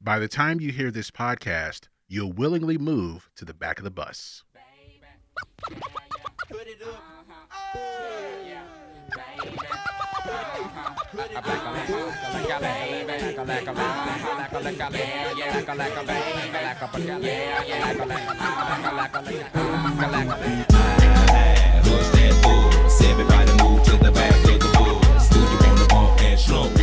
By the time you hear this podcast, you'll willingly move to the back of the bus. Push that force. Everybody move to the back of the bus. Do you wanna bump and slump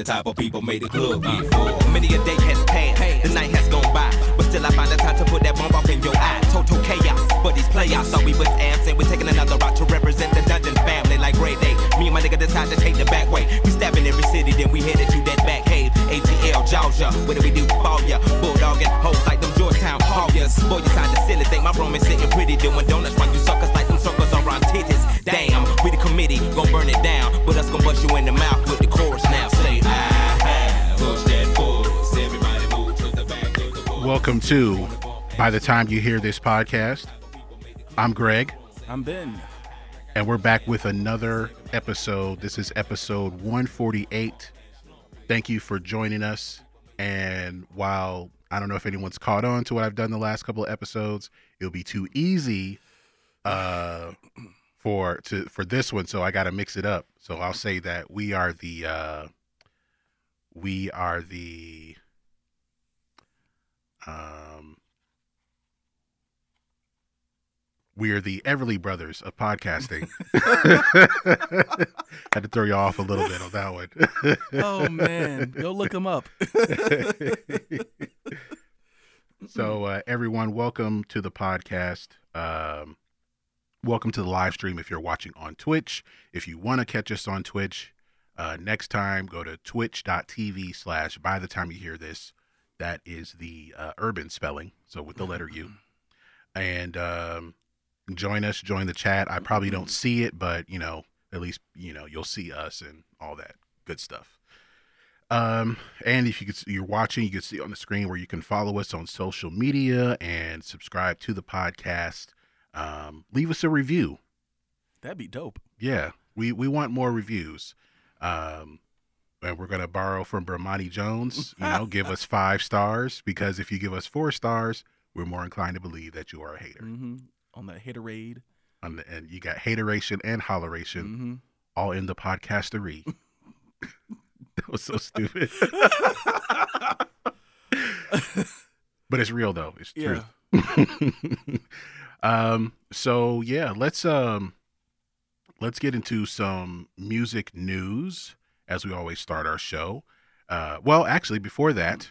the type of people made the club get. Many a day has passed, the night has gone by, but still I find the time to put that bomb off in your eye. Total chaos, but these playoffs thought we was absent. We're taking another route to represent the dungeon family like grade A. Me and my nigga decide to take the back way. We stabbing every city, then we headed to that back cave. ATL, Georgia, what do we do for ya? Bulldog and hoes like them Georgetown Hoyas. Boy, you sound silly, think my room is sitting pretty, doing donuts while you suckers like them suckers are on titties. Damn, we the committee, gon' burn it down, but us gon' bust you in the mouth with the chorus now. Say, ah, Push that force. Everybody move to the back of the bus. Welcome to By the Time You Hear This Podcast. I'm Greg, I'm Ben. and we're back with another episode. This is episode 148. Thank you for joining us. And while I don't know if anyone's caught on to what I've done the last couple of episodes, it'll be too easy uh, for to for this one, so I got to mix it up. So I'll say that we are the uh, we are the um we are the Everly brothers of podcasting. Had to throw you off a little bit on that one. Oh man, go look them up. so uh, everyone welcome to the podcast um, welcome to the live stream if you're watching on twitch. If you want to catch us on twitch uh, next time go to twitch.tv slash by the time you hear this. That is the uh, urban spelling so with the letter u. And um, join us join the chat. I probably don't see it but you know at least you know you'll see us and all that good stuff. Um, and if you could, you're watching, you can see on the screen where you can follow us on social media and subscribe to the podcast. Um, leave us a review. That'd be dope. Yeah, we we want more reviews. Um, and we're gonna borrow from Bomani Jones. You know, give us five stars because if you give us four stars, we're more inclined to believe that you are a hater. hmm On that haterade. On the, and you got hateration and holleration hmm all in the podcastery. that was so stupid. but it's real though. It's Yeah. Um so yeah, let's um let's get into some music news as we always start our show. Uh well, actually before that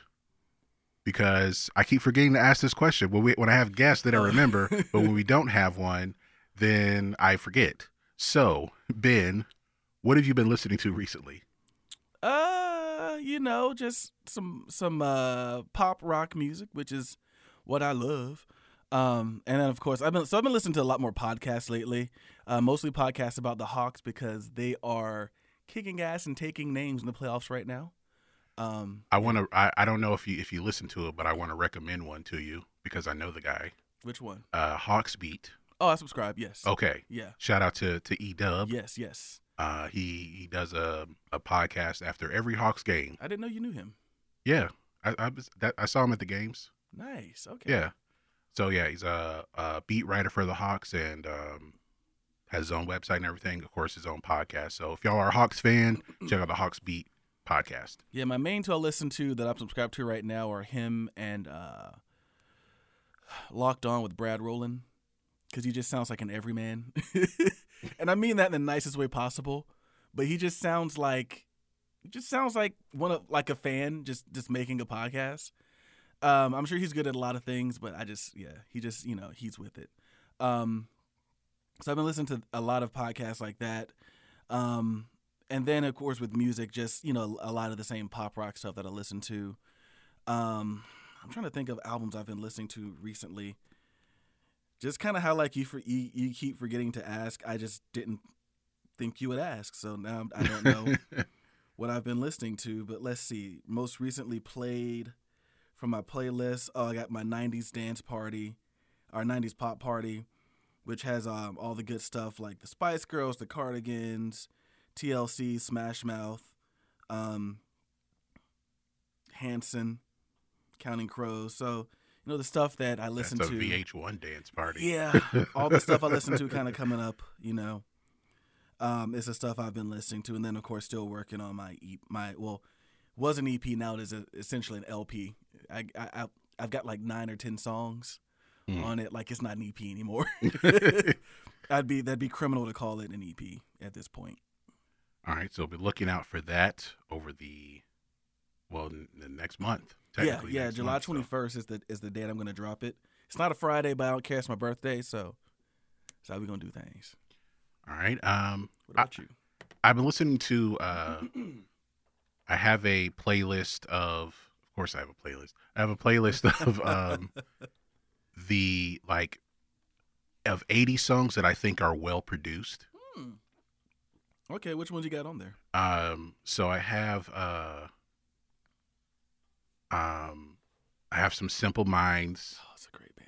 because I keep forgetting to ask this question. When we when I have guests that I remember, but when we don't have one, then I forget. So, Ben, what have you been listening to recently? Uh, you know, just some some uh pop rock music, which is what I love. Um, and then of course I've been so I've been listening to a lot more podcasts lately. Uh, mostly podcasts about the Hawks because they are kicking ass and taking names in the playoffs right now. Um, I want to. I, I don't know if you if you listen to it, but I want to recommend one to you because I know the guy. which one? Uh, Hawks Beat. Oh, I subscribe. Yes. Okay. Yeah. Shout out to to E Dub. Yes. Yes. Uh, he he does a a podcast after every Hawks game. I didn't know you knew him. Yeah, I I, was, that, I saw him at the games. Nice. Okay. Yeah. So yeah, he's a, a beat writer for the Hawks and um, has his own website and everything. Of course, his own podcast. So if y'all are a Hawks fan, check out the Hawks Beat podcast. Yeah, my main two I listen to that I'm subscribed to right now are him and uh, Locked On with Brad Rowland because he just sounds like an everyman, and I mean that in the nicest way possible. But he just sounds like, he just sounds like one of like a fan just just making a podcast. Um, I'm sure he's good at a lot of things, but I just yeah, he just you know he's with it. Um, so I've been listening to a lot of podcasts like that. Um, and then of course with music, just you know a lot of the same pop rock stuff that I listen to. Um, I'm trying to think of albums I've been listening to recently. Just kind of how like you for you, you keep forgetting to ask. I just didn't think you would ask, so now I don't know what I've been listening to. But let's see. Most recently played from my playlist. Oh, I got my '90s dance party, our '90s pop party. which has um, all the good stuff like the Spice Girls, the Cardigans, TLC, Smash Mouth, um, Hanson, Counting Crows. So you know the stuff that I listen to. VH1 dance party. Yeah, all the stuff I listen to kind of coming up, you know. Um, it's the stuff I've been listening to, and then of course still working on my e- my well, was an EP now it is a, essentially an LP. I, I I- I've got like nine or ten songs Hmm. on it, like it's not an EP anymore. I'd be that'd be criminal to call it an EP at this point. All right, so be looking out for that over the well the next month. Yeah, yeah. July so- twenty first is the is the date I'm gonna drop it. It's not a Friday, but I don't care. It's my birthday, so that's how we gonna do things. All right. Um, What about you? I've been listening to. Uh, I have a playlist of. Of course, I have a playlist. I have a playlist of um, the like of eighty songs that I think are well produced. Hmm. Okay, which ones you got on there? Um, so I have uh, um, I have some Simple Minds, Oh, it's a great band.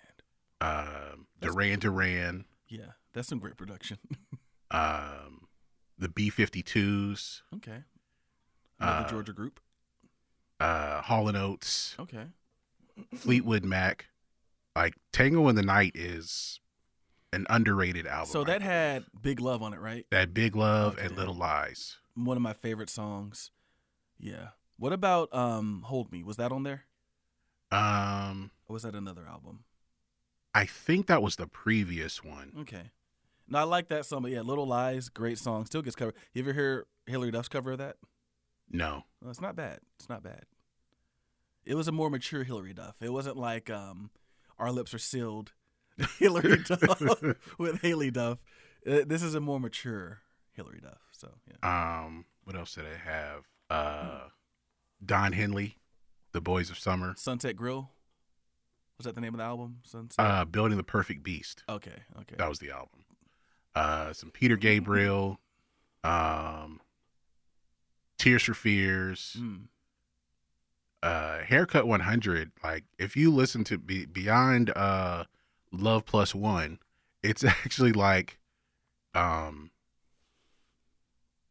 um, That's- Duran Duran, Yeah, that's some great production. um, the B 52s, okay. Uh, Georgia group. uh, Hall and Oates, Okay. Fleetwood Mac. Like Tango in the Night is an underrated album. So that had Big Love on it, right? that Big Love and Little Lies. One of my favorite songs. Yeah. What about um Hold Me? Was that on there? Um, Or was that another album? I think that was the previous one. Okay. No, I like that song, but yeah, Little Lies, great song. Still gets covered. You ever hear Hilary Duff's cover of that? No. Well, it's not bad. It's not bad. It was a more mature Hilary Duff. It wasn't like um, Our Lips Are Sealed, Hilary Duff with Haylie Duff. Uh, this is a more mature Hilary Duff. So yeah. Um, what else did I have? Uh, Don Henley, The Boys of Summer. Sunset Grill. Was that the name of the album? Sunset. Uh, Building the Perfect Beast. okay. Okay. That was the album. Uh, some Peter Gabriel. Um, Tears for Fears. Mm. Uh, Haircut 100. Like, if you listen to be beyond uh, Love Plus One, it's actually like, um,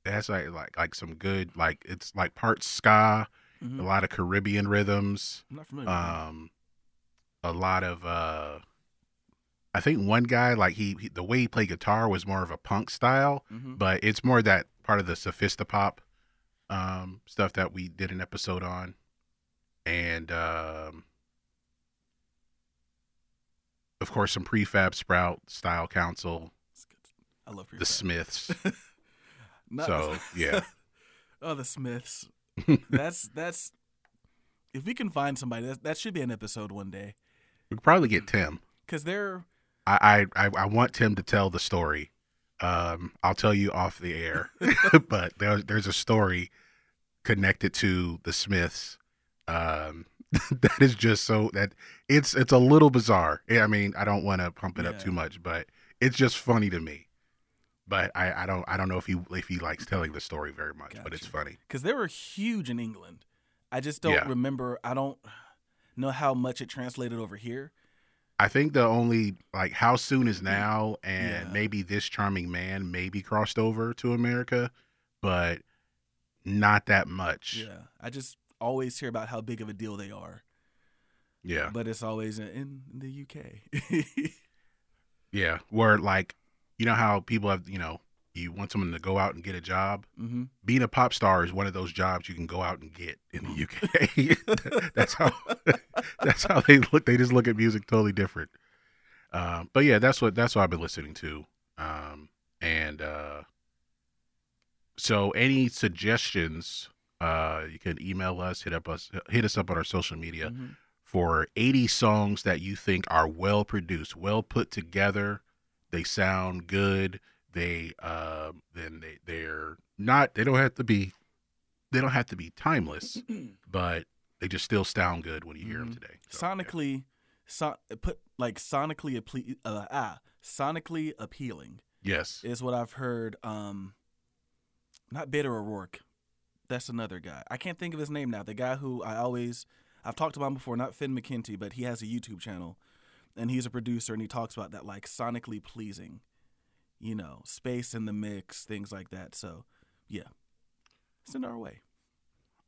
that's like like like some good like it's like part ska, Mhm. a lot of Caribbean rhythms. I'm not familiar. um a lot of uh i think one guy like he, he the way he played guitar was more of a punk style Mhm. but it's more that part of the sophisti-pop um stuff that we did an episode on and um of course some prefab sprout style council I love the smiths so, yeah. oh, the Smiths. that's that's. If we can find somebody, that, that should be an episode one day. we could probably get tim Because they're I, I I- I want Tim to tell the story. Um, I'll tell you off the air, but there, there's a story connected to the Smiths. Um, that is just so that it's it's a little bizarre. I mean, I don't want to pump it up too much, but it's just funny to me. But I, I don't I don't know if he if he likes telling the story very much, but it's funny. because they were huge in England. I just don't Yeah. remember. I don't know how much it translated over here. I think the only like how soon is now and Yeah. maybe this charming man maybe crossed over to America, but not that much. Yeah, I just always hear about how big of a deal they are, Yeah. but it's always in, in the UK. Yeah. Where like you know how people have, you know, you want someone to go out and get a job. hmm Being a pop star is one of those jobs you can go out and get in the UK. that's how that's how they look. They just look at music totally different. Um, but yeah, that's what that's what I've been listening to. Um, and uh, so any suggestions, uh, you can email us, hit up us, hit us up on our social media Mhm. for 80 songs that you think are well produced, well put together. They sound good. They uh, then they they're not. They don't have to be. They don't have to be timeless, but they just still sound good when you hear them Mhm. today. So, yeah. sonically, so, put like sonically uh, ah sonically appealing yes, is what I've heard. Um, not Bitter O'Rourke. That's another guy. I can't think of his name now. The guy who I always I've talked about him before. Not Finn McKenty, but he has a YouTube channel. and he's a producer, and he talks about that like sonically pleasing, you know, space in the mix, things like that. So, yeah, send our way.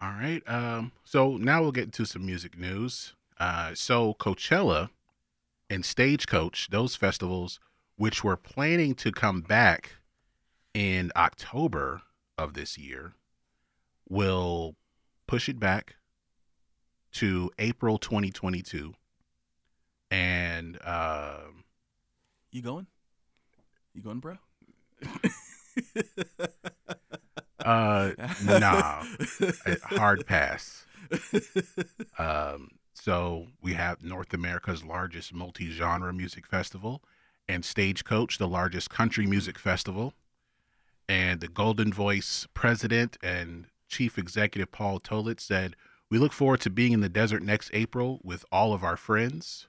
All right. Um, so now we'll get into some music news. Uh, so Coachella and Stagecoach, those festivals, which were planning to come back in October of this year, will push it back to April 2022. And um, You going? You going, bro? uh, nah, hard pass. Um, so we have North America's largest multi-genre music festival, and Stagecoach, the largest country music festival, and the Golden Voice president and chief executive Paul Tollett said, "We look forward to being in the desert next April with all of our friends."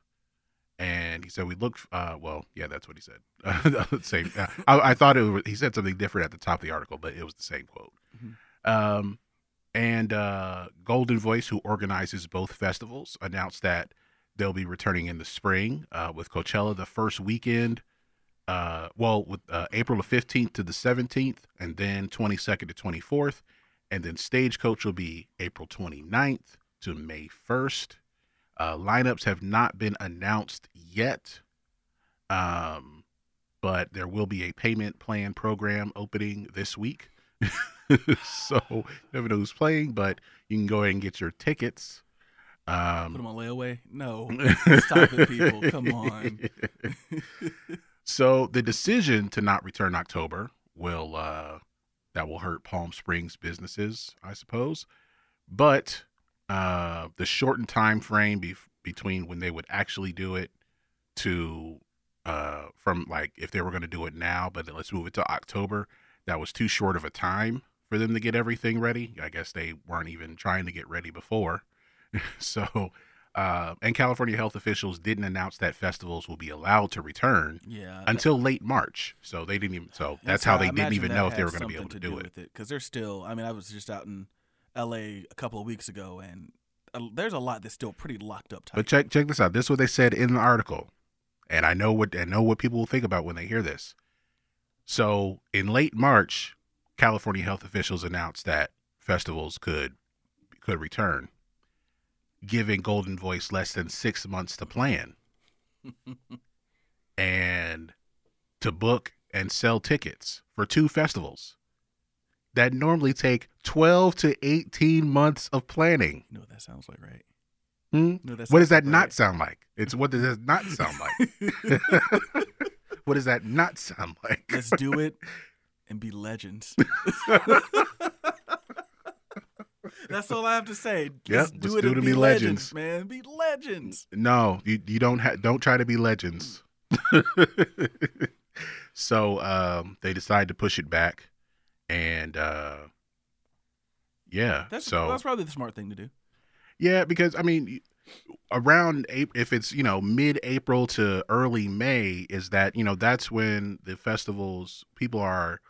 And he said, "We look, uh, well, yeah, that's what he said. same. Uh, I, I thought it was, he said something different at the top of the article, but it was the same quote." Um, and uh, Golden Voice, who organizes both festivals, announced that they'll be returning in the spring uh, with Coachella the first weekend. Uh, well, with uh, April the 15th to the 17th, and then 22nd to 24th. And then Stagecoach will be April 29th to May 1st. Uh, lineups have not been announced yet, um, but there will be a payment plan program opening this week. so you never know who's playing, but you can go ahead and get your tickets. Put Um, them on layaway? No. Stop it, people. Come on. so the decision to not return October will uh, that will hurt Palm Springs businesses, I suppose. But uh, the shortened time frame be- between when they would actually do it to uh, from like if they were going to do it now, but let's move it to October. That was too short of a time for them to get everything ready. I guess they weren't even trying to get ready before. so, uh, and California health officials didn't announce that festivals will be allowed to return Yeah. until late March. So they didn't even. So that's, how I they didn't even know if they were going to be able to do it. with it because they're still. I mean, I was just out in L.A. a couple of weeks ago, and uh, there's a lot that's still pretty locked up tight. But check check this out. This is what they said in the article, and I know what I know what people will think about when they hear this. So in late March, California health officials announced that festivals could could return, giving Golden Voice less than six months to plan and to book and sell tickets for two festivals that normally take twelve to eighteen months of planning. you know what that sounds like, right? Hmm? Know What does that like, not sound like? It's what does that not sound like? what does that not sound like? Let's do it and be legends. That's all I have to say. Let's Yep, do it do and be, be legends, legends. man. Be legends. No, you you don't ha- don't try to be legends. so um, they decided to push it back, and uh, yeah, That's so that's probably the smart thing to do. Yeah, because I mean, around April, if it's you know mid-April to early May, is that you know that's when the festivals people are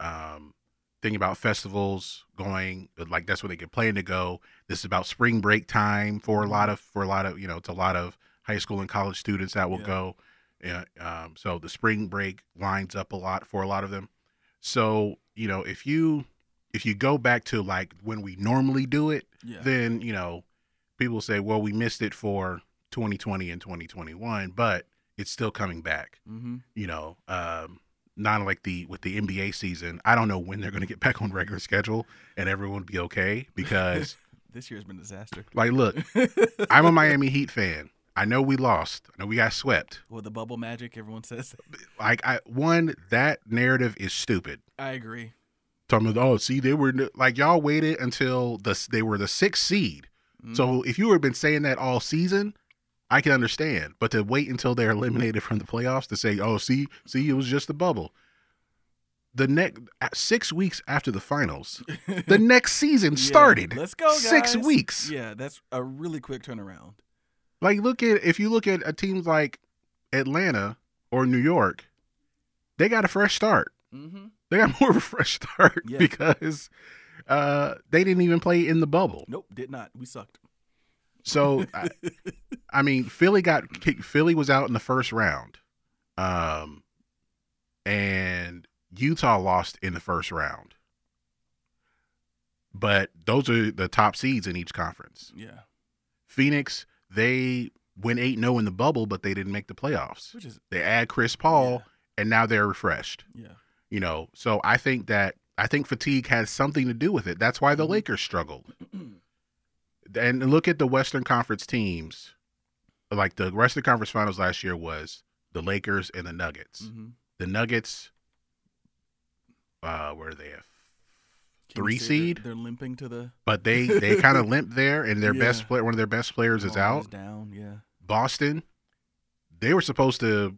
um, thinking about festivals going like that's where they can plan to go. This is about spring break time for a lot of for a lot of you know it's a lot of high school and college students that will Yeah. go. Yeah, um, so the spring break lines up a lot for a lot of them. So you know if you if you go back to like when we normally do it, Yeah. then you know people say well we missed it for 2020 and 2021 but it's still coming back mm-hmm. you know um not like the with the nba season i don't know when they're going to get back on regular schedule and everyone be okay because This year's been a disaster. like look i'm a miami heat fan i know we lost i know we got swept Well, the bubble magic, everyone says. like i one that narrative is stupid I agree. talking about oh see they were like y'all waited until the they were the sixth seed So mm-hmm. if you had been saying that all season, I can understand. But to wait until they're eliminated from the playoffs to say, "Oh, see, see, it was just a bubble." The next six weeks after the finals, the next season Yeah, started. Let's go, guys. Six weeks. Yeah, that's a really quick turnaround. Like, look at if you look at a teams like Atlanta or New York, they got a fresh start. Mm-hmm. They got more of a fresh start Yeah. because uh, they didn't even play in the bubble. Nope, did not. We sucked. So, I, I mean, Philly got kicked. Philly was out in the first round, um, and Utah lost in the first round. But those are the top seeds in each conference. Yeah, Phoenix, they went eight zero in the bubble, but they didn't make the playoffs. which is They add Chris Paul, and now they're refreshed. yeah, You know, so I think that I think fatigue has something to do with it. That's why the Mhm. Lakers struggled. and look at the Western Conference teams. Like the Western Conference Finals last year was the Lakers and the Nuggets. hmm The Nuggets, uh, where are they at? Three seed? They're, they're limping to the But they they kind of limp there, and their best Yeah. player, one of their best players, is out. down. Yeah, Boston, they were supposed to,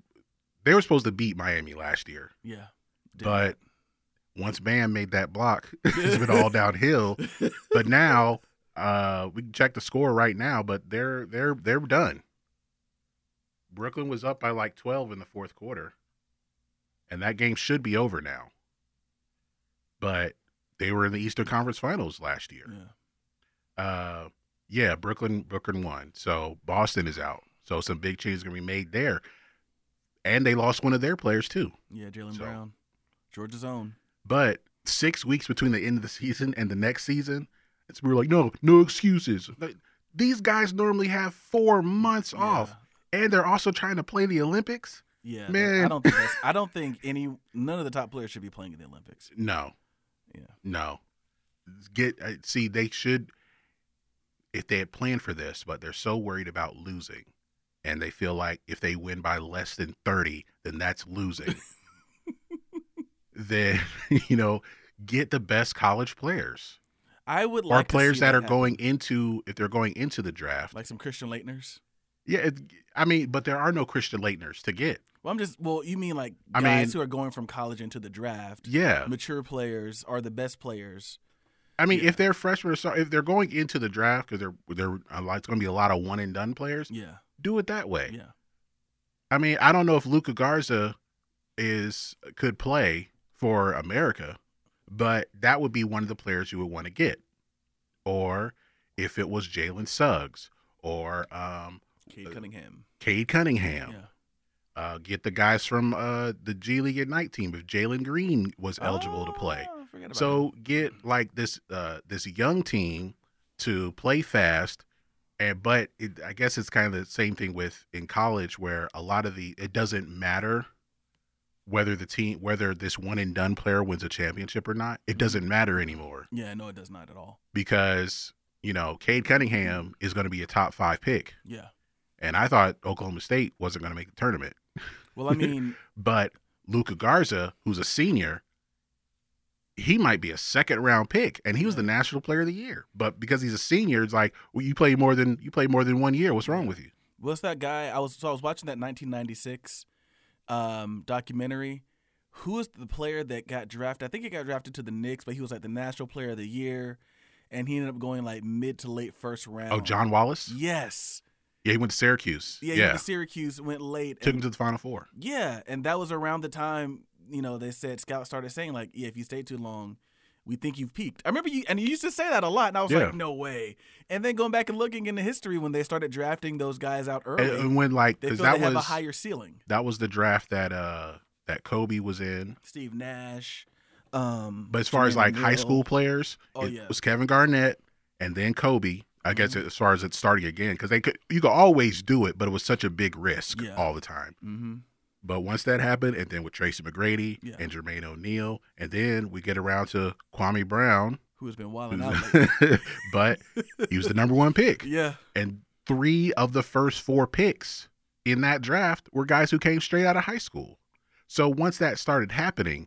they were supposed to beat Miami last year. yeah. But once Bam made that block, it's been all downhill. But now, uh, we can check the score right now, but they're they're they're done. Brooklyn was up by like twelve in the fourth quarter, and that game should be over now. But they were in the Eastern Conference Finals last year. yeah. Uh, yeah, Brooklyn Brooklyn won, so Boston is out. So some big changes gonna be made there, and they lost one of their players too. Yeah, Jalen So- Brown, Georgia's own. But six weeks between the end of the season and the next season, it's we're like, no, no excuses. Like, these guys normally have four months off, and they're also trying to play the Olympics. Yeah, yeah. Man. I don't think that's, I don't think any none of the top players should be playing in the Olympics. No, Yeah, no. Get uh, see, they should if they had planned for this, but they're so worried about losing, and they feel like if they win by less than thirty, then that's losing. then you know, get the best college players. I would or like to players see that are happen. going into if they're going into the draft. like some Christian Laettners. yeah, it, I mean, but there are no Christian Laettners to get. Well, I'm just well, you mean like I guys mean- who are going from college into the draft? Yeah, Mature players are the best players. I mean, Yeah. if they're freshmen or so, if they're going into the draft because they're they're a lot, it's going to be a lot of one and done players. Yeah, Do it that way. yeah. I mean, I don't know if Luka Garza is could play for America, but that would be one of the players you would want to get. Or if it was Jalen Suggs or um, Cade Cunningham. Cade Cunningham. Yeah. Uh, get the guys from uh, the G League Ignite team if Jalen Green was eligible to play. Oh, I forgot about So get like this uh, this young team to play fast, and but it, I guess it's kind of the same thing with in college where a lot of the it doesn't matter whether the team whether this one and done player wins a championship or not. It doesn't matter anymore. Yeah, no, it does not at all. because you know Cade Cunningham is going to be a top five pick, Yeah. and I thought Oklahoma State wasn't going to make the tournament. Well, I mean, But Luka Garza, who's a senior, he might be a second round pick, and he was the national player of the year. But because he's a senior, it's like, well, you play more than you play more than one year. What's wrong with you? what's that guy? I was so I was watching that 1996 um, documentary. Who was the player that got drafted? I think he got drafted to the Knicks, but he was like the national player of the year, and he ended up going like mid to late first round. Oh, John Wallace. Yes. Yeah, he went to Syracuse. Yeah, Yeah, he went to Syracuse went late. took and- him to the Final Four. Yeah, and that was around the time you know they said scouts started saying like, yeah, if you stay too long, we think you've peaked. I remember you, and you used to say that a lot, and I was Yeah. like, no way. And then going back and looking into history when they started drafting those guys out early, And, and when like they feel that they have a higher ceiling. that was the draft that uh that Kobe was in. Steve Nash. Um, But as far as Jermaine like high school players, Oh, it yeah. was Kevin Garnett and then Kobe. I guess as far as it starting again, because they could you could always do it, but it was such a big risk Yeah. all the time. hmm But once that happened, and then with Tracy McGrady Yeah. and Jermaine O'Neal, and then we get around to Kwame Brown, who has been wilding out but he was the number one pick, yeah, and three of the first four picks in that draft were guys who came straight out of high school. So once that started happening,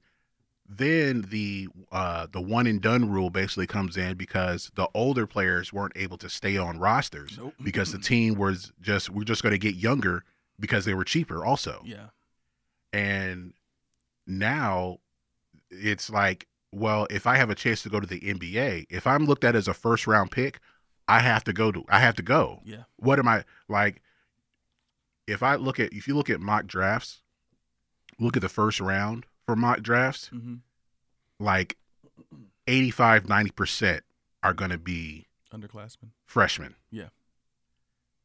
then the uh, the one and done rule basically comes in because the older players weren't able to stay on rosters Nope. because the team was just we're just going to get younger because they were cheaper also. yeah, And now it's like, well, if I have a chance to go to the NBA, if I'm looked at as a first round pick, I have to go to I have to go. yeah, What am I like if I look at if you look at mock drafts, look at the first round for mock drafts, hmm like 85 90% are going to be underclassmen. freshmen. Yeah.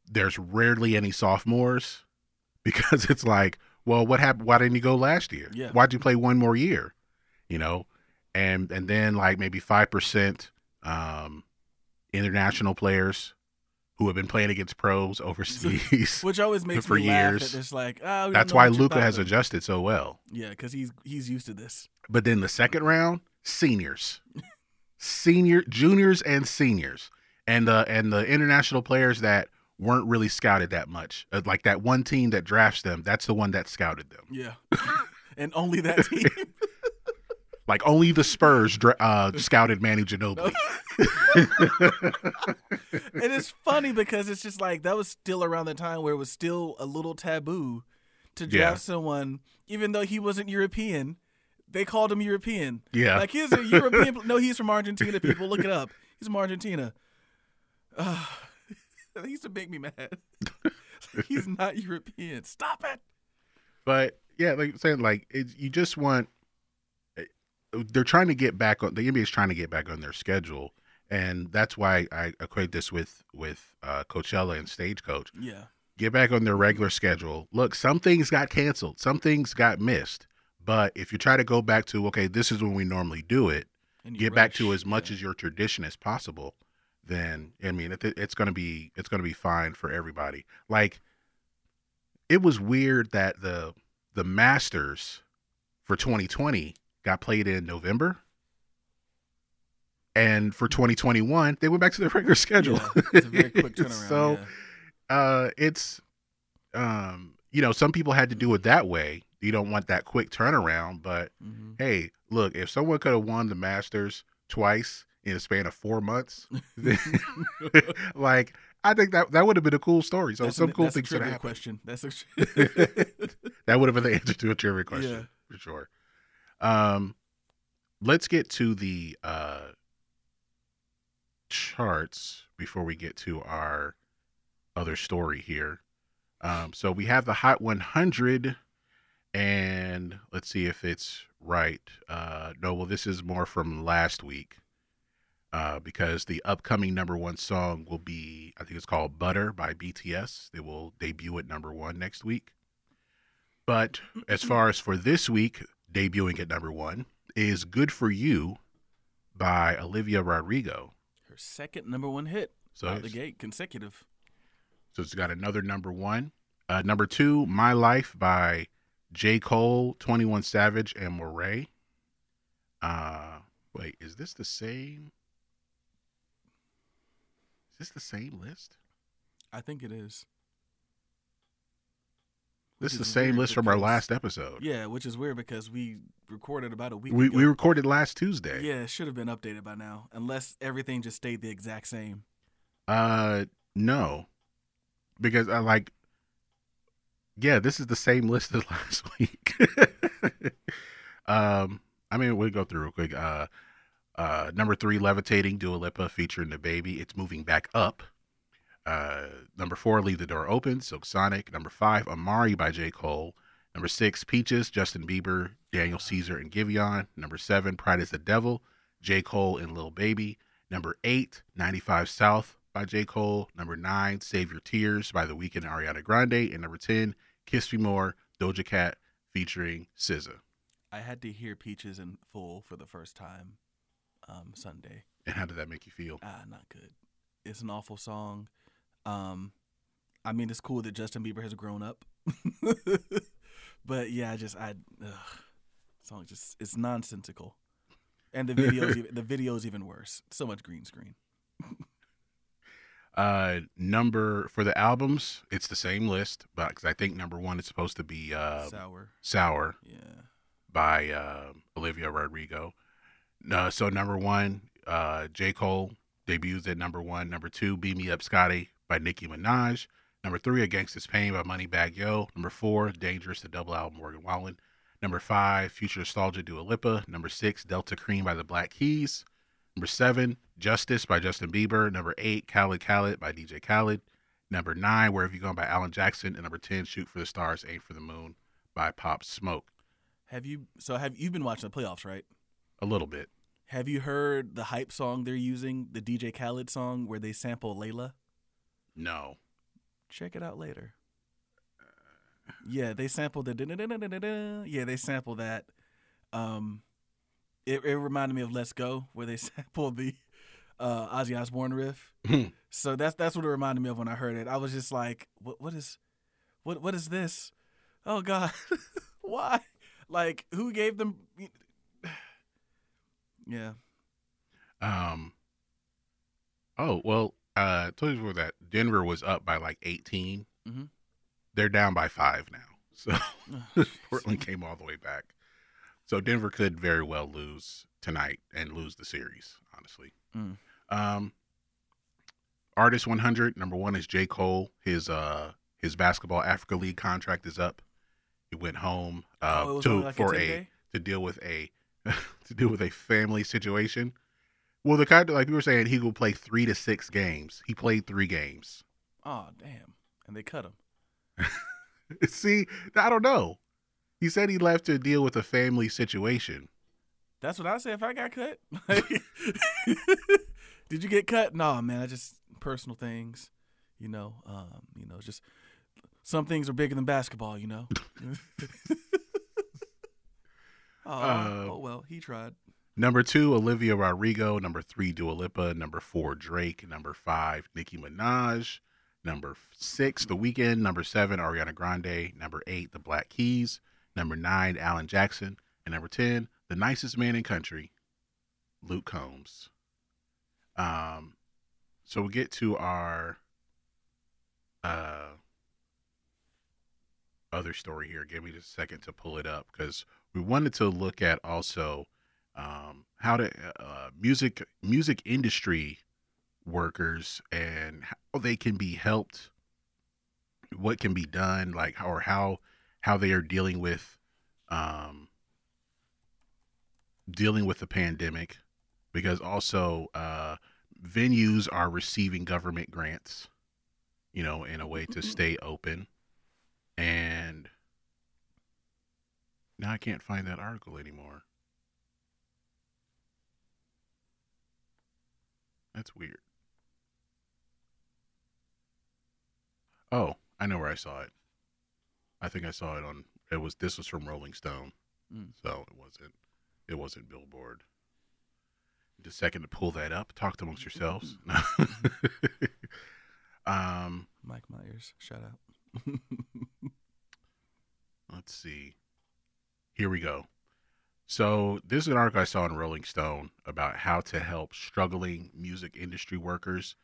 there's rarely any sophomores because it's like, well, what happened? Why didn't you go last year? Yeah. Why'd you play one more year? You know, and and then like maybe five percent um, international players who have been playing against pros overseas. Which always makes For me years. It's like, oh, That's why Luka has adjusted so well. Yeah, because he's he's used to this. But then the second round, seniors, senior, juniors, and seniors, and the and the international players that weren't really scouted that much. Uh, Like that one team that drafts them, that's the one that scouted them. Yeah, and only that team. Like only the Spurs dra- uh, scouted Manny Ginobili. and it's funny because it's just like that was still around the time where it was still a little taboo to draft Yeah. someone, even though he wasn't European. They called him European. Yeah. like he's a European. no, he's from Argentina. People, look it up. He's from Argentina. Uh, that used to make me mad. he's not European. Stop it. But yeah, like I'm saying, like it, you just want. eh, They're trying to get back on. The NBA is trying to get back on their schedule, and that's why I equate this with with uh, Coachella and Stagecoach. Yeah, Get back on their regular schedule. Look, some things got canceled, some things got missed. But if you try to go back to okay, this is when we normally do it, get back to as much Yeah. as your tradition as possible, then I mean it, it's gonna be it's gonna be fine for everybody. Like it was weird that the the Masters for 2020 got played in November, and for 2021 they went back to their regular schedule. Yeah, it's a very quick turnaround. so yeah. uh, it's um, you know some people had to do it that way. You don't want that quick turnaround, but Mhm. hey, look, if someone could have won the Masters twice in a span of four months, like I think that that would have been a cool story. So That's some an- cool things could trivia question. That's a that would have been the answer to a trivia question Yeah. for sure. Um, let's get to the uh charts before we get to our other story here. Um, so we have the Hot 100, and let's see if it's right. Uh, no, well, this is more from last week uh, because the upcoming number one song will be, I think it's called Butter by BTS. They will debut at number one next week. But as far as for this week, debuting at number one is Good for You by Olivia Rodrigo. her second number one hit So out the gate, consecutive. So it's got another number one. Uh, number two, My Life by J. Cole, 21 Savage, and Morray. Uh, wait, is this the same? Is this the same list? I think it is. This is the same list from our last episode. Yeah, which is weird because we recorded about a week we, ago. we recorded last Tuesday. yeah, it should have been updated by now, unless everything just stayed the exact same. Uh, no, because I like. Yeah, this is the same list as last week. um, I mean, we'll go through real quick. Uh, uh, number three, Levitating, Dua Lipa featuring DaBaby. It's moving back up. Uh, number four, Leave the Door Open, Silk Sonic. Number five, Amari by J. Cole. Number six, Peaches, Justin Bieber, Daniel Caesar, and Giveon. Number seven, Pride is the Devil, J. Cole and Lil Baby. Number eight, 95 South by J. Cole. Number nine, Save Your Tears by The Weeknd and Ariana Grande. And number 10, Kiss Me More, Doja Cat featuring SZA. I had to hear Peaches in full for the first time um, Sunday. And how did that make you feel? Ah, not good. It's an awful song. Um, I mean, it's cool that Justin Bieber has grown up, but yeah, I just I ugh, song just it's nonsensical, and the videos even, the videos even worse. So much green screen. Uh, number for the albums, it's the same list, but because I think number one is supposed to be uh, Sour. Sour Yeah. by uh, Olivia Rodrigo. Uh, so number one, uh, J. Cole debuts at number one. Number two, Beam Me Up Scotty by Nicki Minaj. Number three, A Gangsta's Pain by Moneybag Yo. Number four, Dangerous, the double album, Morgan Wallen. Number five, Future Nostalgia, Dua Lipa. Number six, Delta Kream by the Black Keys. Number seven, Justice by Justin Bieber. Number eight, Khaled Khaled by DJ Khaled. Number nine, Wherever You Going by Alan Jackson. And number 10, Shoot for the Stars, Aim for the Moon by Pop Smoke. Have you so have you been watching the playoffs, right? A little bit. Have you heard the hype song they're using, the DJ Khaled song where they sample Layla? No. check it out later. Yeah, they sampled the yeah, they sampled that. Um, it it reminded me of Let's Go, where they sampled the uh, Ozzy Osbourne riff. so that's that's what it reminded me of when I heard it. I was just like, what what is, what what is this? Oh God, why? Like, who gave them? Yeah, Um. Oh well, uh, told you before that Denver was up by like 18. Mhm. They're down by five now, so Ugh, Portland came all the way back. So Denver could very well lose tonight and lose the series. Honestly, Mm. um, artist 100 number one is J Cole. His uh his basketball Africa League contract is up. He went home uh Oh, to like for 10 a to deal with a to deal with a family situation. Well, the kind of like we were saying, he will play three to six games. He played three games. oh damn, and they cut him. See, I don't know. He said he left to deal with a family situation. That's what I say if I got cut. Did you get cut? No, man. I just personal things, you know. Um, you know, just some things are bigger than basketball, you know. Oh, Uh, oh well, he tried. Number two, Olivia Rodrigo. Number three, Dua Lipa. Number four, Drake. Number five, Nicki Minaj. Number six, The Weeknd. Number seven, Ariana Grande. Number eight, The Black Keys. Number nine, Alan Jackson. And number 10, the nicest man in country, Luke Combs. Um, so we get to our uh, other story here. Give me just a second to pull it up because we wanted to look at also um, how to uh, music music industry workers and how they can be helped, what can be done, like how or how how they are dealing with um, dealing with the pandemic, because also uh, venues are receiving government grants, you know, in a way to stay open, and now I can't find that article anymore. That's weird. Oh, I know where I saw it. I think I saw it on. It was this was from Rolling Stone, Mm. so it wasn't. It wasn't Billboard. Just a second to pull that up. Talk amongst yourselves. um, Mike Myers, shout out. let's see. Here we go. So this is an article I saw in Rolling Stone about how to help struggling music industry workers.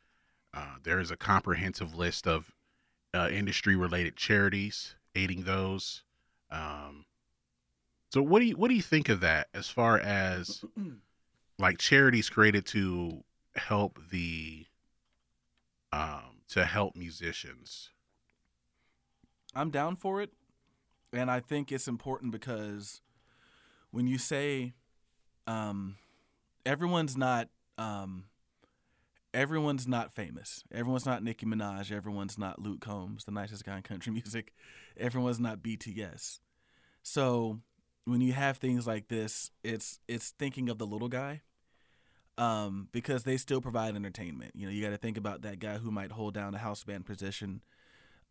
Uh, there is a comprehensive list of uh, industry-related charities aiding those. Um, so what do you what do you think of that as far as like charities created to help the um, to help musicians? I'm down for it, and I think it's important because when you say um, everyone's not um, everyone's not famous, everyone's not Nicki Minaj, everyone's not Luke Combs, the nicest guy in country music, everyone's not BTS. So when you have things like this, it's it's thinking of the little guy. Um, because they still provide entertainment. You know, you got to think about that guy who might hold down a house band position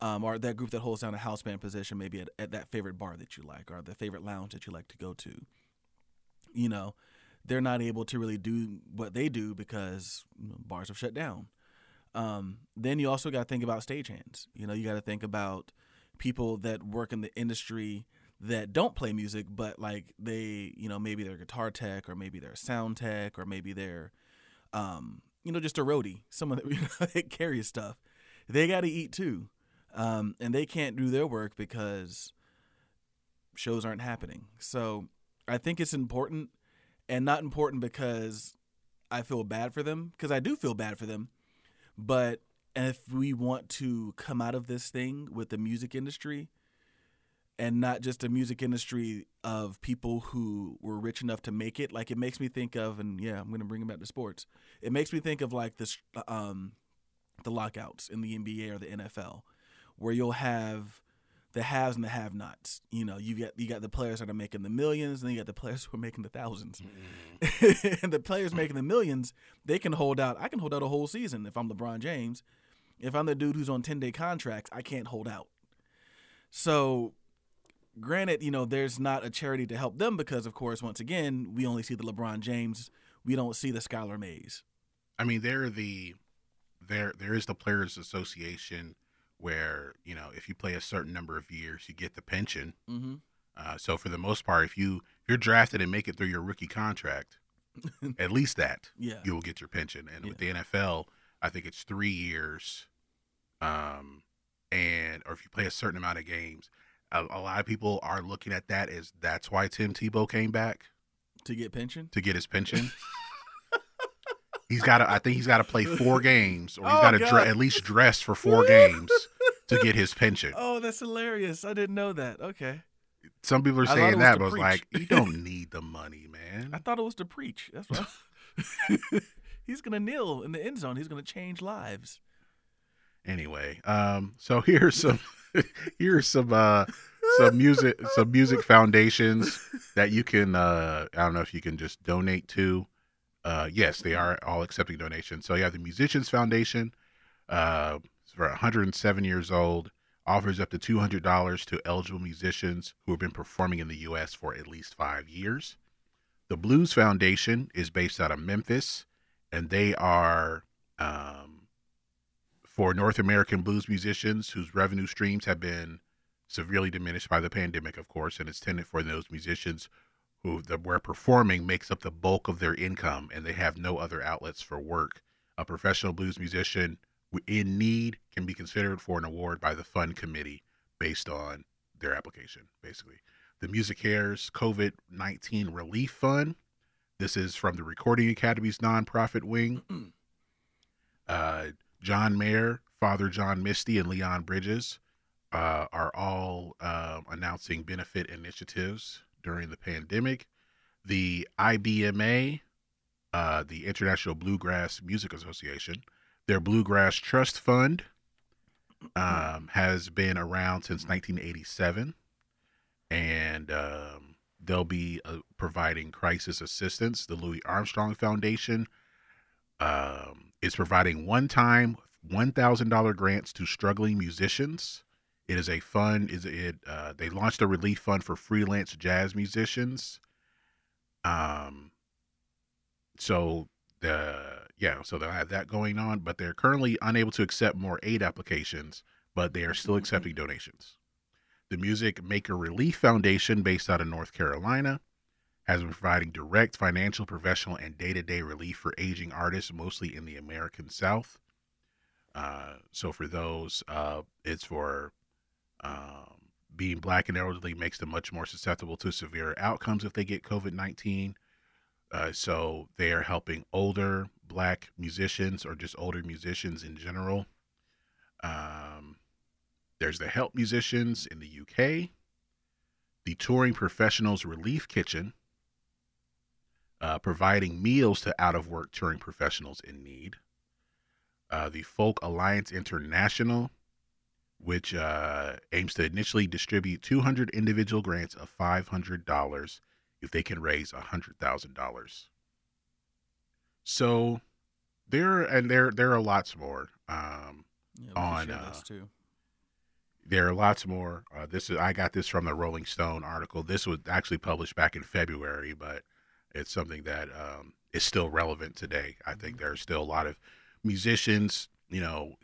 um, or that group that holds down a house band position, maybe at, at that favorite bar that you like, or the favorite lounge that you like to go to. You know, they're not able to really do what they do because you know, bars have shut down. Um, then you also got to think about stagehands. You know, you got to think about people that work in the industry that don't play music, but like they, you know, maybe they're guitar tech, or maybe they're sound tech, or maybe they're, um, you know, just a roadie, someone that, you know, that carries stuff. They got to eat too um, and they can't do their work because shows aren't happening. So I think it's important, and not important because I feel bad for them, because I do feel bad for them. But if we want to come out of this thing with the music industry, and not just a music industry of people who were rich enough to make it, like it makes me think of, and yeah, I'm gonna bring it back to sports. It makes me think of like this, um, the lockouts in the NBA or the NFL where you'll have the haves and the have-nots. You know, you get you got the players that are making the millions, and then you got the players who are making the 1000s and the players making the millions, they can hold out. I can hold out a whole season if I'm LeBron James, If I'm the dude who's on 10 day contracts, I can't hold out. So, granted, you know, there's not a charity to help them because, of course, once again, we only see the LeBron James. We don't see the Skylar Mays. I mean, they're the there there is the players association where you know if you play a certain number of years you get the pension. Mm-hmm. Uh, so for the most part, if you if you're drafted and make it through your rookie contract, at least that Yeah. you will get your pension. And with the NFL, I think it's three years, um, and or if you play a certain amount of games, a, a lot of people are looking at that as that's why Tim Tebow came back To get pension? to get his pension. he's got to. I think he's got to play four games, or he's Oh, got to dre- at least dress for four games to get his pension. Oh, that's hilarious. I didn't know that. Okay. Some people are I saying that, but it's preach. like you don't need the money, man. I thought it was to preach. That's what. He's gonna kneel in the end zone. He's gonna change lives. Anyway, um, so here's some here's some uh some music some music foundations that you can uh I don't know if you can just donate to. Uh yes, they are all accepting donations. So you have the Musicians Foundation, uh for 107 years old, offers up to $200 to eligible musicians who have been performing in the US for at least 5 years. The Blues Foundation is based out of Memphis and they are um for North American blues musicians whose revenue streams have been severely diminished by the pandemic, of course, and it's tended for those musicians who the, where performing makes up the bulk of their income and they have no other outlets for work. A professional blues musician in need can be considered for an award by the fund committee based on their application, basically. The MusiCares COVID 19 Relief Fund. This is from the Recording Academy's nonprofit wing. Uh, John Mayer, Father John Misty, and Leon Bridges uh, are all uh, announcing benefit initiatives during the pandemic. The IBMA, uh, the International Bluegrass Music Association, their Bluegrass Trust Fund um, has been around since 1987, and um, they'll be uh, providing crisis assistance. The Louis Armstrong Foundation um, is providing one-time $1,000 grants to struggling musicians. It is a fund. Is it? Uh, they launched a relief fund for freelance jazz musicians. Um. So the yeah, so they'll have that going on, but they're currently unable to accept more aid applications, but they are still accepting donations. The Music Maker Relief Foundation, based out of North Carolina, has been providing direct financial, professional, and day to day relief for aging artists, mostly in the American South. Uh, so for those, uh, it's for um, being black and elderly makes them much more susceptible to severe outcomes if they get COVID 19. Uh, so they are helping older black musicians or just older musicians in general. Um, there's the Help Musicians in the UK, the Touring Professionals Relief Kitchen, uh, providing meals to out of work touring professionals in need. Uh, the Folk Alliance International, which uh, aims to initially distribute 200 individual grants of $500 if they can raise $100,000. So there and there there are lots more. Um, Yeah, On, uh, there are lots more. Uh, this is I got this from the Rolling Stone article. This was actually published back in February, but it's something that um, is still relevant today. I think there are still a lot of musicians. You know,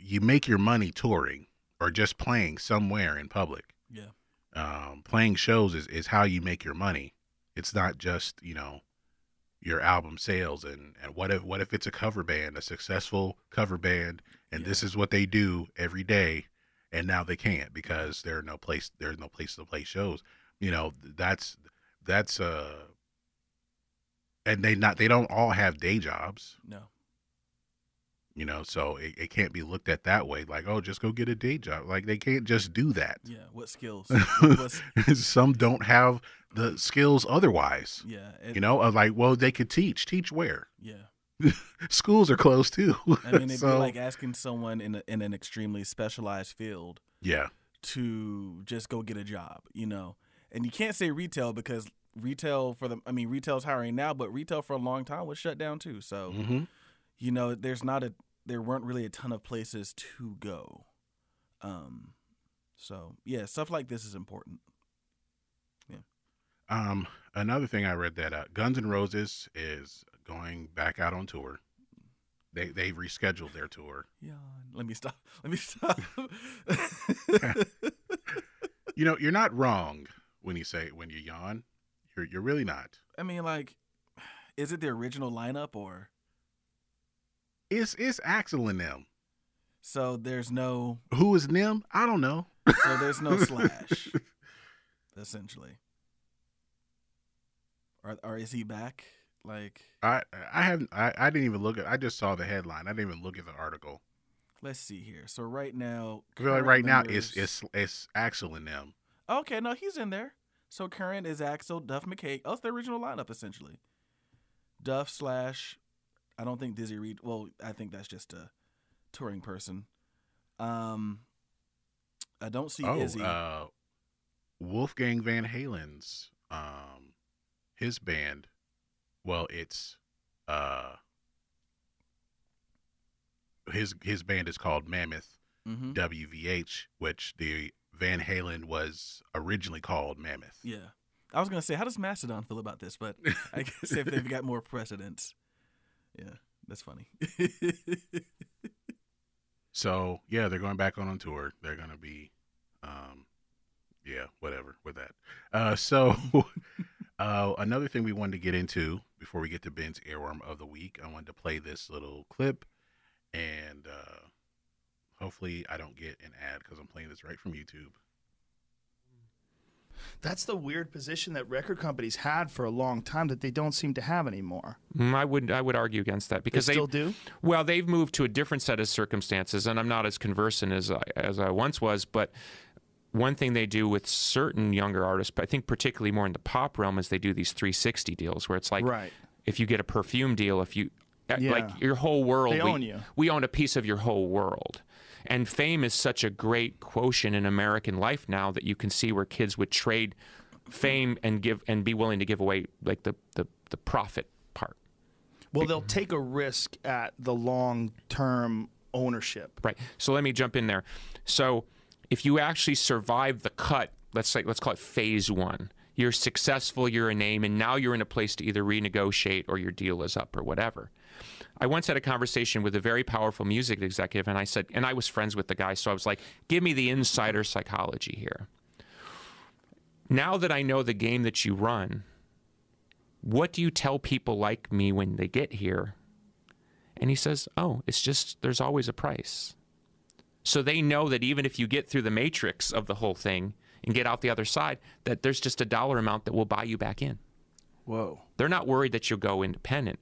you make your money touring or just playing somewhere in public. Yeah. Um, playing shows is, is how you make your money. It's not just you know your album sales and and what if what if it's a cover band, a successful cover band, and this is what they do every day and now they can't because there's no place there's no place to play shows you know that's that's uh and they not they don't all have day jobs No. You know so it, it can't be looked at that way like oh just go get a day job like they can't just do that Yeah. What skills? What- some don't have the skills otherwise yeah. it- you know like well they could teach teach where Yeah. schools are closed too I mean, it'd so be like asking someone in a, in an extremely specialized field yeah to just go get a job, you know. And you can't say retail because retail for the I mean, retail's hiring now, but retail for a long time was shut down too. So hmm you know, there's not a there weren't really a ton of places to go. Um, so yeah, stuff like this is important. Um, another thing I read that uh, Guns N' Roses is going back out on tour. They they rescheduled their tour. Yawn. Let me stop. Let me stop. You know, you're not wrong when you say when you yawn. You're you're really not. I mean, like, is it the original lineup or It's it's Axl and them. so? There's no Who is them? I don't know. so there's no slash, essentially. Or or is he back? Like, I I haven't I, I didn't even look at I just saw the headline. I didn't even look at the article. let's see here. So right now, right now members- it's it's it's Axl and them. Okay, no, he's in there. So current is Axl, Duff McKay. Oh, it's the original lineup essentially. Duff slash, I don't think Dizzy Reed. Well, I think that's just a touring person. Um, I don't see oh, Izzy. uh, Wolfgang Van Halen's um his band. Well, it's uh his his band is called Mammoth hmm WVH, which the Van Halen was originally called Mammoth. Yeah, I was gonna say, how does Mastodon feel about this? But I guess if they've got more precedence, yeah, that's funny. So yeah, they're going back on on tour. They're gonna be, um, yeah, whatever with that. Uh, so uh, another thing we wanted to get into before we get to Ben's earworm of the week, I wanted to play this little clip, and uh, hopefully I don't get an ad because I'm playing this right from YouTube. That's the weird position that record companies had for a long time that they don't seem to have anymore. Mm, I would I would argue against that because they still do. Well, they've moved to a different set of circumstances, and I'm not as conversant as I, as I once was. But one thing they do with certain younger artists, but I think particularly more in the pop realm, is they do these 360 deals where it's like Right. if you get a perfume deal, if you uh, Yeah. like your whole world, They we, own you. we own a piece of your whole world. And fame is such a great quotient in American life now that you can see where kids would trade fame and give and be willing to give away like the the, the profit part. Well, they'll take a risk at the long term ownership. Right. So let me jump in there. So if you actually survive the cut, let's say let's call it phase one. You're successful, you're a name, and now you're in a place to either renegotiate or your deal is up or whatever. I once had a conversation with a very powerful music executive, and I said, and I was friends with the guy, so I was like, give me the insider psychology here. Now that I know the game that you run, what do you tell people like me when they get here? And he says, oh, it's just, there's always a price. So they know that even if you get through the matrix of the whole thing and get out the other side, that there's just a dollar amount that will buy you back in. Whoa. They're not worried that you'll go independent.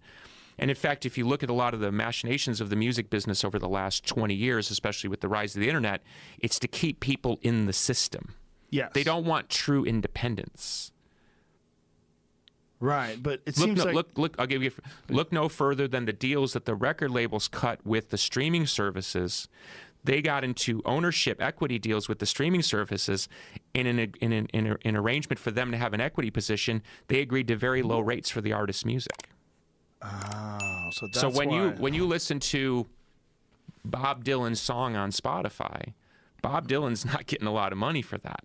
And in fact, if you look at a lot of the machinations of the music business over the last 20 years, especially with the rise of the internet, it's to keep people in the system. Yes. They don't want true independence. Right. But it Look, seems no, like look, look. I'll give you. Look no further than the deals that the record labels cut with the streaming services. They got into ownership equity deals with the streaming services, in an in an, in an arrangement for them to have an equity position. They agreed to very low rates for the artist's music. Oh, so that's so when you when you listen to Bob Dylan's song on Spotify, Bob Dylan's not getting a lot of money for that.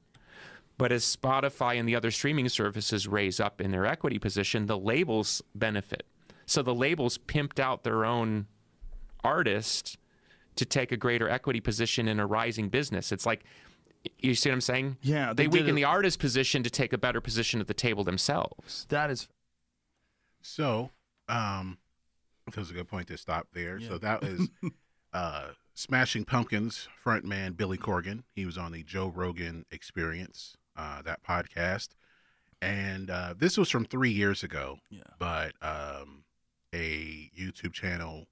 But as Spotify and the other streaming services raise up in their equity position, the labels benefit. So the labels pimped out their own artist to take a greater equity position in a rising business. It's like you see what I'm saying? Yeah, They, they did weaken the artist's position to take a better position at the table themselves. that is So, um, that was a good point to stop there. So Yeah. that is uh, Smashing Pumpkins frontman Billy Corgan. He was on the Joe Rogan Experience, uh, that podcast, and uh, this was from three years ago. Yeah. But um, a YouTube channel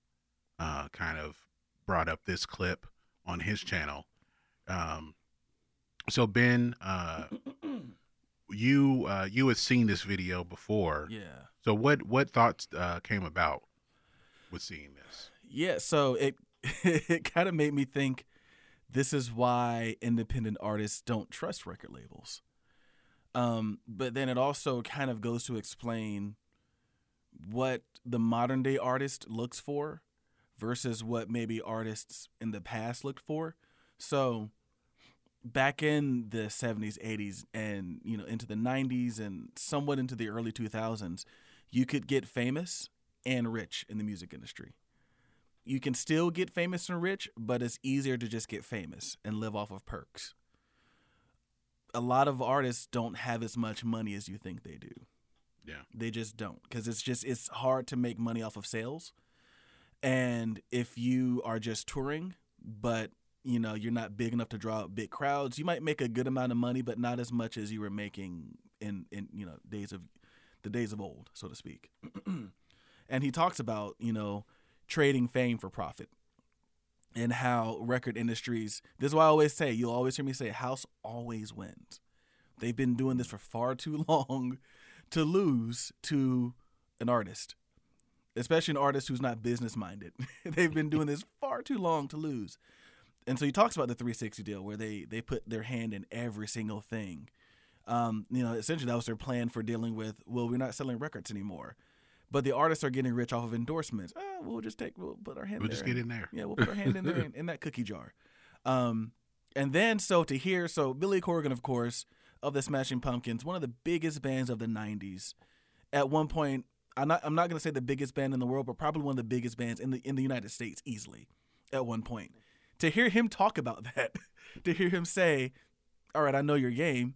uh, kind of brought up this clip on his channel. Um, so Ben, uh, you uh, you had seen this video before. Yeah. So what what thoughts uh, came about with seeing this? Yeah, so it it kind of made me think this is why independent artists don't trust record labels. Um, but then it also kind of goes to explain what the modern day artist looks for versus what maybe artists in the past looked for. So back in the 70s, 80s and you know into the 90s and somewhat into the early 2000s, you could get famous and rich in the music industry. You can still get famous and rich, but it's easier to just get famous and live off of perks. A lot of artists don't have as much money as you think they do. Yeah. They just don't because it's just it's hard to make money off of sales. And if you are just touring, but you know you're not big enough to draw big crowds, you might make a good amount of money, but not as much as you were making in in you know days of the days of old, so to speak. and he talks about you know trading fame for profit and how record industries. This is why I always say you'll always hear me say house always wins. They've been doing this for far too long to lose to an artist, especially an artist who's not business minded. They've been doing this far too long to lose. And so he talks about the 360 deal where they they put their hand in every single thing. Um, you know, essentially that was their plan for dealing with. Well, we're not selling records anymore, but the artists are getting rich off of endorsements. Ah, we'll just take, we'll put our hand. We'll there just get in there. yeah, we'll put our hand in there in, in that cookie jar. Um, and then so to hear, so Billy Corgan, of course, of the Smashing Pumpkins, one of the biggest bands of the '90s. At one point, I'm not I'm not gonna say the biggest band in the world, but probably one of the biggest bands in the in the United States, easily. At one point, to hear him talk about that, to hear him say, "All right, I know your game.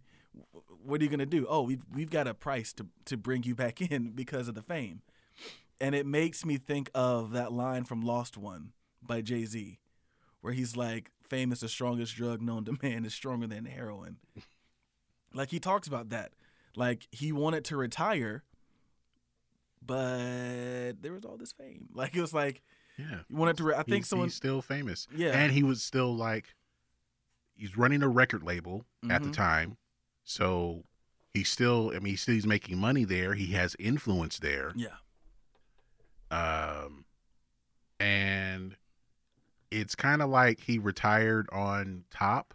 What are you gonna do? Oh, we've we've got a price to to bring you back in because of the fame." And it makes me think of that line from Lost One by Jay Z, where he's like, "Fame is the strongest drug known to man. is stronger than heroin." like he talks about that. Like he wanted to retire, but there was all this fame. Like it was like Yeah. wanted to. Re- I think he's, someone. he's still famous. Yeah. And he was still like he's running a record label at the Mhm. time. So he's still I mean he's still he's making money there. He has influence there. Yeah. Um and it's kind of like he retired on top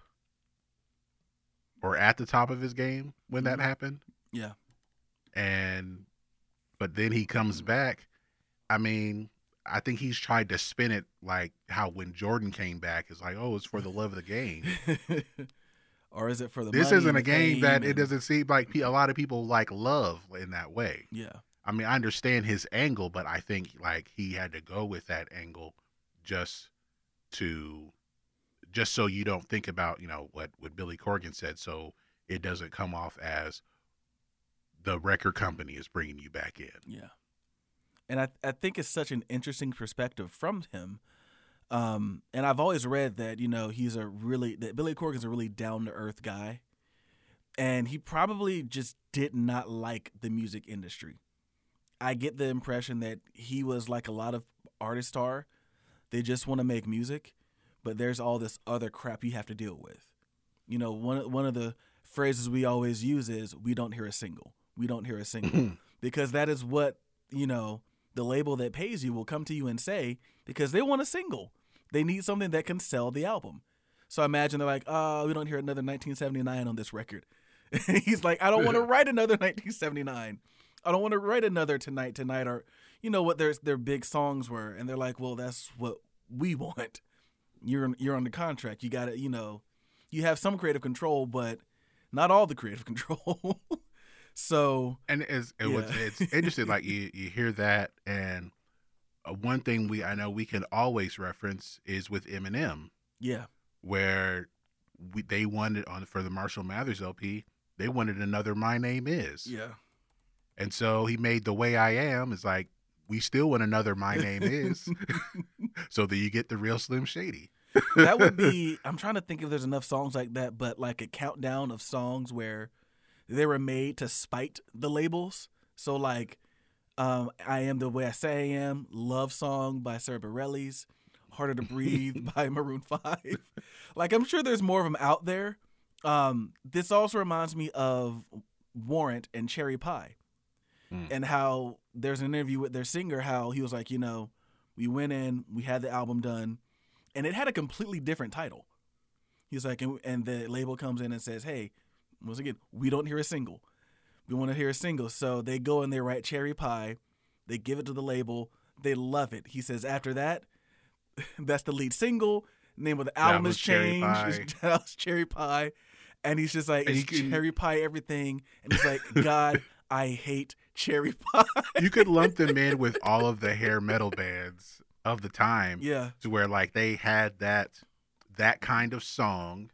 or at the top of his game when that Mhm. happened. Yeah. And but then he comes back. I mean, I think he's tried to spin it like how when Jordan came back, it's like, oh, it's for the love of the game. or is it for the? this isn't a the game that fame it doesn't seem like a lot of people like love in that way. Yeah. I mean, I understand his angle, but I think like he had to go with that angle just to just so you don't think about, you know, what what Billy Corgan said so it doesn't come off as the record company is bringing you back in. Yeah. And I, I think it's such an interesting perspective from him. Um, and I've always read that, you know, he's a really, that Billy Corgan's a really down to earth guy. And he probably just did not like the music industry. I get the impression that he was like a lot of artists are. They just want to make music, but there's all this other crap you have to deal with. You know, one one of the phrases we always use is we don't hear a single. We don't hear a single. because that is what, you know, the label that pays you will come to you and say because they want a single. They need something that can sell the album. So I imagine they're like, "Oh, we don't hear another 1979 on this record." He's like, "I don't want to write another 1979. I don't want to write another Tonight Tonight or you know what their their big songs were." And they're like, "Well, that's what we want. You're you're on the contract. You got to, you know, you have some creative control, but not all the creative control." So, and it's it was it's interesting like you you hear that and uh, one thing we I know we can always reference is with Eminem. Yeah. where we, they wanted on for the Marshall Mathers LP they wanted another My Name Is. Yeah. and so he made the way I am is like we still want another My Name Is. So that you get the real Slim Shady. That would be i'm trying to think if there's enough songs like that but like a countdown of songs where they were made to spite the labels so like um, i am the way i say i am love song by sara bareilles harder to breathe by maroon 5 like i'm sure there's more of them out there um, this also reminds me of warrant and cherry pie Mm. and how there's an interview with their singer how he was like you know we went in we had the album done and it had a completely different title. He's like, and, and the label comes in and says, "Hey, once again, we don't hear a single. We want to hear a single." So they go and they write "Cherry Pie." They give it to the label. They love it. He says, after that, That's the lead single. Name of the album is Cherry changed. That was Cherry Pie. And he's just like, it's can- cherry pie everything. And he's like, God, I hate cherry pie. you could lump them in with all of the hair metal bands of the time yeah. to where like they had that that kind of song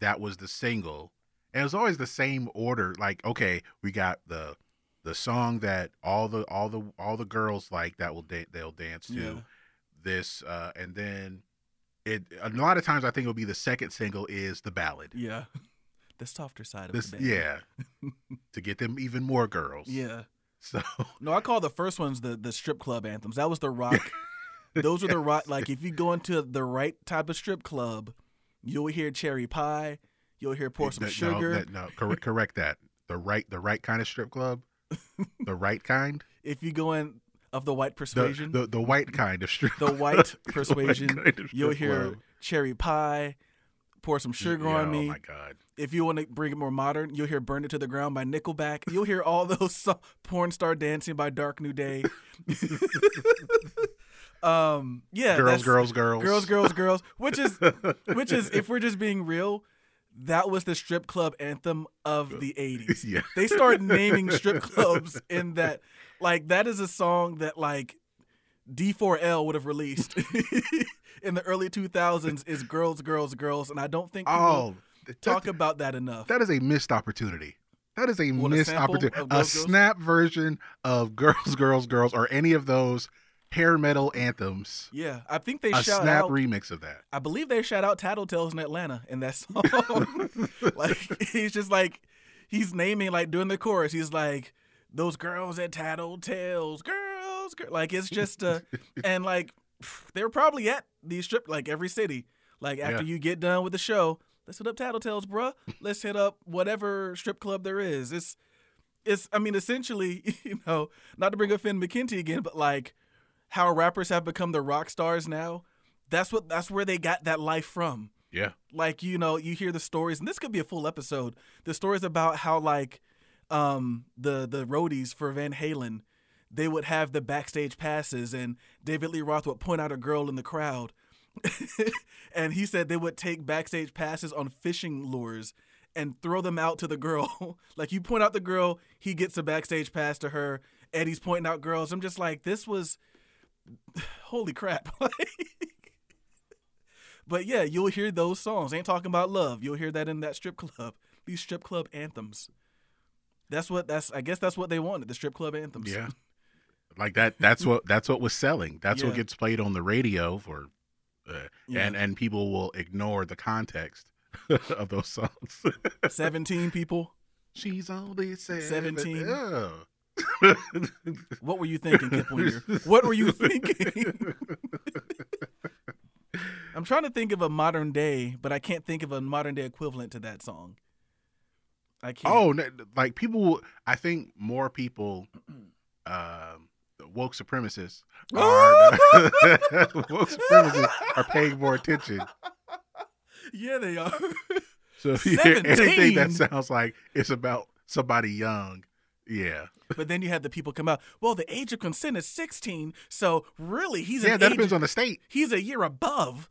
that was the single and it was always the same order like okay we got the the song that all the all the all the girls like that will da- they'll dance to Yeah. this uh and then it a lot of times i think it'll be the second single is the ballad Yeah. The softer side of this the band. yeah to get them even more girls Yeah. so No, I call the first ones the the strip club anthems. That was the rock. Those were the rock. Like if you go into the right type of strip club, you'll hear cherry pie. You'll hear pour some no, sugar. that- no correct correct that the right the right kind of strip club the right kind if you go in of the white persuasion, the, the the white kind of strip the white persuasion, kind of you'll hear club. cherry pie. Pour some sugar Yeah, on me. Oh my god. If you want to bring it more modern, you'll hear "Burn It to the Ground" by Nickelback. You'll hear all those so- "Porn Star Dancing" by Dark New Day. um, yeah, girls, girls, girls, girls, girls, girls. Which is, which is, if we're just being real, that was the strip club anthem of the '80s. Yeah. They started naming strip clubs in that, like, that is a song that like D4L would have released in the early 2000s. Is girls, girls, girls, and I don't think people Oh, talk about that enough. that is a missed opportunity. That is a What, missed sample opportunity. of A Girls, Girls? snap version of girls, girls, girls, or any of those hair metal anthems. yeah, I think they A shout snap out. remix of that. I believe they shout out Tattletales in Atlanta in that song. like he's just like he's naming like during the chorus, he's like those girls at Tattletales, girls, girl. like it's just uh and like they were probably at these strip like every city. Like after Yeah. you get done with the show, let's hit up Tattletales, bruh. Let's hit up whatever strip club there is. It's it's I mean essentially, you know, not to bring up Finn McKenty again, but like how rappers have become the rock stars now. That's what that's where they got that life from. Yeah. Like, you know, you hear the stories, and this could be a full episode. The stories about how like um the the roadies for Van Halen, they would have the backstage passes and David Lee Roth would point out a girl in the crowd. and he said they would take backstage passes on fishing lures and throw them out to the girl. like you point out the girl, he gets a backstage pass to her. Eddie's pointing out girls. I'm just like, this was holy crap. but yeah, you'll hear those songs. Ain't talking about love. You'll hear that in that strip club. These strip club anthems. That's what that's I guess that's what they wanted, the strip club anthems. Yeah. Like that. That's what. That's what was selling. That's what gets played on the radio for, uh, Yeah. and and people will ignore the context of those songs. 17 people. She's only seven. 17. Oh. What were you thinking? What were you thinking? I'm trying to think of a modern day, but I can't think of a modern day equivalent to that song. I can't. Oh, like people. I think more people, um, woke supremacists are woke supremacists are paying more attention. yeah, they are. So if you hear anything that sounds like it's about somebody young, yeah, but then you had the people come out. Well, the age of consent is 16, so really he's a year yeah, that age, depends on the state. he's a year above.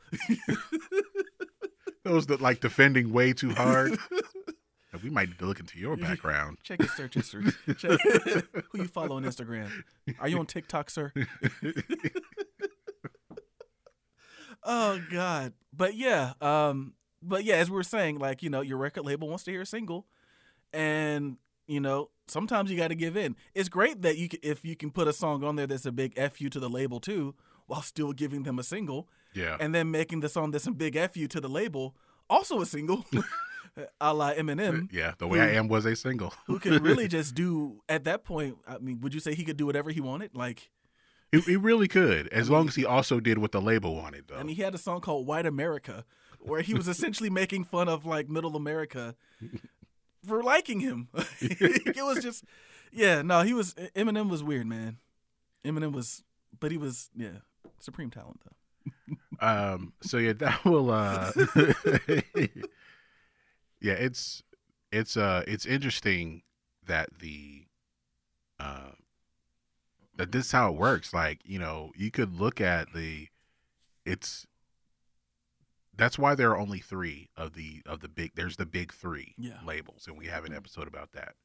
Those that like defending way too hard. we might need to look into your background. Check his search history. Check who you follow on Instagram. Are you on TikTok, sir? oh God. But yeah, um, but yeah, as we were saying, like, you know, your record label wants to hear a single and you know, sometimes you gotta give in. It's great that you can, if you can put a song on there that's a big F you to the label too, while still giving them a single. Yeah, And then making the song that's a big F you to the label, also a single. a la Eminem uh, yeah. The way I am was a single. who could really just do at that point. I mean, would you say he could do whatever he wanted? Like, He, he really could, as long as he also did what the label wanted, though. I mean, he had a song called "White America," where he was essentially making fun of like Middle America for liking him. it was just, yeah, no, he was Eminem was weird, man. Eminem was, but he was, yeah, supreme talent though. um so yeah that will uh yeah it's it's uh it's interesting that the uh that this is how it works like you know you could look at the it's that's why there are only three of the of the big there's the big three Yeah. labels and we have an episode about that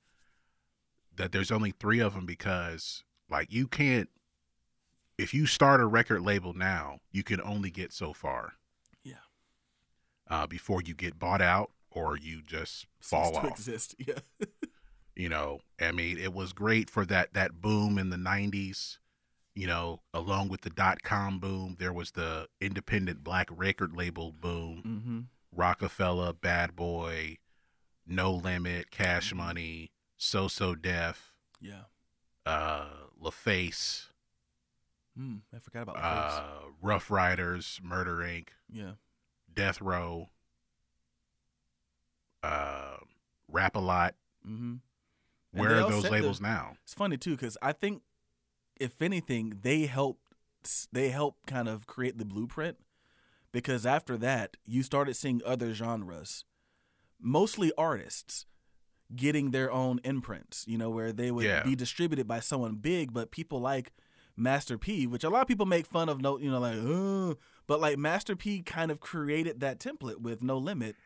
that there's only three of them because like you can't if you start a record label now you can only get so far Yeah. uh, before you get bought out or you just fall to off exist. Yeah. you know i mean it was great for that that boom in the 90s you know along with the dot com boom there was the independent black record label boom mm-hmm. rockefeller bad boy no limit cash money so so def Yeah. uh laface Mm, I forgot about the face. uh ruff ryders murder inc Yeah. death row uh rap a lot Mm-hmm. Where are those labels the- now It's funny too because I think, if anything, they helped. They helped kind of create the blueprint because after that, you started seeing other genres, mostly artists, getting their own imprints. You know, where they would Yeah. be distributed by someone big, but people like Master P, which a lot of people make fun of. No, you know, like, oh, but like Master P kind of created that template with No Limit.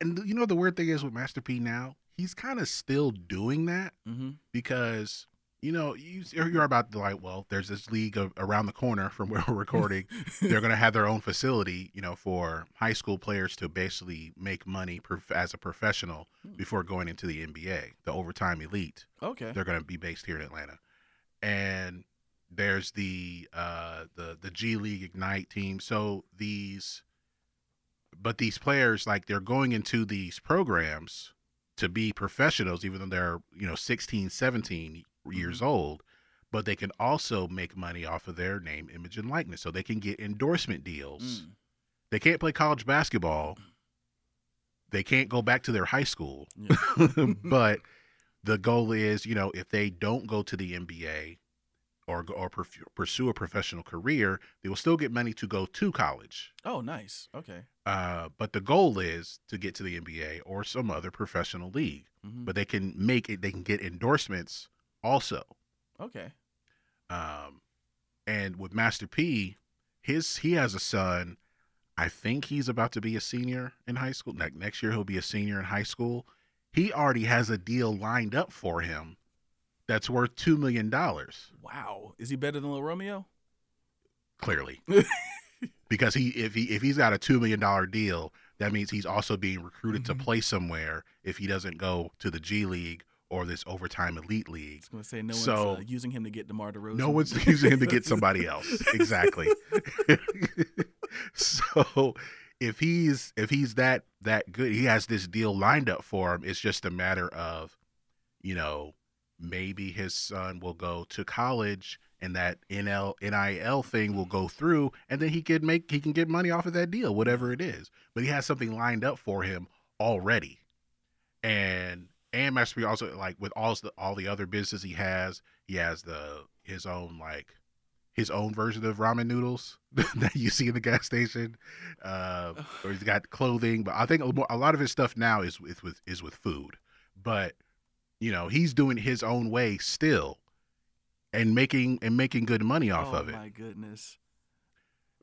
and you know the weird thing is with master p now he's kind of still doing that Mm-hmm. because you know you you're about to like well there's this league of, around the corner from where we're recording. They're going to have their own facility you know for high school players to basically make money prof- as a professional before going into the nba the overtime elite. Okay. they're going to be based here in atlanta. And there's the uh the the g league ignite team. So these but these players like they're going into these programs to be professionals even though they're you know 16 17 years old but they can also make money off of their name image and likeness so they can get endorsement deals Mm. they can't play college basketball they can't go back to their high school Yeah. but the goal is, you know, if they don't go to the NBA or or pursue a professional career, they will still get money to go to college. oh, nice. Okay. Uh, but the goal is to get to the NBA or some other professional league. Mhm. But they can make it. They can get endorsements also. Okay. Um, and with Master P, his he has a son. I think he's about to be a senior in high school. Like next year, he'll be a senior in high school. He already has a deal lined up for him that's worth two million dollars. Wow. Is he better than Lil Romeo? Clearly, because he if he if he's got a two million dollar deal, that means he's also being recruited to Mhm. play somewhere if he doesn't go to the G League or this overtime elite league. I was going to say no So- one's uh, using him to get DeMar DeRozan. No one's using him to get somebody else. Exactly. so if he's if he's that that good, he has this deal lined up for him. It's just a matter of, you know, maybe his son will go to college and that NL NIL thing will go through and then he can make he can get money off of that deal, whatever it is. But he has something lined up for him already. And and Master P also like with all the all the other business he has, he has the his own like his own version of ramen noodles that you see in the gas station. Uh, or he's got clothing, but I think a, lot of his stuff now is with, with is with food. But you know, he's doing his own way still, and making and making good money off oh, of it. my goodness.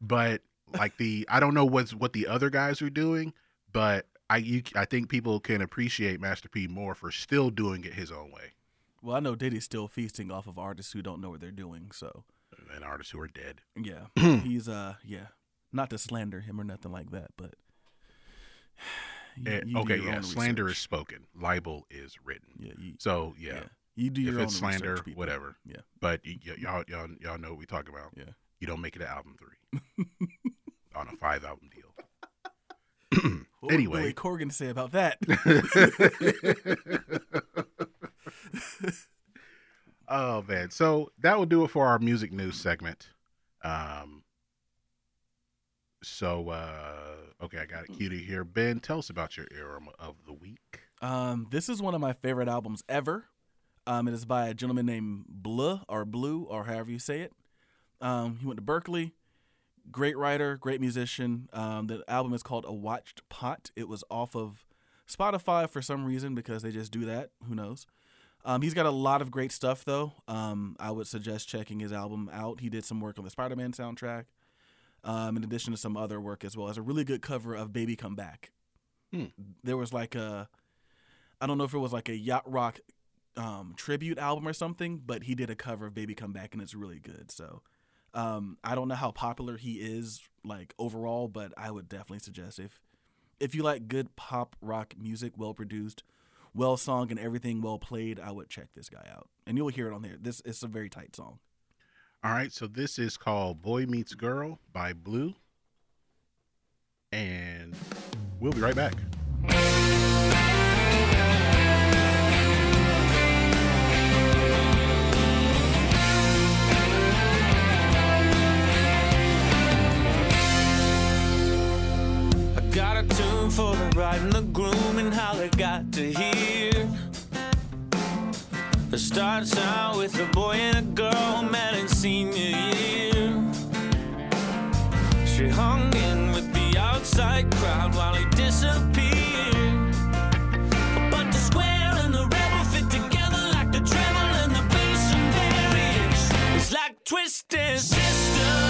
But like the I don't know what's what the other guys are doing, but I you I think people can appreciate Master P more for still doing it his own way. Well, I know Diddy's still feasting off of artists who don't know what they're doing. So, And artists who are dead. yeah. he's, uh, yeah. Not to slander him or nothing like that, but. you- Eh, you okay, yeah. Slander is spoken. Libel is written. Yeah, you, So yeah, yeah. You do if your it's own slander, research, whatever. Yeah. But y- y- y'all, y'all, y'all know what we talking about. Yeah. You don't make it to album three on a five album deal. What Anyway. Billy Corgan say about that? oh man, so that will do it for our music news segment. Um. So uh, okay, I got it queued here. Ben, tell us about your era of the week. Um, this is one of my favorite albums ever. Um, it is by a gentleman named Bleu or Bleu or however you say it. Um, he went to Berklee. Great writer, great musician. Um, the album is called A Watched Pot. It was off of Spotify for some reason because they just do that. Who knows? Um, he's got a lot of great stuff though. Um, I would suggest checking his album out. He did some work on the Spider-Man soundtrack. um, in addition to some other work as well. As a really good cover of "Baby Come Back." Hmm. There was like a, I don't know if it was like a yacht rock um, tribute album or something, but he did a cover of "Baby Come Back" and it's really good. So. Um, I don't know how popular he is like overall, but I would definitely suggest if if you like good pop rock music, well produced, well sung, and everything well played, I would check this guy out, and you'll hear it on there. This is a very tight song. All right, so this is called Boy Meets Girl by Bleu. And we'll be right back. For the groom and how got to here. It starts out with a boy and a girl met in senior year. She hung in with the outside crowd while he disappeared. But the square and the rebel fit together like the treble and the bass. It's like twisted sister.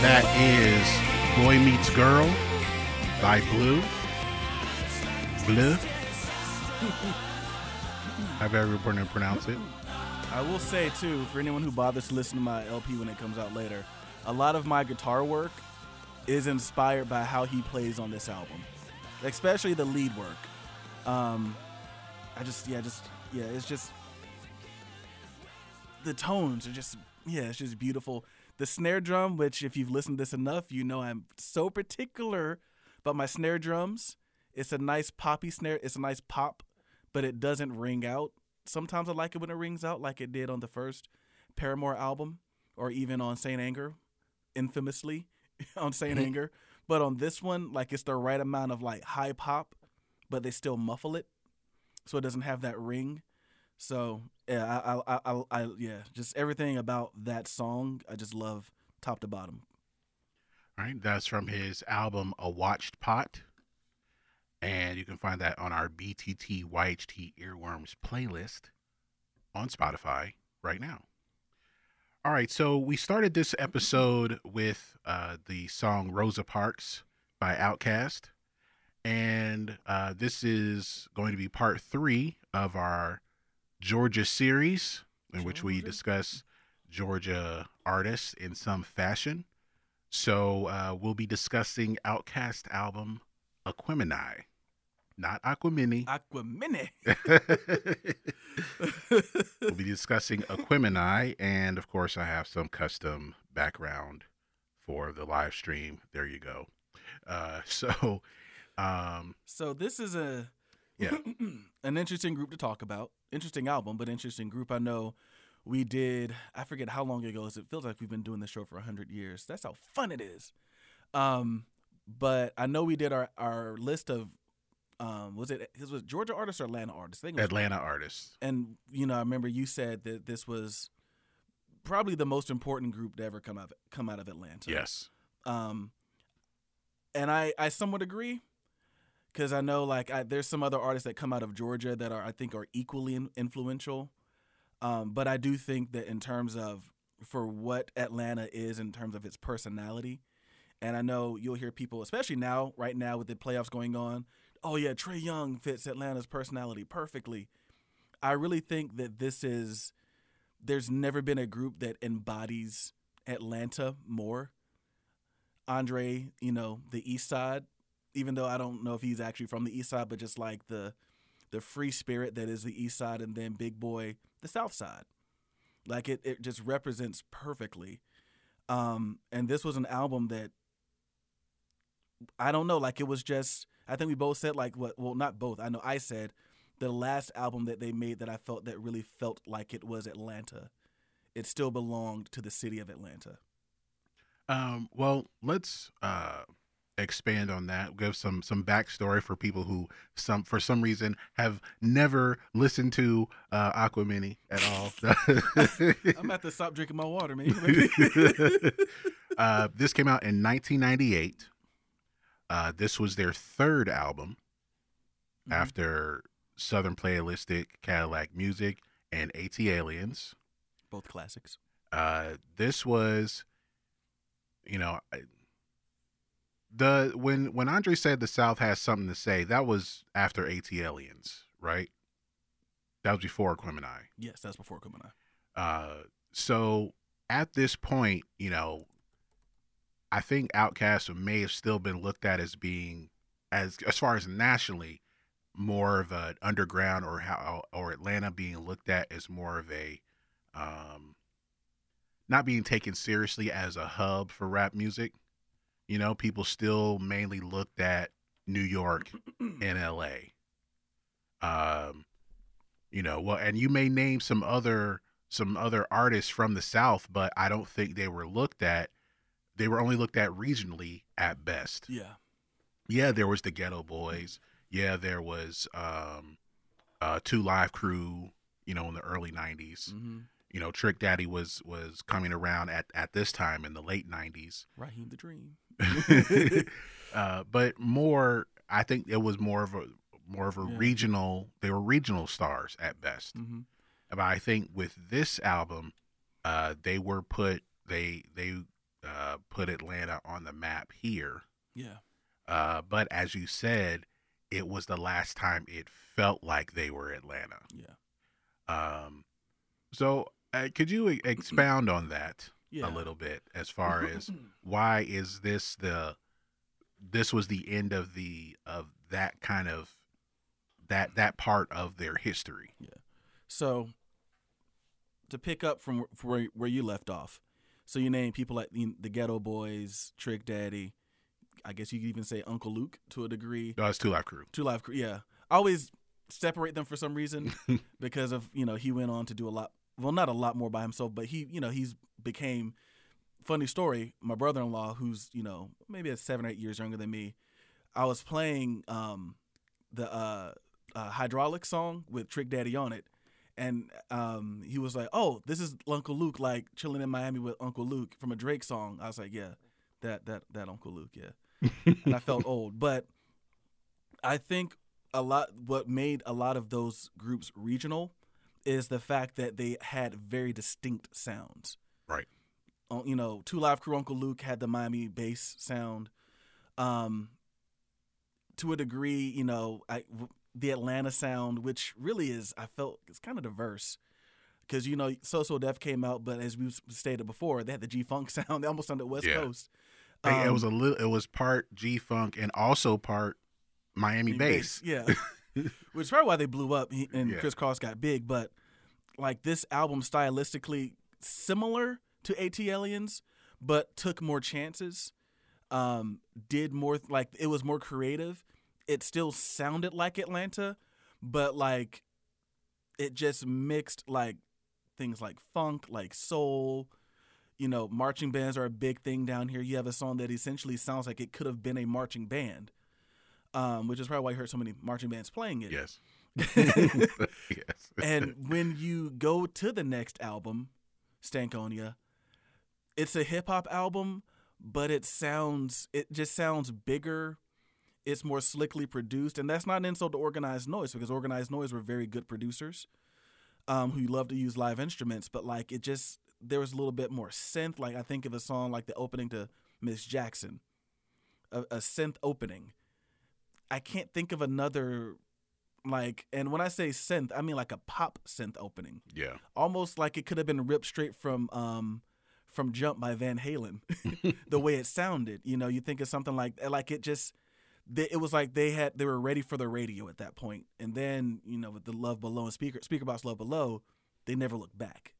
That is Boy Meets Girl by Bleu. Bleu. However you want to pronounce it. I will say too, for anyone who bothers to listen to my LP when it comes out later, a lot of my guitar work is inspired by how he plays on this album, especially the lead work. Um, I just, yeah, just, yeah, it's just the tones are just, yeah, it's just beautiful. The snare drum, which if you've listened to this enough, you know I'm so particular about my snare drums. It's a nice poppy snare. It's a nice pop, but it doesn't ring out. Sometimes I like it when it rings out, like it did on the first Paramore album, or even on Saint Anger, infamously on Saint mm-hmm. Anger. But on this one, like it's the right amount of like high pop, but they still muffle it, so it doesn't have that ring. So yeah, I, I, I, I, yeah, just everything about that song, I just love top to bottom. All right, that's from his album A Watched Pot. And you can find that on our BTT YHT Earworms playlist on Spotify right now. All right, so we started this episode with uh, the song Rosa Parks by Outkast. And uh, this is going to be part three of our Georgia series, in which we discuss Georgia artists in some fashion. So uh, we'll be discussing Outkast album Aquemini, not Aquamini. Aquamini. we'll be discussing Aquemini, and of course, I have some custom background for the live stream. There you go. Uh, so, um, So this is a Yeah. an interesting group to talk about. Interesting album, but interesting group. I know we did. I forget how long ago. It feels like we've been doing this show for hundred years. That's how fun it is. Um, but I know we did our our list of. Um, was it it was Georgia artists or Atlanta artists? I think Atlanta artists. and you know, I remember you said that this was probably the most important group to ever come out come out of Atlanta. Yes. Um, and I I somewhat agree because I know like I, there's some other artists that come out of Georgia that are I think are equally in, influential. Um, but I do think that in terms of for what Atlanta is in terms of its personality, and I know you'll hear people, especially now, right now with the playoffs going on, oh yeah, Trae Young fits Atlanta's personality perfectly. I really think that this is there's never been a group that embodies Atlanta more. Andre, you know, the East Side, even though I don't know if he's actually from the East Side, but just like the the free spirit that is the East Side, and then Big Boi, the South Side. Like it, it just represents perfectly. Um, and this was an album that I don't know, like it was just. I think we both said like what? Well, not both. I know I said the last album that they made that I felt that really felt like it was Atlanta. It still belonged to the city of Atlanta. Um, well, let's uh, expand on that. Give some some backstory for people who some for some reason have never listened to uh, Aquemini at all. I'm about to stop drinking my water, man. uh, this came out in 1998. Uh, this was their third album Mhm. after Southern Playalistic, Cadillac Music, and ATLiens. Both classics. Uh, this was, you know, I- the when when Andre said the South has something to say, that was after ATLiens, right? That was before Aquemini. Yes, that's before out. Uh, so at this point, you know, I think Outkast may have still been looked at as being, as as far as nationally, more of an underground, or how or Atlanta being looked at as more of a, um, not being taken seriously as a hub for rap music. You know, people still mainly looked at New York and L.A. Um, you know, well, and you may name some other some other artists from the South, but I don't think they were looked at. They were only looked at regionally at best. Yeah. Yeah, there was the Geto Boys. Yeah, there was um, uh, Two Live Crew. You know, in the early '90s. Mm-hmm. You know, Trick Daddy was was coming around at at this time in the late '90s. Raheem the Dream. uh, but more, I think it was more of a more of a Yeah. regional. They were regional stars at best. Mm-hmm. But I think with this album, uh, they were put they they uh, put Atlanta on the map here. Yeah. Uh, but as you said, it was the last time it felt like they were Atlanta. Yeah. Um, so uh, could you expound on that Yeah. a little bit as far as why is this the this was the end of the of that kind of that that part of their history. Yeah. So, to pick up from where where you left off, so you name people like know, the Geto Boys, Trick Daddy. I guess you could even say Uncle Luke to a degree. Oh, it's Two Live Crew. Two Live Crew. Yeah, I always separate them for some reason because of you know he went on to do a lot. Well, not a lot more by himself, but he you know he's became. Funny story. My brother-in-law, who's you know maybe seven or eight years younger than me, I was playing um, the uh, uh, hydraulic song with Trick Daddy on it, and um, he was like, "Oh, this is Uncle Luke, like chilling in Miami with Uncle Luke from a Drake song." I was like, "Yeah, that that that Uncle Luke, yeah." and I felt old, but I think a lot what made a lot of those groups regional is the fact that they had very distinct sounds. Right. Uh, You know, Two Live Crew, Uncle Luke had the Miami bass sound. Um, to a degree, you know, I, the Atlanta sound, which really is, I felt it's kind of diverse. Because you know, So So Def came out, but as we stated before, they had the G Funk sound. They almost sounded West Yeah. Coast. They- it Um, was a little. It was part G Funk and also part Miami bass. Yeah. Which is probably why they blew up and Yeah. Kris Kross got big. But like this album stylistically similar to ATLiens, but took more chances. Um, did more like it was more creative. It still sounded like Atlanta, but like it just mixed like things like funk, like soul. You know, marching bands are a big thing down here. You have a song that essentially sounds like it could have been a marching band um, which is probably why you heard so many marching bands playing it. Yes. yes. and when you go to the next album, Stankonia, it's a hip hop album, but it sounds it just sounds bigger. it's more slickly produced, and that's not an insult to organized noise because organized noise were very good producers, um, who love to use live instruments. But like it just there was a little bit more synth. Like I think of a song like the opening to Miss Jackson, a, a synth opening. I can't think of another like, and when I say synth, I mean like a pop synth opening Yeah. almost like it could have been ripped straight from um from Jump by Van Halen. the way it sounded, you know, you think of something like like it just they, it was like they had they were ready for the radio at that point. And then, you know, with the Love Below and Speaker Speakerboxxx Love Below, they never looked back.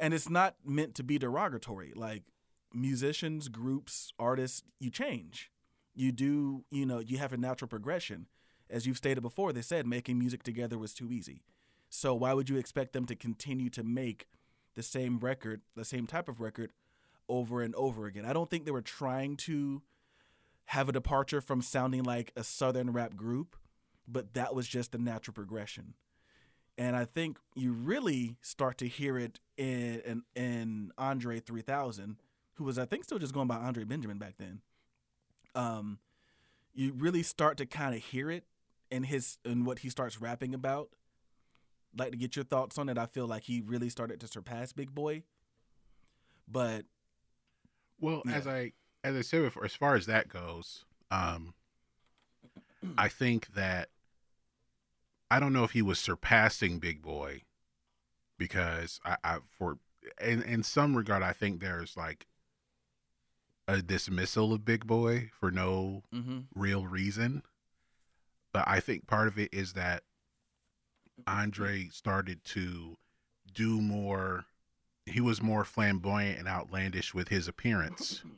And it's not meant to be derogatory. Like musicians, groups, artists, you change. You do, you know, you have a natural progression. As you've stated before, they said making music together was too easy. So why would you expect them to continue to make the same record, the same type of record over and over again? I don't think they were trying to have a departure from sounding like a southern rap group, but that was just the natural progression. And I think you really start to hear it in in, in Andre 3000, who was I think still just going by Andre Benjamin back then. Um you really start to kind of hear it in his in what he starts rapping about like to get your thoughts on it. I feel like he really started to surpass Big Boi. But Well, Yeah. as I as I said before, as far as that goes, um, I think that I don't know if he was surpassing Big Boi because I, I for in in some regard I think there's like a dismissal of Big Boi for no mhm, real reason. But I think part of it is that Andre started to do more. He was more flamboyant and outlandish with his appearance.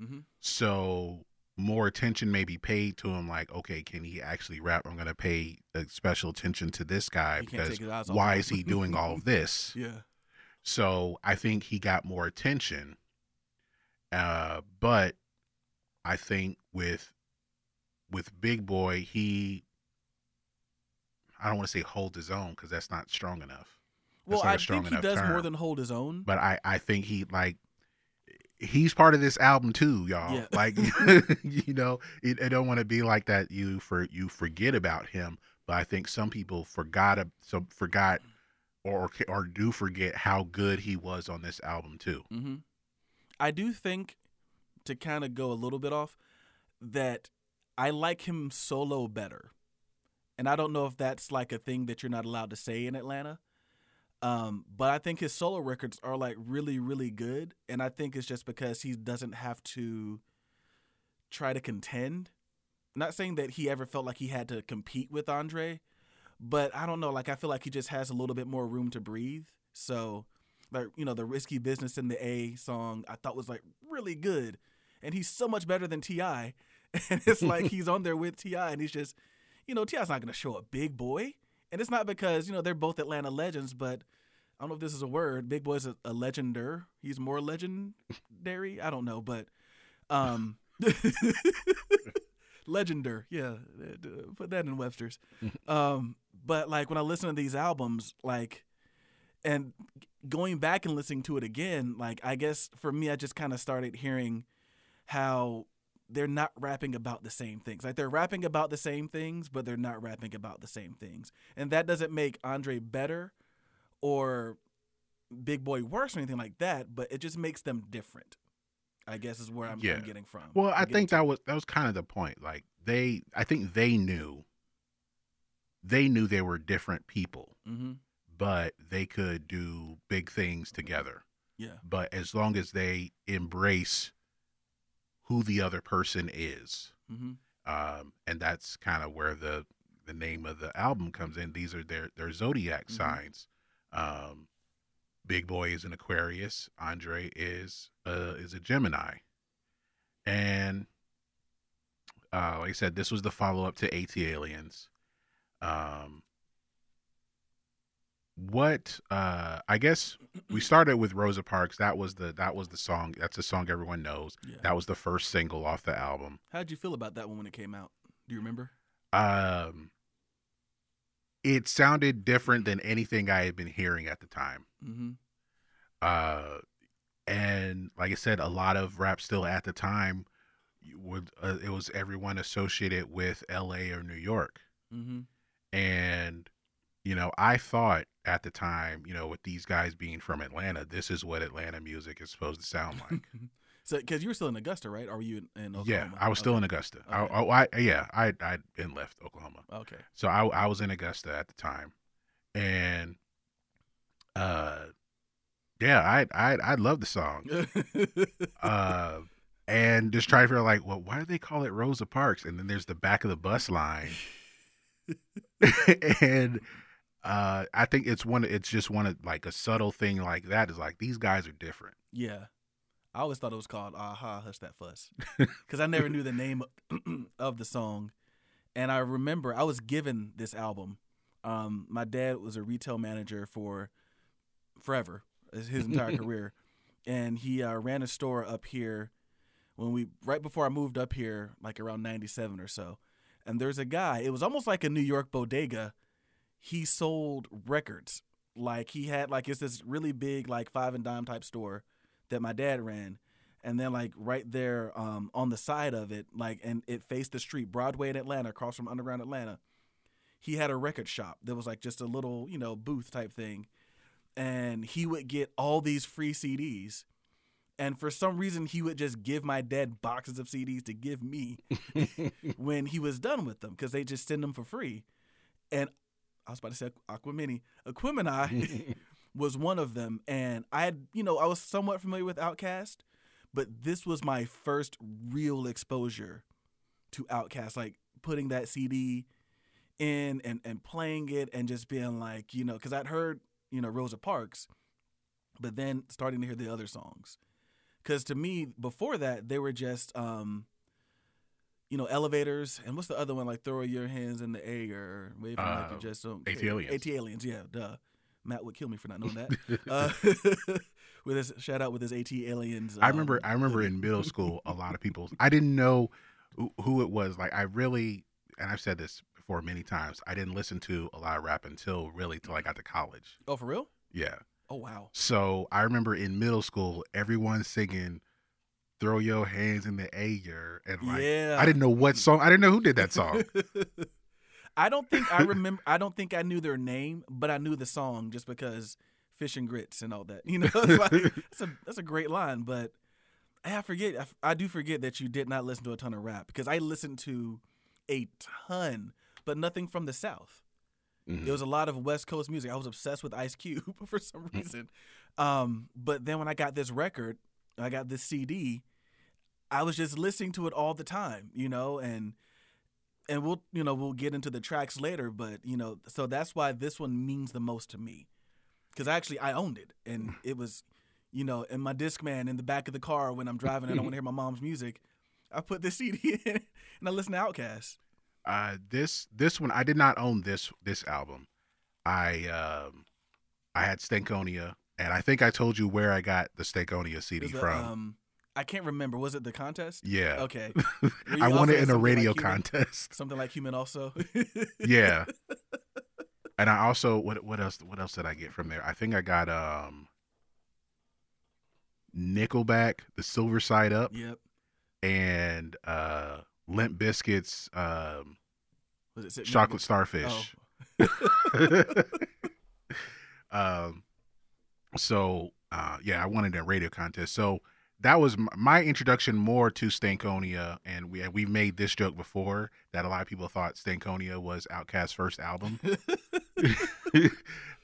Mhm. So more attention may be paid to him. Like, okay, can he actually rap? I'm going to pay special attention to this guy He because take his eyes off why is he doing all of this? yeah. So I think he got more attention. Uh, but I think with with Big Boi, he I don't want to say hold his own because that's not strong enough. Well, That's a I think he does more than hold his own. But I I think he like he's part of this album too, y'all. Yeah. Like you know, it, I don't want to be like that. You for you forget about him, but I think some people forgot some forgot or or do forget how good he was on this album too. hmm I do think, to kind of go a little bit off, that I like him solo better. And I don't know if that's like a thing that you're not allowed to say in Atlanta. Um, but I think his solo records are like really, really good. And I think it's just because he doesn't have to try to contend. Not saying that he ever felt like he had to compete with Andre, but I don't know. Like, I feel like he just has a little bit more room to breathe. So, like, you know, the Risky Business in the A song I thought was like really good. And he's so much better than T.I. And it's like he's on there with T.I. and he's just, you know, T.I.'s not going to show a Big Boi. And it's not because, you know, they're both Atlanta legends, but I don't know if this is a word. Big Boi's a, a legender. He's more legendary. I don't know, but um legender. Yeah, uh, put that in Webster's. um but like when I listen to these albums like and going back and listening to it again, like I guess for me I just kind of started hearing how they're not rapping about the same things. Like they're rapping about the same things, but they're not rapping about the same things. And that doesn't make Andre better or Big Boi worse or anything like that, but it just makes them different. I guess is where I'm, Yeah. I'm getting from. Well, I'm I think to. that was that was kind of the point. Like they, I think they knew, they knew they were different people, Mhm. But they could do big things together. Yeah. But as long as they embrace who the other person is, Mhm. um, and that's kind of where the the name of the album comes in. These are their their zodiac Mhm. signs. Um, Big Boi is an Aquarius. Andre is uh, is a Gemini, and uh, like I said, this was the follow up to ATLiens. Um, what uh, I guess we started with Rosa Parks. That was the that was the song. That's a song everyone knows. Yeah. That was the first single off the album. how did you feel about that one when it came out? Do you remember? Um, it sounded different than anything I had been hearing at the time. Mm-hmm. Uh, and like I said, a lot of rap still at the time would uh, it was everyone associated with L.A. or New York, Mm-hmm. and you know I thought at the time, you know, with these guys being from Atlanta, this is what Atlanta music is supposed to sound like. so, because you were still in Augusta, right? Or were you in, in Oklahoma? yeah, I was still Okay. in Augusta. I, Okay. oh, I yeah, I I'd been left Oklahoma. Okay. So I I was in Augusta at the time, and uh, yeah, I I I love the song. Uh, and just try to figure out like, well, why do they call it Rosa Parks? And then there's the back of the bus line, and uh, I think it's one. It's just one of like a subtle thing like that is like these guys are different. yeah. I always thought it was called "Aha, Hush That Fuss" because I never knew the name of the song, and I remember I was given this album. Um, my dad was a retail manager for forever, his entire career, and he uh, ran a store up here when we right before I moved up here, like around '97 or so. And there's a guy. It was almost like a New York bodega. He sold records. Like he had like it's this really big like five and dime type store that my dad ran. And then like right there um, on the side of it, like and it faced the street, Broadway in Atlanta, across from Underground Atlanta. He had a record shop that was like just a little, you know, booth type thing. And he would get all these free CDs. And for some reason, he would just give my dad boxes of CDs to give me when he was done with them because they just send them for free. And I was about to say Aquamini. Aquemini was one of them. And I had, you know, I was somewhat familiar with Outkast, but this was my first real exposure to Outkast. Like putting that CD in and, and playing it and just being like, you know, because I'd heard, you know, Rosa Parks, but then starting to hear the other songs. Because to me, before that, they were just, um, you know, elevators. And what's the other one? Like throw your hands in the air, waving like Uh, you just don't. AT. Aliens. ATLiens, yeah, duh. Matt would kill me for not knowing that. uh, with his shout out with his ATLiens. I remember um, I remember in middle school a lot of people I didn't know who it was. Like I really and I've said this before many times. I didn't listen to a lot of rap until really till I got to college. Oh, for real? Yeah. Oh, wow. So I remember in middle school everyone singing "Throw Your Hands in the Air" and like yeah. I didn't know what song. I didn't know who did that song. I don't think I remember. I don't think I knew their name, but I knew the song just because fish and grits and all that. You know, it's like, that's a that's a great line. But I forget. I do forget that you did not listen to a ton of rap because I listened to a ton, but nothing from the South. Mhm. It was a lot of West Coast music. I was obsessed with Ice Cube for some reason. Um, but then when I got this record, I got this CD, I was just listening to it all the time, you know, and and we'll you know we'll get into the tracks later, but you know, so that's why this one means the most to me, because actually I owned it, and it was, you know, in my Discman in the back of the car when I'm driving and I want to hear my mom's music, I put this CD in and I listen to Outkast. Uh, this this one I did not own this this album. I um I had Stankonia, and I think I told you where I got the Stankonia CD from. um, I can't remember. Was it the contest? yeah, Okay. I won it in a something like radio contest. Something like human also. yeah, and I also what what else what else did I get from there? I think I got um Nickelback, The Silver Side Up, Yep. and uh Limp Bizkit's, um, Was it Chocolate Starfish. Oh. um so uh yeah i wanted a radio contest. So that was my introduction more to stankonia and we we've made this joke before that a lot of people thought stankonia was Outkast's first album.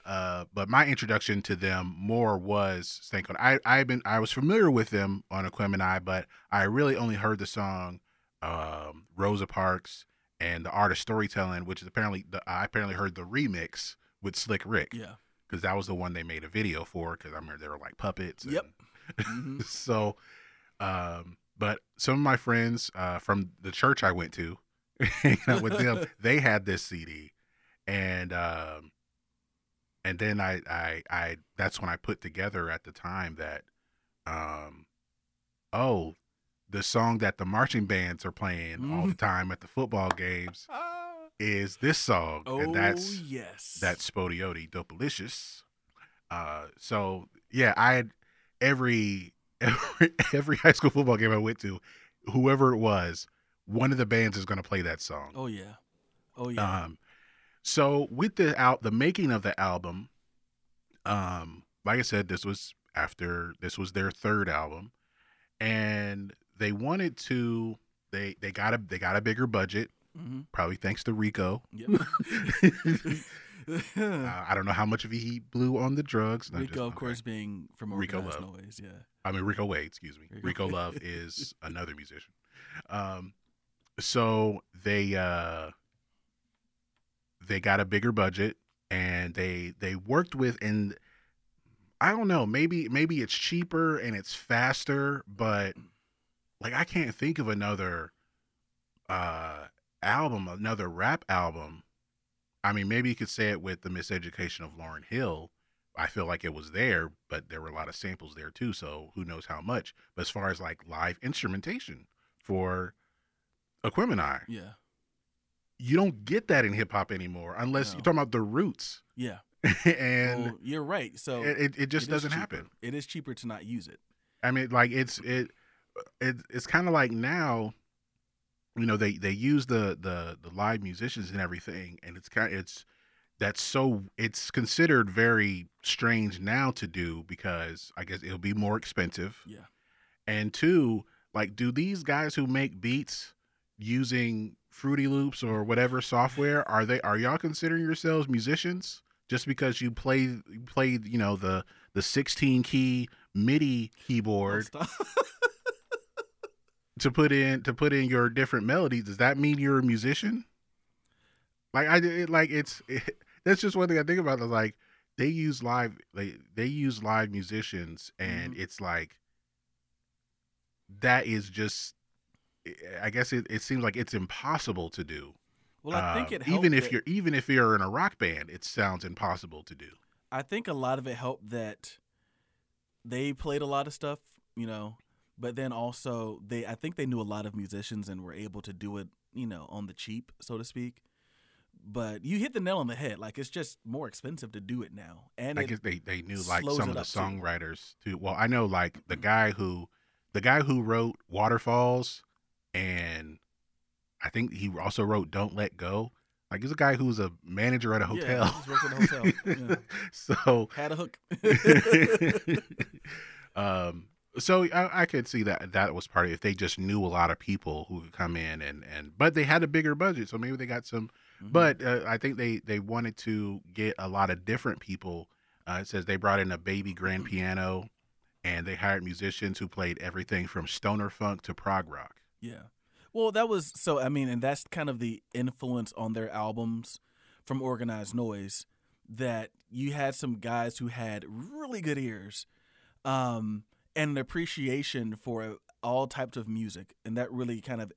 Uh but my introduction to them more was stankonia. I i've been i was familiar with them on aquemini but i really only heard the song um rosa parks and the art of storytelling which is apparently the i apparently heard the remix with slick rick. Yeah. Because that was the one they made a video for. Because I remember they were like puppets. Yep. and- Mhm. so, um, but some of my friends uh, from the church I went to, with them, they had this CD, and um, and then I, I, I, that's when I put together at the time that, um, oh, the song that the marching bands are playing all the time at the football games is this song, Oh and that's yes. that's SpottieOttieDopaliscious. Uh, so yeah, I had every every every high school football game I went to, whoever it was, one of the bands is going to play that song. Oh yeah. Oh yeah. Um, so with the out the making of the album, um, like I said, this was after this was their third album, and they wanted to they they got a they got a bigger budget, hmm probably thanks to Rico. Yep. Uh, I don't know how much of he blew on the drugs. Rico, just- of okay. course, being from Rico Love. Noise. Yeah. I mean Rico Wade, excuse me. Rico- Rico Love is another musician. Um, so they uh, they got a bigger budget and they they worked with and I don't know maybe maybe it's cheaper and it's faster, but like I can't think of another uh album, another rap album. I mean, maybe you could say it with the Miseducation of Lauryn Hill. I feel like it was there, but there were a lot of samples there too. So who knows how much? But as far as like live instrumentation for Aquemini, Yeah. you don't get that in hip hop anymore unless No. you're talking about the roots, Yeah. and well, you're right. So it, it, just it doesn't happen. It is cheaper to not use it. I mean, like it's it, it it's kind of like now, you know, they they use the the the live musicians and everything, and it's kind of, it's that's so it's considered very strange now to do because I guess it'll be more expensive. Yeah. And two, like, do these guys who make beats using Fruity Loops or whatever software are they are y'all considering yourselves musicians just because you play you played you know the the 16 key MIDI keyboard. to put in to put in your different melodies? Does that mean you're a musician? Like I it, like it's it, that's just one thing I think about. Is like they use live they they use live musicians and it's like that is just I guess it, it seems like it's impossible to do. well, I think Um, it helped even if that- you're even if you're in a rock band, it sounds impossible to do. I think a lot of it helped that they played a lot of stuff, you know, but then also they I think they knew a lot of musicians and were able to do it, you know, on the cheap, so to speak. But you hit the nail on the head. Like it's just more expensive to do it now, and I guess they, they knew like some of the up, too. songwriters too. Well, I know like the guy who the guy who wrote Waterfalls and I think he also wrote Don't Let Go. Like he's a guy who's a manager at a Yeah, hotel. he's worked at a hotel, yeah. so had a hook. um so I, I could see that that was part of if they just knew a lot of people who could come in and and but they had a bigger budget so maybe they got some Mhm. but uh, I think they they wanted to get a lot of different people. Uh, it says they brought in a baby grand piano, and they hired musicians who played everything from stoner funk to prog rock. Yeah. Well, that was so. I mean, and that's kind of the influence on their albums from Organized Noise that you had some guys who had really good ears, um, and an appreciation for all types of music, and that really kind of,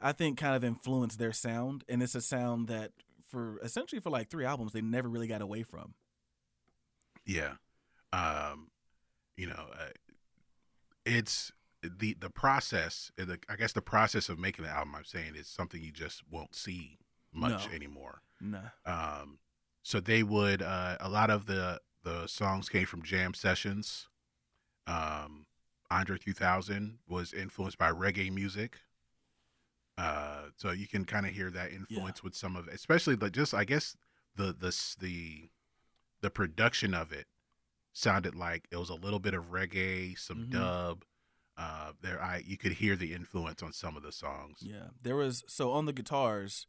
I think, kind of influenced their sound. And it's a sound that, for essentially for like three albums, they never really got away from. Yeah, um, you know, uh, it's the the process. The, I guess the process of making the album. I'm saying is something you just won't see much No. anymore. No. Um, so they would uh, a lot of the the songs came from jam sessions. Um, Andre 3000 was influenced by reggae music. Uh, so you can kind of hear that influence with some of, especially the just I guess the the the the production of it sounded like it was a little bit of reggae, some Mhm. dub. Uh, there I you could hear the influence on some of the songs. Yeah, there was so on the guitars,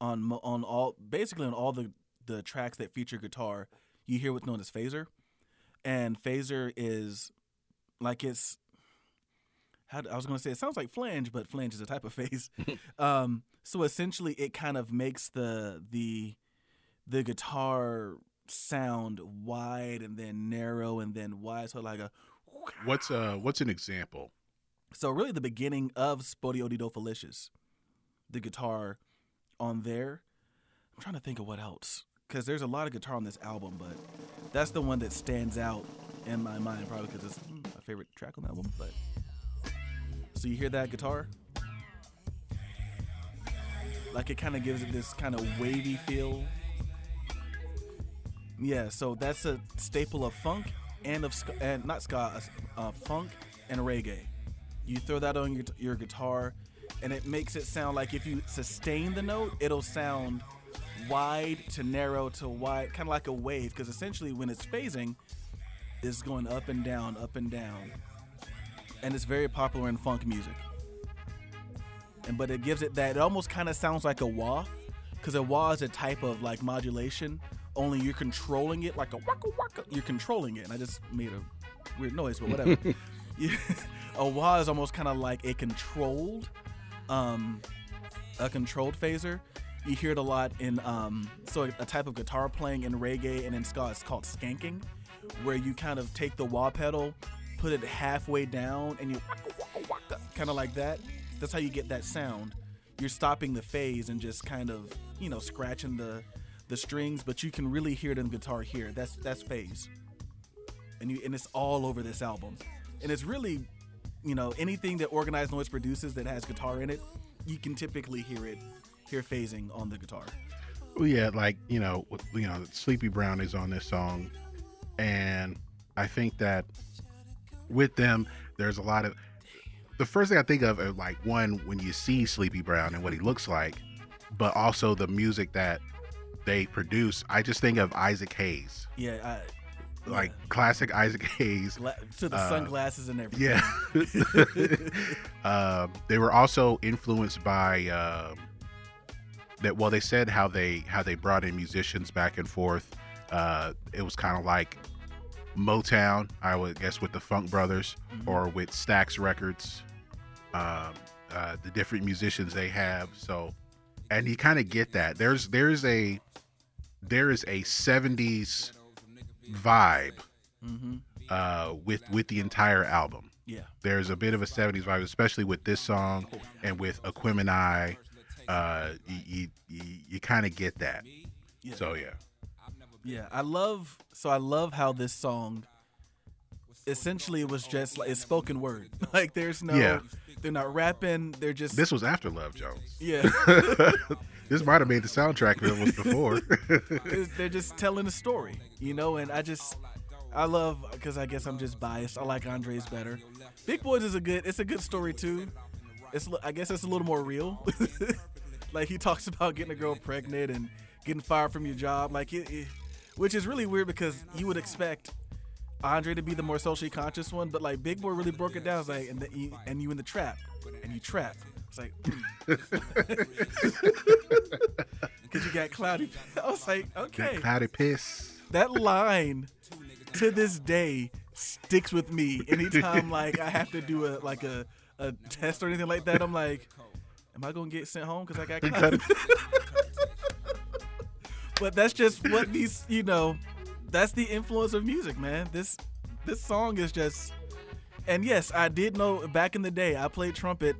on on all basically on all the the tracks that feature guitar, you hear what's known as phaser, and phaser is like it's. How, I was going to say it sounds like flange, but flange is a type of phase. um, so essentially, it kind of makes the the the guitar sound wide and then narrow and then wide, so like a What's uh what's an example? so really, the beginning of Spodio di Felicious, the guitar on there. I'm trying to think of what else because there's a lot of guitar on this album, but that's the one that stands out in my mind, probably because it's favorite track on the album. But so you hear that guitar, like it kind of gives it this kind of wavy feel. Yeah, so that's a staple of funk and of ska, and not ska, uh, funk and reggae. You throw that on your, your guitar, and it makes it sound like if you sustain the note, it'll sound wide to narrow to wide, kind of like a wave. Because essentially, when it's phasing, it's going up and down, up and down, and it's very popular in funk music. And but it gives it that. It almost kind of sounds like a wah, because a wah is a type of like modulation. Only you're controlling it like a waka waka. You're controlling it. And I just made a weird noise, but whatever. A wah is almost kind of like a controlled, um, a controlled phaser. You hear it a lot in um, so a type of guitar playing in reggae and in ska. It's called skanking, where you kind of take the wah pedal, put it halfway down, and you kind of like that. That's how you get that sound. You're stopping the phase and just kind of you know scratching the the strings, but you can really hear it in guitar here. That's that's phase, and you and it's all over this album, and it's really you know anything that organized noise produces that has guitar in it, you can typically hear it hear phasing on the guitar. Well, yeah, like you know, you know, Sleepy Brown is on this song, and I think that with them, there's a lot of. The first thing I think of, are like one when you see Sleepy Brown and what he looks like, but also the music that they produce. I just think of Isaac Hayes, Yeah, I, like classic Isaac Hayes. gla- to the Uh, sunglasses and everything. Yeah. um, they were also influenced by um, that. Well, they said how they how they brought in musicians back and forth. Uh, it was kind of like Motown, I would guess, with the Funk Brothers or with Stax Records. Um, uh, the different musicians they have. So, and you kind of get that. There's there's a there is a '70s vibe hmm uh, with with the entire album Yeah. there's a bit of a 70s vibe, especially with this song and with Aquemini. Uh, you you, you, you kind of get that. Yeah. So yeah, Yeah, I love so I love how this song essentially it was just like it's spoken word. Like there's no Yeah. they're not rapping, they're just this was after Love Jones. yeah. this might have made the soundtrack it was before. They're just telling a story, you know, and I just I love cuz I guess I'm just biased. I like Andre's better. Big Boi's is a good it's a good story too. It's I guess it's a little more real. like he talks about getting a girl pregnant and getting fired from your job like it, it- which is really weird because you would expect Andre to be the more socially conscious one, but like Big Boi really broke it down. It's like, and the, you, and you in the trap, and you trap. It's like, hmm. because you got cloudy. I was like, okay, cloudy piss. that line to this day sticks with me. Anytime like I have to do a like a, a test or anything like that, I'm like, am I gonna get sent home because I got cloudy? But that's just what these you know that's the influence of music man. This this song is just and yes i did know back in the day i played trumpet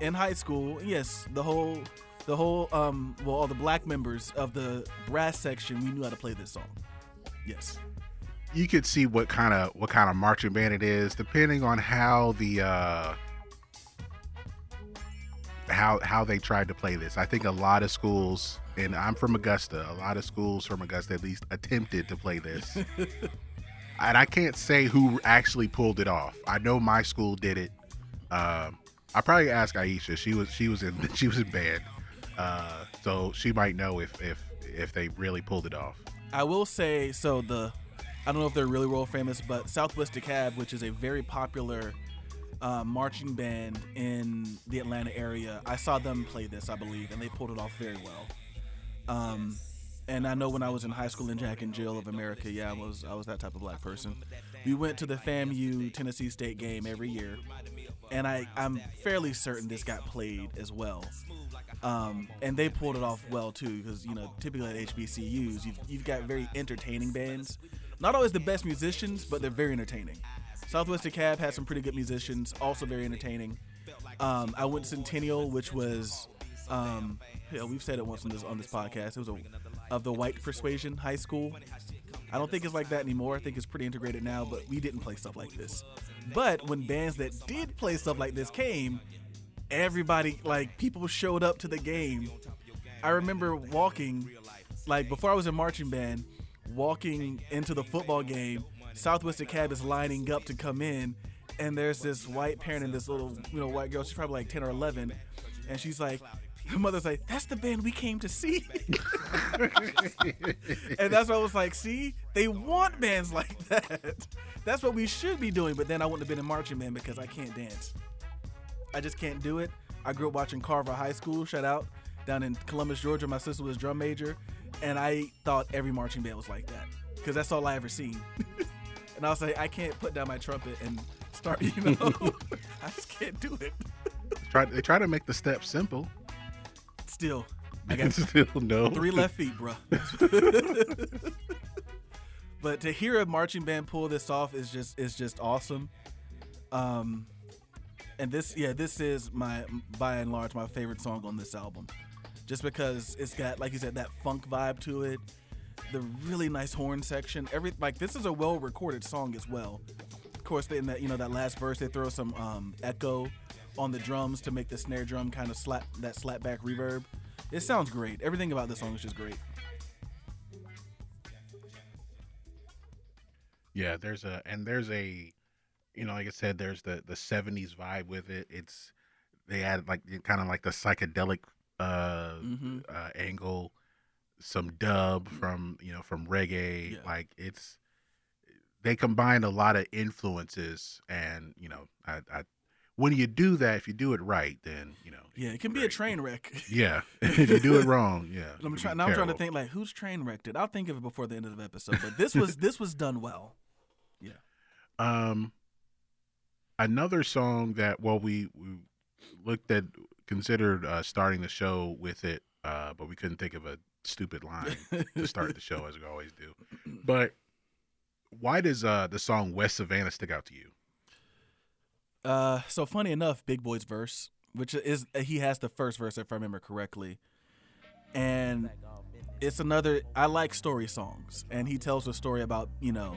in high school. Yes the whole the whole um well all the black members of the brass section we knew how to play this song. Yes. You could see what kind of what kind of marching band it is, depending on how the uh, how how they tried to play this. I think a lot of schools, and I'm from Augusta, a lot of schools from Augusta at least attempted to play this. and I can't say who actually pulled it off. I know my school did it. Um, I probably ask Aisha. She was she was in she was in band, uh, so she might know if if if they really pulled it off. I will say so the I don't know if they're really world famous, but Southwest DeKalb, which is a very popular uh, marching band in the Atlanta area, I saw them play this, I believe, and they pulled it off very well. Um, and I know when I was in high school in Jack and Jill of America, yeah, I was I was that type of black person. We went to the FAMU Tennessee State game every year, and I I'm fairly certain this got played as well. Um, and they pulled it off well too, because you know typically at HBCUs you've, you've got very entertaining bands, not always the best musicians, but they're very entertaining. Southwest DeKalb had some pretty good musicians, also very entertaining. Um, I went to Centennial, which was, um, yeah, we've said it once on this on this podcast. It was a of the white persuasion high school. I don't think it's like that anymore. I think it's pretty integrated now, but we didn't play stuff like this. But when bands that did play stuff like this came, everybody like people showed up to the game. I remember walking, like before I was in marching band, walking into the football game. Southwest Cab is lining up to come in, and there's this white parent and this little you know white girl. She's probably like ten or eleven, and she's like. Her mother's like, "That's the band we came to see," and that's what I was like. See, they want bands like that. That's what we should be doing. But then I wouldn't have been in marching band because I can't dance. I just can't do it. I grew up watching Carver High School. Shout out down in Columbus, Georgia. My sister was drum major, and I thought every marching band was like that because that's all I ever seen. and I was like, I can't put down my trumpet and start. You know, I just can't do it. Try they try to make the steps simple. Still, I got still no. three left feet, bro. but to hear a marching band pull this off is just is just awesome. Um, and this yeah, this is my by and large my favorite song on this album, just because it's got like you said that funk vibe to it, the really nice horn section. Every like this is a well recorded song as well. Of course, in that you know that last verse they throw some um, echo on the drums to make the snare drum kind of slap that slap back reverb. It sounds great. Everything about this song is just great. Yeah, there's a and there's a, you know, like I said, there's the the '70s vibe with it. It's they added like kind of like the psychedelic uh, Mhm. uh angle, some dub from you know from reggae. Yeah. Like it's they combine a lot of influences, and you know, I, I when you do that, if you do it right, then you know, Yeah, it can be a train wreck. Yeah, if you do it wrong, yeah. I'm trying. Now I'm trying to think like who's train wrecked it. I'll think of it before the end of the episode. But this was this was done well. Yeah. Um, another song that well we we looked at considered uh, starting the show with it, uh, but we couldn't think of a stupid line to start the show as we always do. But why does uh the song West Savannah stick out to you? Uh, so funny enough, Big Boi's verse, which is he has the first verse if I remember correctly, and it's another. I like story songs, and he tells a story about you know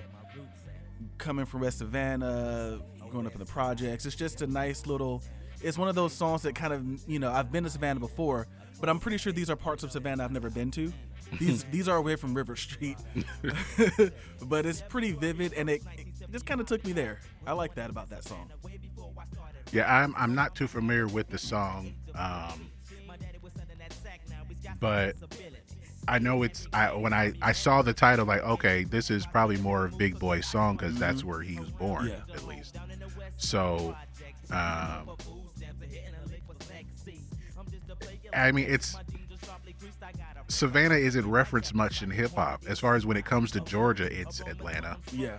coming from West Savannah, growing up in the projects. It's just a nice little. It's one of those songs that kind of you know I've been to Savannah before, but I'm pretty sure these are parts of Savannah I've never been to. These these are away from River Street, but it's pretty vivid, and it, it just kind of took me there. I like that about that song. Yeah, I'm I'm not too familiar with the song, um, but I know it's I when I I saw the title like okay this is probably more of Big Boi's song because that's where he was born Yeah. at least. So, um, I mean it's Savannah isn't referenced much in hip hop as far as when it comes to Georgia it's Atlanta. Yeah.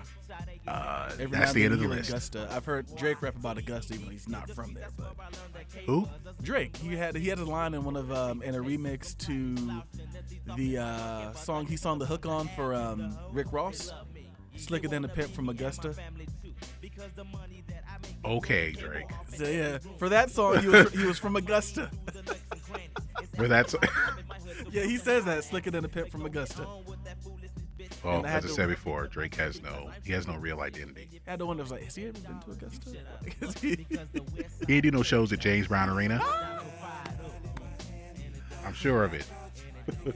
Uh, Every that's the end of the list. Augusta. I've heard Drake rap about Augusta, even though he's not from there. But Who? Drake, he had he had a line in one of um, in a remix to the uh, song he sung the hook on for um, Rick Ross, "Slicker Than a Pimp from Augusta." Okay, Drake. So yeah, for that song he was he was from Augusta. Where that's yeah, he says that "Slicker Than a Pimp from Augusta." Well, And as I said before, Drake has no he has no real identity. I had I was like, has he ever been to Augusta? He- He didn't do no shows at James Brown Arena. I'm sure of it.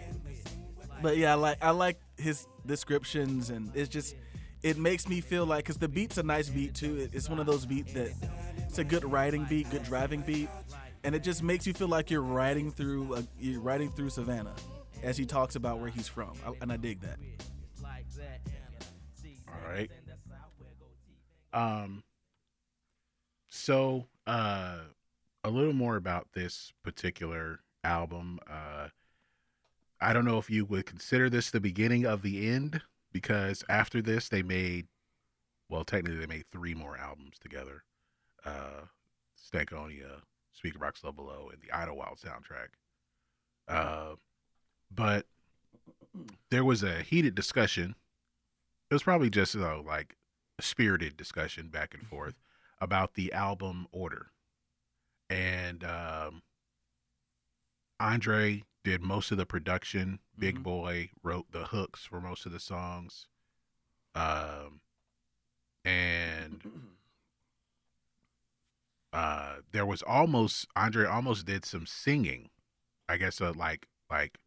But yeah, I like I like his descriptions, and it's just it makes me feel like because the beat's a nice beat too. It- It's one of those beats that it's a good riding beat, good driving beat, and it just makes you feel like you're riding through a, you're riding through Savannah as he talks about where he's from, I, and I dig that. Right. Um. So, uh, a little more about this particular album. Uh, I don't know if you would consider this the beginning of the end because after this they made, well, technically they made three more albums together. Uh, Stankonia, Speakerboxxx Love Below, and the Idlewild soundtrack. Uh, but there was a heated discussion it was probably just know, like a spirited discussion back and forth about the album order. And um andre did most of the production. Big Mhm. boy wrote the hooks for most of the songs. Um and uh there was almost andre almost did some singing i guess uh, like like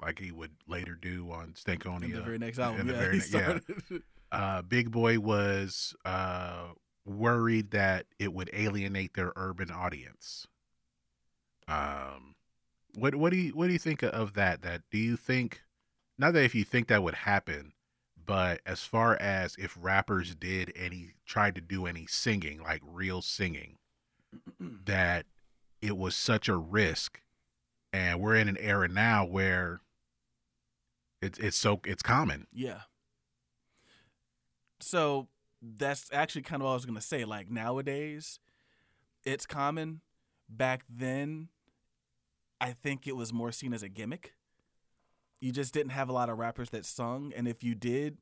like he would later do on stankonia In the very next album, yeah, very yeah. uh, Big Boi was uh, worried that it would alienate their urban audience. Um, what what do you what do you think of that? That do you think not that if you think that would happen, but as far as if rappers did any tried to do any singing like real singing, that it was such a risk, and we're in an era now where it's it's so it's common. Yeah. So that's actually kind of what I was gonna say. Like nowadays, it's common. Back then, I think it was more seen as a gimmick. You just didn't have a lot of rappers that sung, and if you did,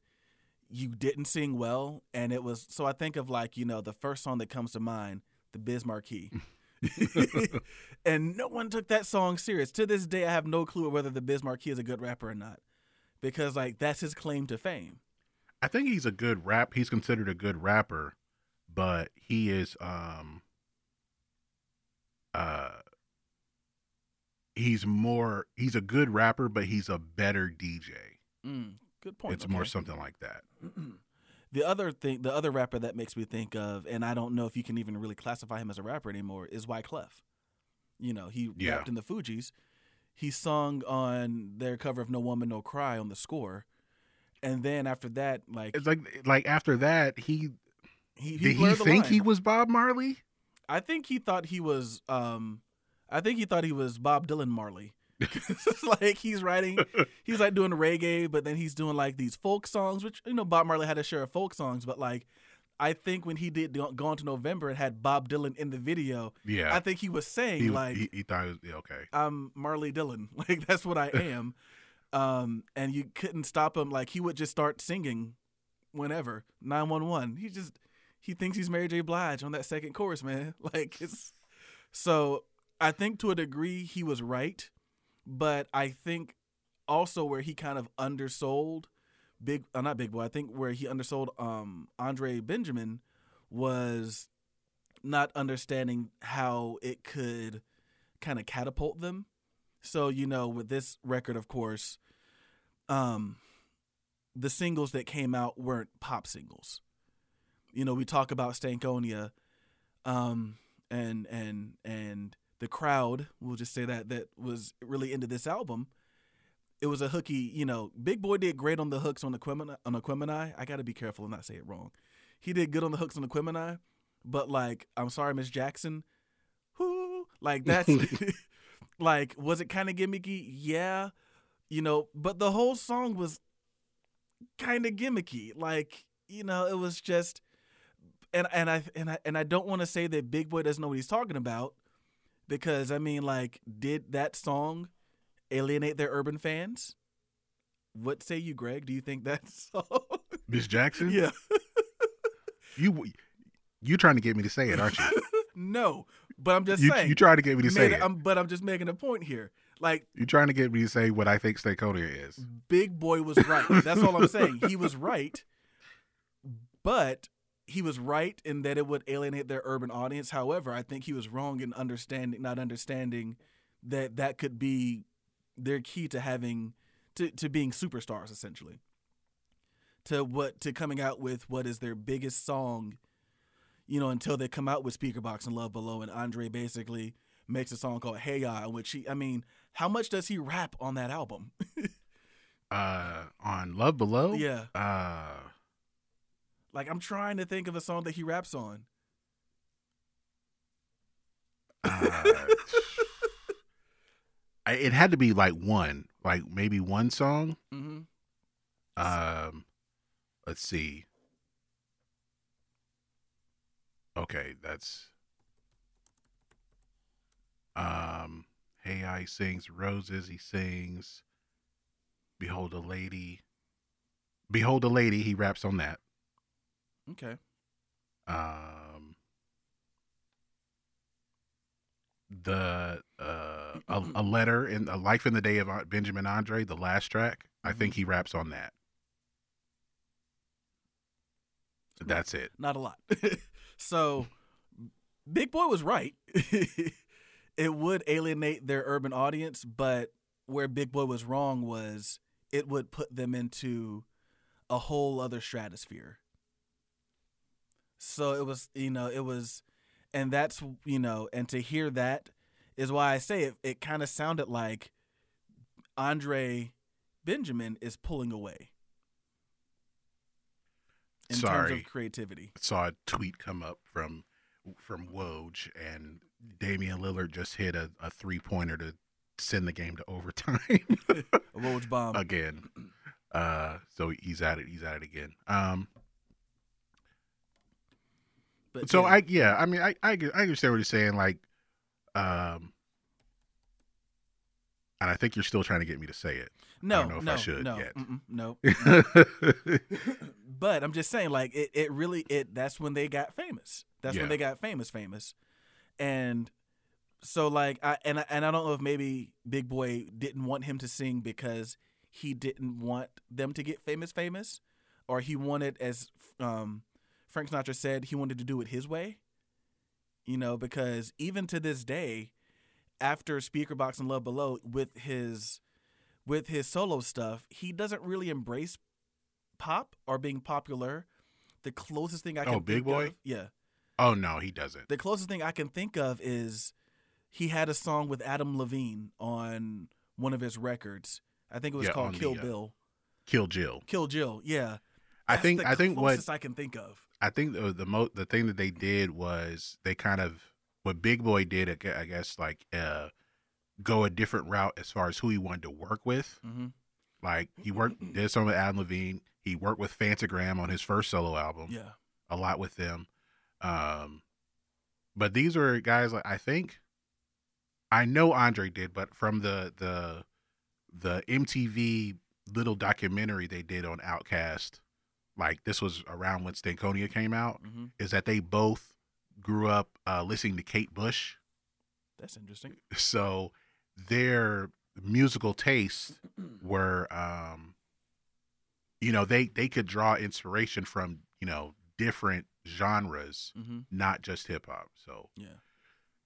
you didn't sing well. And it was so I think of like you know the first song that comes to mind, the Biz Markie. and no one took that song serious. To this day, I have no clue whether the Biz Markie is a good rapper or not, because like that's his claim to fame. I think he's a good rap. He's considered a good rapper, but he is um uh he's more he's a good rapper, but he's a better DJ. Mm, good point. it's more something like that. the other thing, the other rapper that makes me think of, and I don't know if you can even really classify him as a rapper anymore, is Wyclef. You know, he Yeah. rapped in the Fugees. He sung on their cover of "No Woman No Cry" on the score, and then after that, like It's like like after that, he he, he did he think he was Bob Marley? I think he thought he was. um I think he thought he was Bob Dylan Marley. It's like he's writing, he's like doing reggae, but then he's doing like these folk songs, which you know Bob Marley had a share of folk songs, but like I think when he did Go- Gone to November and had Bob Dylan in the video, Yeah, I think he was saying he, like he, he thought it was yeah, okay. I'm Marley Dylan, like that's what I am, um, and you couldn't stop him. Like he would just start singing whenever nine one one. He just he thinks he's Mary J. Blige on that second chorus, man. Like it's so. I think to a degree he was right, but I think also where he kind of undersold big, uh, not Big Boi. I think where he undersold um Andre Benjamin was not understanding how it could kind of catapult them. So you know, with this record, of course, um, the singles that came out weren't pop singles. You know, we talk about Stankonia, um, and and and the crowd. We'll just say that that was really into this album. It was a hooky. You know, Big Boi did great on the hooks on the on I got to be careful and not say it wrong. He did good on the hooks on the Aquemini, but like, I'm sorry, Miss Jackson. Whoo, like that's like, was it kind of gimmicky? Yeah, you know, but the whole song was kind of gimmicky. Like, you know, it was just, and and I and I and I don't want to say that Big Boi doesn't know what he's talking about, because I mean, like, did that song alienate their urban fans? What say you, Greg? Do you think that song? Miss Jackson, yeah. you you trying to get me to say it, aren't you? no, but I'm just you saying. you trying to get me to say it. I'm, but I'm just making a point here. Like you trying to get me to say what I think Stankonia is. Big Boi was right. That's all I'm saying. He was right, but he was right in that it would alienate their urban audience. However, I think he was wrong in understanding, not understanding that that could be their key to having to, to being superstars essentially. To what to coming out with what is their biggest song, you know, until they come out with Speakerboxxx and Love Below, and Andre basically makes a song called Hey Ya, which he, I mean, how much does he rap on that album? Uh, on Love Below. yeah. Uh, Like I'm trying to think of a song that he raps on. uh, I- it had to be like one, like maybe one song. Mm-hmm. Um, let's see. Okay, that's um. Hey, I sings roses. He sings. Behold a lady. Behold a lady. He raps on that. Okay. Um. The uh a, mm-hmm. a letter in a life in the day of Benjamin Andre, the last track. I think mm-hmm. he raps on that. That's it. Not a lot. so Big Boi was right. it would alienate their urban audience, but where Big Boi was wrong was it would put them into a whole other stratosphere. So it was, you know, it was, and that's, you know, and to hear that is why I say it. It kind of sounded like Andre Benjamin is pulling away in terms Sorry. of creativity. saw a tweet come up from from Woj, and Damian Lillard just hit a, a three pointer to send the game to overtime Woj bomb. again. Uh, so he's at it. He's at it again. Um, But so yeah. I yeah, I mean I I, I understand what you're saying. Like, um, and I think you're still trying to get me to say it. no, don't know if I no, should no, yet. mm-mm, no. but I'm just saying, like it, it really it that's when they got famous. That's Yeah. when they got famous, famous. And so like I and I, and I don't know if maybe Big Boi didn't want him to sing because he didn't want them to get famous, famous, or he wanted, as um, Frank Sinatra said, he wanted to do it his way. You know, because even to this day, after Speakerboxxx and Love Below, with his with his solo stuff, he doesn't really embrace pop or being popular. The closest thing I can Oh, Big think Boy? of, yeah, oh no, he doesn't. the closest thing I can think of is he had a song with Adam Levine on one of his records. I think it was Yeah, called on the, Kill uh, Bill. Kill Jill. Kill Jill. Yeah. I think the I think what closest I can think of. I think the the mo- the thing that they did was they kind of what Big Boi did, I guess, like uh, go a different route as far as who he wanted to work with. hmm Like he worked did some with Adam Levine. He worked with Phantogram on his first solo album. Yeah. a lot with them. Um, but these were guys like I think I know Andre did, but from the the the MTV little documentary they did on Outkast, like this was around when Stankonia came out, hmm is that they both grew up uh, listening to Kate Bush, That's interesting. so their musical tastes were um you know they they could draw inspiration from you know different genres hmm not just hip hop. So Yeah.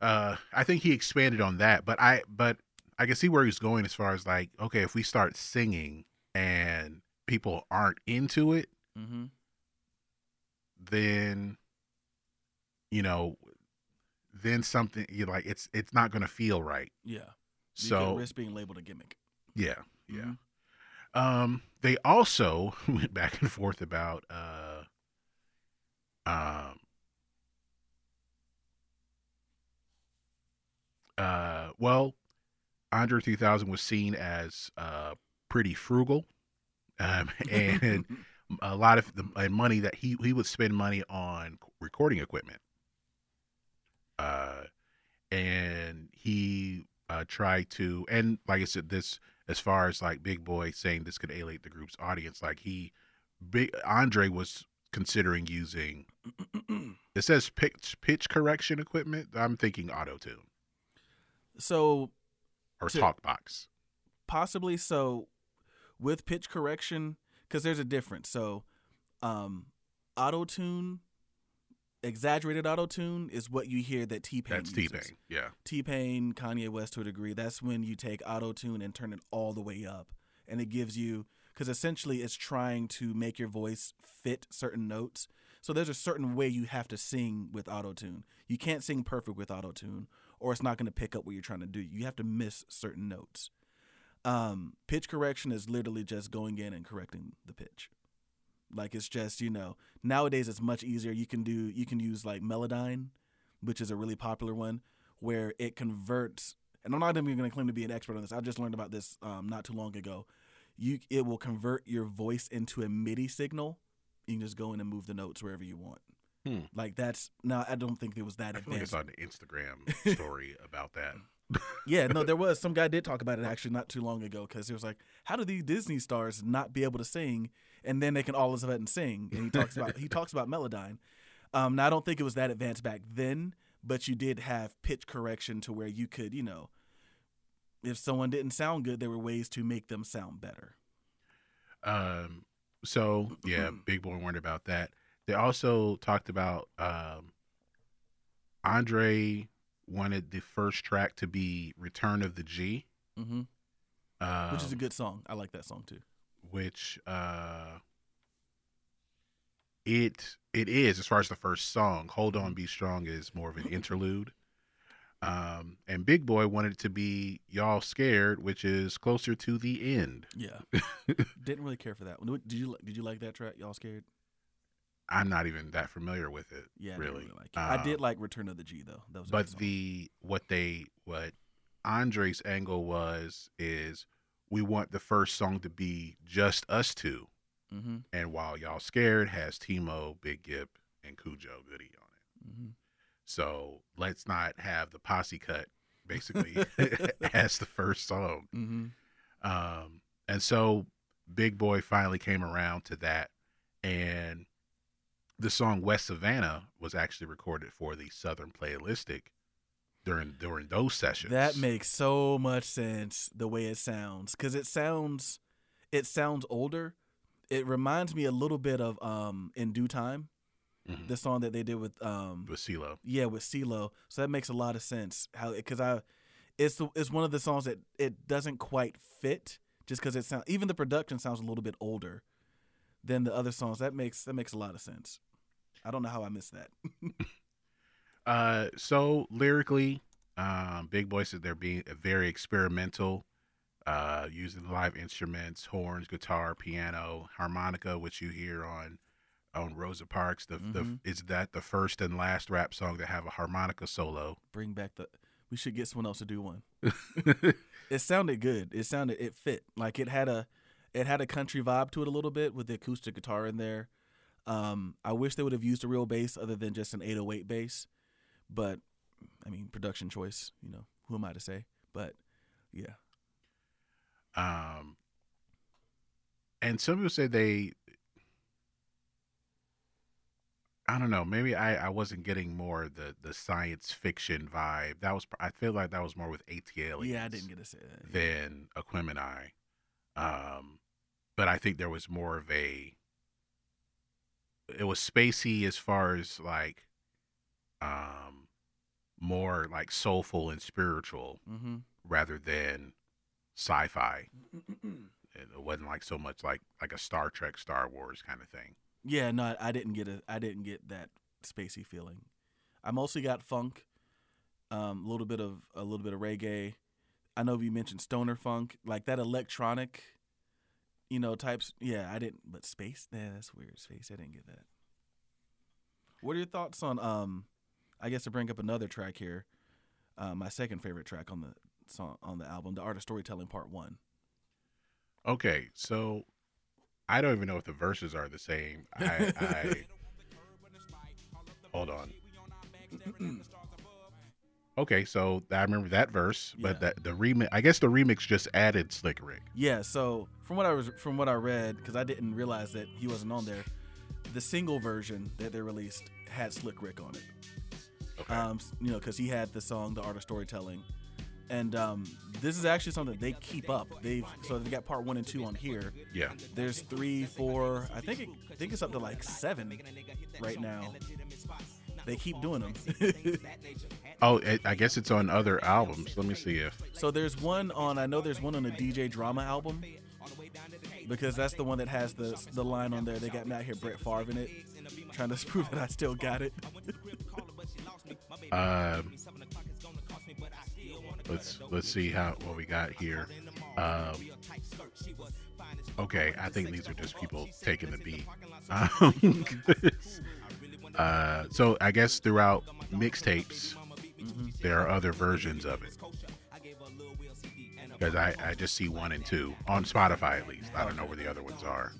uh I think he expanded on that, but I but I can see where he's going as far as like, okay, if we start singing and people aren't into it, hmm then you know then something you like it's it's not gonna feel right. Yeah. You So risk being labeled a gimmick. yeah, yeah. Mhm. Um, they also went back and forth about uh, um, uh, well, Andre 3000 was seen as uh pretty frugal, um, and lot of the money that he he would spend money on recording equipment. Uh, and he uh tried to and like I said this as far as like Big Boi saying this could alienate the group's audience, like he, big Andre was considering using. It says pitch pitch correction equipment. I'm thinking auto tune so or talk box. possibly so with pitch correction because there's a difference so um auto tune exaggerated auto tune is what you hear that t-pain That's T. Pain. Yeah. t-pain kanye west to a degree that's when you take auto tune and turn it all the way up and it gives you because essentially it's trying to make your voice fit certain notes so there's a certain way you have to sing with auto tune you can't sing perfect with auto tune or it's not going to pick up what you're trying to do you have to miss certain notes um, pitch correction is literally just going in and correcting the pitch. Like it's just you know nowadays it's much easier. You can do you can use like Melodyne, which is a really popular one, where it converts. And I'm not even going to claim to be an expert on this. I just learned about this um, not too long ago. You it will convert your voice into a MIDI signal. You can just go in and move the notes wherever you want. Hmm. Like that's now I don't think there was that I feel like advanced. it's on the Instagram story about that. Yeah, no, there was some guy did talk about it actually not too long ago because he was like, "How do these Disney stars not be able to sing, and then they can all of a sudden sing?" And he talks about he talks about Melodyne. Um, now I don't think it was that advanced back then, but you did have pitch correction to where you could, you know, if someone didn't sound good, there were ways to make them sound better. Um, so yeah, Big Boi warned about that. They also talked about um, Andre wanted the first track to be "Return of the G," hmm um, Which is a good song. I like that song too. which uh, it it is as far as the first song. Hold on, be strong is more of an interlude. Um, and Big Boi wanted it to be y'all scared, which is closer to the end. Yeah. Didn't really care for that one. Did you did you like that track? Y'all scared? I'm not even that familiar with it. Yeah, I really. like it. I did Um, like Return of the G though. That was but the what they what Andre's angle was is we want the first song to be just us two, Mhm. and while y'all scared has T-Mo, Big Gipp, and Khujo Goodie on it. Mhm. So let's not have the posse cut basically as the first song. Mhm. Um, and so Big Boi finally came around to that, and the song West Savannah was actually recorded for the Southern Playalistic during during those sessions. That makes so much sense the way it sounds cuz it sounds it sounds older. It reminds me a little bit of um in due time, Mhm. the song that they did with um with CeeLo. yeah with CeeLo. So that makes a lot of sense how cuz I it's the, it's one of the songs that it doesn't quite fit just cuz it sounds even the production sounds a little bit older than the other songs. That makes that makes a lot of sense. I don't know how I missed that. Uh, so lyrically, um, Big Boi said they're being very experimental, uh, using live instruments, horns, guitar, piano, harmonica, which you hear on on Rosa Parks. The the Mhm. is that the first and last rap song to have a harmonica solo. Bring back the we should get someone else to do one. it sounded good. It sounded it fit. Like it had a it had a country vibe to it a little bit with the acoustic guitar in there. Um, I wish they would have used a real bass other than just an 808 bass. But I mean, production choice, you know, who am I to say? But yeah. Um, and some people say they, I don't know, maybe I, I wasn't getting more the the science fiction vibe. That was I feel like that was more with ATL. Yeah, I didn't get to say that. than Aquemini. Um, but I think there was more of a. It was spacey as far as like, um, more like soulful and spiritual Mm-hmm. rather than sci-fi. It wasn't like so much like like a Star Trek, Star Wars kind of thing. Yeah, no, I didn't get a, I didn't get that spacey feeling. I mostly got funk, um, a little bit of a little bit of reggae. I know you mentioned stoner funk, like that electronic, you know, types. Yeah, I didn't, but space. Yeah, that's weird. Space. I didn't get that. What are your thoughts on? Um, I guess to bring up another track here, uh, my second favorite track on the song on the album, the art of storytelling, part one. Okay, so I don't even know if the verses are the same. I, I hold on. Okay, so I remember that verse, but Yeah. that the remix. I guess the remix just added Slick Rick. Yeah, so from what I was from what I read, because I didn't realize that he wasn't on there, the single version that they released had Slick Rick on it. Okay. Um, you know, because he had the song "The Art of Storytelling," and um, this is actually something they keep up. They've so they got part one and two on here. yeah. There's three, four. I think it, I think it's up to like seven right now. They keep doing them. Oh, I guess it's on other albums. Let me see if. So there's one on. I know there's one on the DJ Drama album because that's the one that has the the line on there. They got me out here, Brett Favre in it, trying to prove that I still got it. Um, let's let's see how what we got here. Um, okay, I think these are just people taking the beat. Um, uh, so I guess throughout mixtapes, there are other versions of it. Because I, I just see one and two on Spotify at least. I don't know where the other ones are.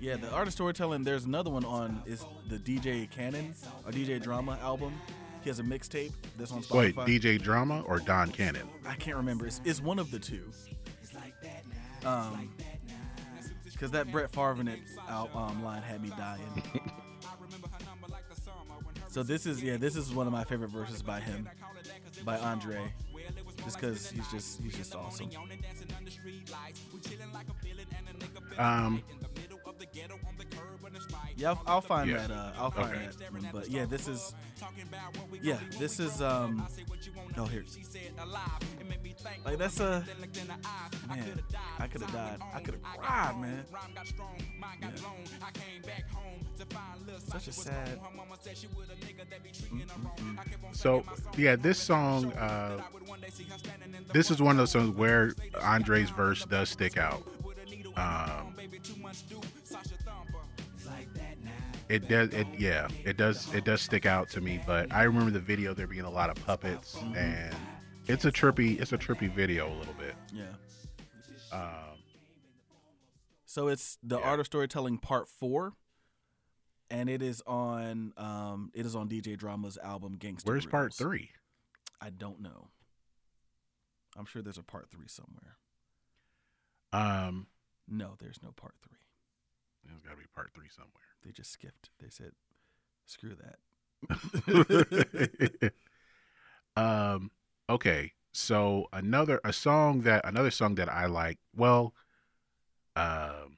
Yeah, the art of storytelling. There's another one on is the DJ Cannon or DJ Drama album. He has a mixtape that's on Spotify. Wait, DJ Drama or Don Cannon? I can't remember. It's, it's one of the two. Um, because that Brett Favre um, line had me dying. so this is yeah, this is one of my favorite verses by him, by Andre, just because he's just he's just awesome. Um, Yeah, I'll, I'll find Yeah. that. Uh, I'll find Okay. that. But yeah, this is. Yeah, this is. Um. Oh, here. Like that's a. Man, I could have died. I could have cried, man. Yeah. Such a sad. So yeah, this song, uh, this is one of those songs where Andre's verse does stick out. Um, it does, it yeah, it does, it does stick out to me. But I remember the video there being a lot of puppets, and it's a trippy, it's a trippy video a little bit. Yeah. Um, So it's the Yeah. art of storytelling part four, and it is on. Um. It is on DJ Drama's album Gangsta. where's part three? I don't know. I'm sure there's a part three somewhere. Um, No, there's no part three. there's got to be part three somewhere. They just skipped. They said, "Screw that." um okay so another a song that another song that i like well um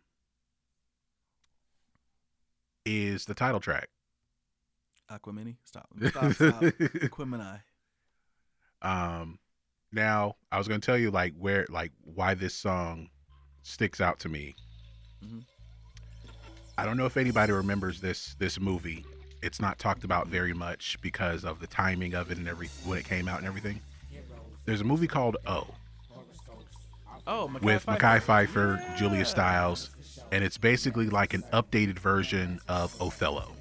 is the title track Aquamini, stop, stop, stop. Aquemini. um now i was gonna tell you like where like why this song sticks out to me Mhm. I don't know if anybody remembers this this movie it's not talked about very much because of the timing of it and every when it came out and everything there's a movie called o Oh, Mekhi with. Mekhi Phifer, Julia Stiles, and it's basically like an updated version of Othello.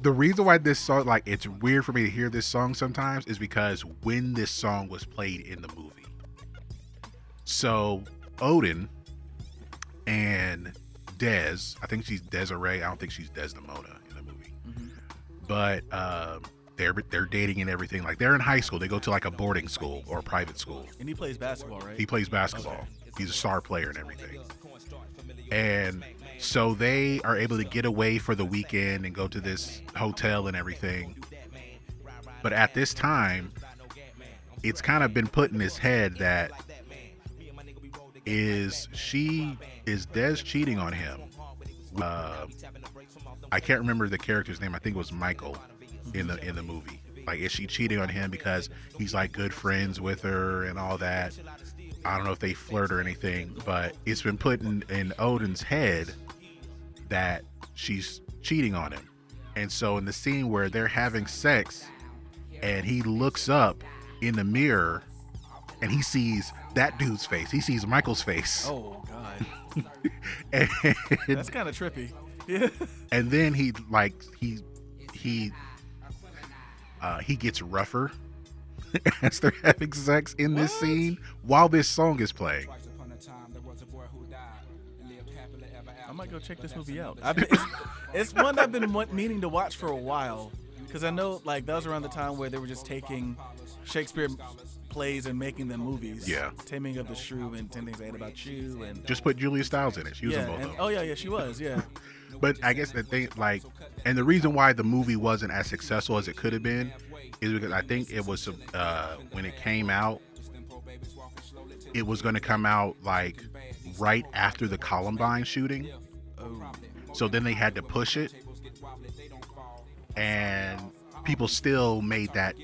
The reason why this song, like, it's weird for me to hear this song sometimes is because when this song was played in the movie. So, Odin and Des, I think she's Desiree, I don't think she's Desdemona in the movie, but um, they're they're dating and everything. Like, they're in high school, they go to like a boarding school or a private school. And he plays basketball, right? He plays basketball. He's a star player and everything. And so they are able to get away for the weekend and go to this hotel and everything. But at this time, it's kind of been put in his head that is she is Des cheating on him? Uh, I can't remember the character's name. I think it was Michael in the in the movie. Like, is she cheating on him because he's like good friends with her and all that? I don't know if they flirt or anything, but it's been put in, in Odin's head that she's cheating on him. And so in the scene where they're having sex and he looks up in the mirror and he sees that dude's face. He sees Michael's face. Oh God, And, that's kind of trippy. Yeah. and then he like he he uh he gets rougher as they're having sex in this scene while this song is playing. I might go check this movie out. I've been, it's, it's one I've been meaning to watch for a while because I know like that was around the time where they were just taking Shakespeare plays and making them movies. Yeah. Taming of the Shrew and Ten Things I Hate About You and Just put Julia Stiles in it. She was yeah, in both and, of them. oh yeah, yeah, she was, yeah. But I guess the thing, like, and the reason why the movie wasn't as successful as it could have been is because I think it was uh, when it came out, it was going to come out like right after the Columbine shooting. Oh, So then they had to push it, and people still made that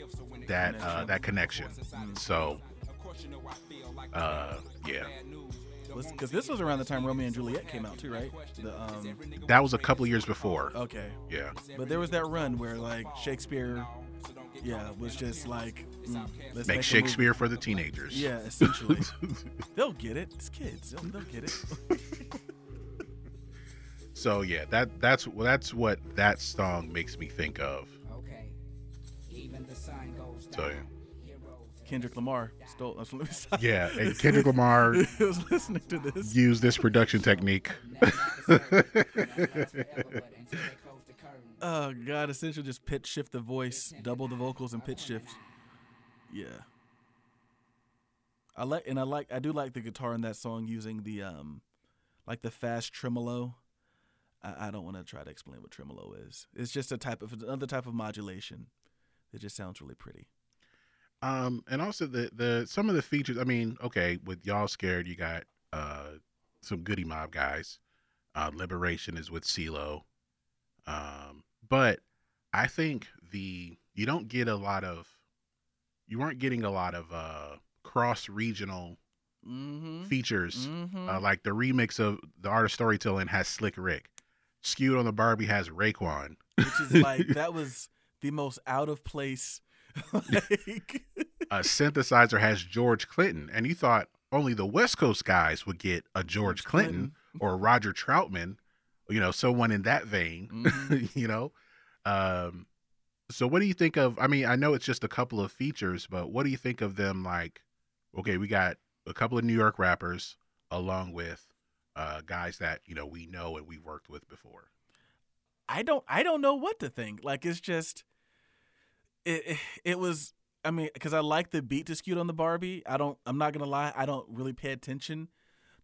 that uh, that connection. So, uh, yeah, because this was around the time Romeo and Juliet came out too, right? The um, that was a couple years before. okay, Yeah, but there was that run where like Shakespeare, yeah, was just like mm, let's make a. Shakespeare for the teenagers. Yeah, essentially. They'll get it. It's kids. They'll, they'll get it. So yeah, that that's that's what that song makes me think of. So you. Kendrick Lamar stole. Let me stop. Yeah, and Kendrick Lamar was listening to this. used this production technique. Oh God! Essentially, just pitch shift the voice, double the vocals, and pitch shift. Yeah. I like, and I like, I do like the guitar in that song using the um, like the fast tremolo. I, I don't want to try to explain what tremolo is. It's just a type of another type of modulation. It just sounds really pretty. Um, and also the the some of the features. I mean, okay, with y'all scared, you got uh some Goodie Mob guys. Uh, Liberation is with CeeLo. Um, but I think the you don't get a lot of you weren't getting a lot of uh, cross regional Mm-hmm. features. mm-hmm. Uh, like the remix of the art of storytelling has Slick Rick. Skew It on the Bar-B has Raekwon. Which is like that was the most out of place. like, A synthesizer has George Clinton, and you thought only the West Coast guys would get a George Clinton, or a Roger Troutman, you know, someone in that vein, Mhm. you know. Um, so what do you think of? I mean, I know it's just a couple of features, but what do you think of them? Like, okay, we got a couple of New York rappers along with uh, guys that you know we know and we've worked with before. I don't I don't know what to think. Like it's just it it, it was I mean cuz I like the beat Skew It on the Bar-B. I don't I'm not going to lie, I don't really pay attention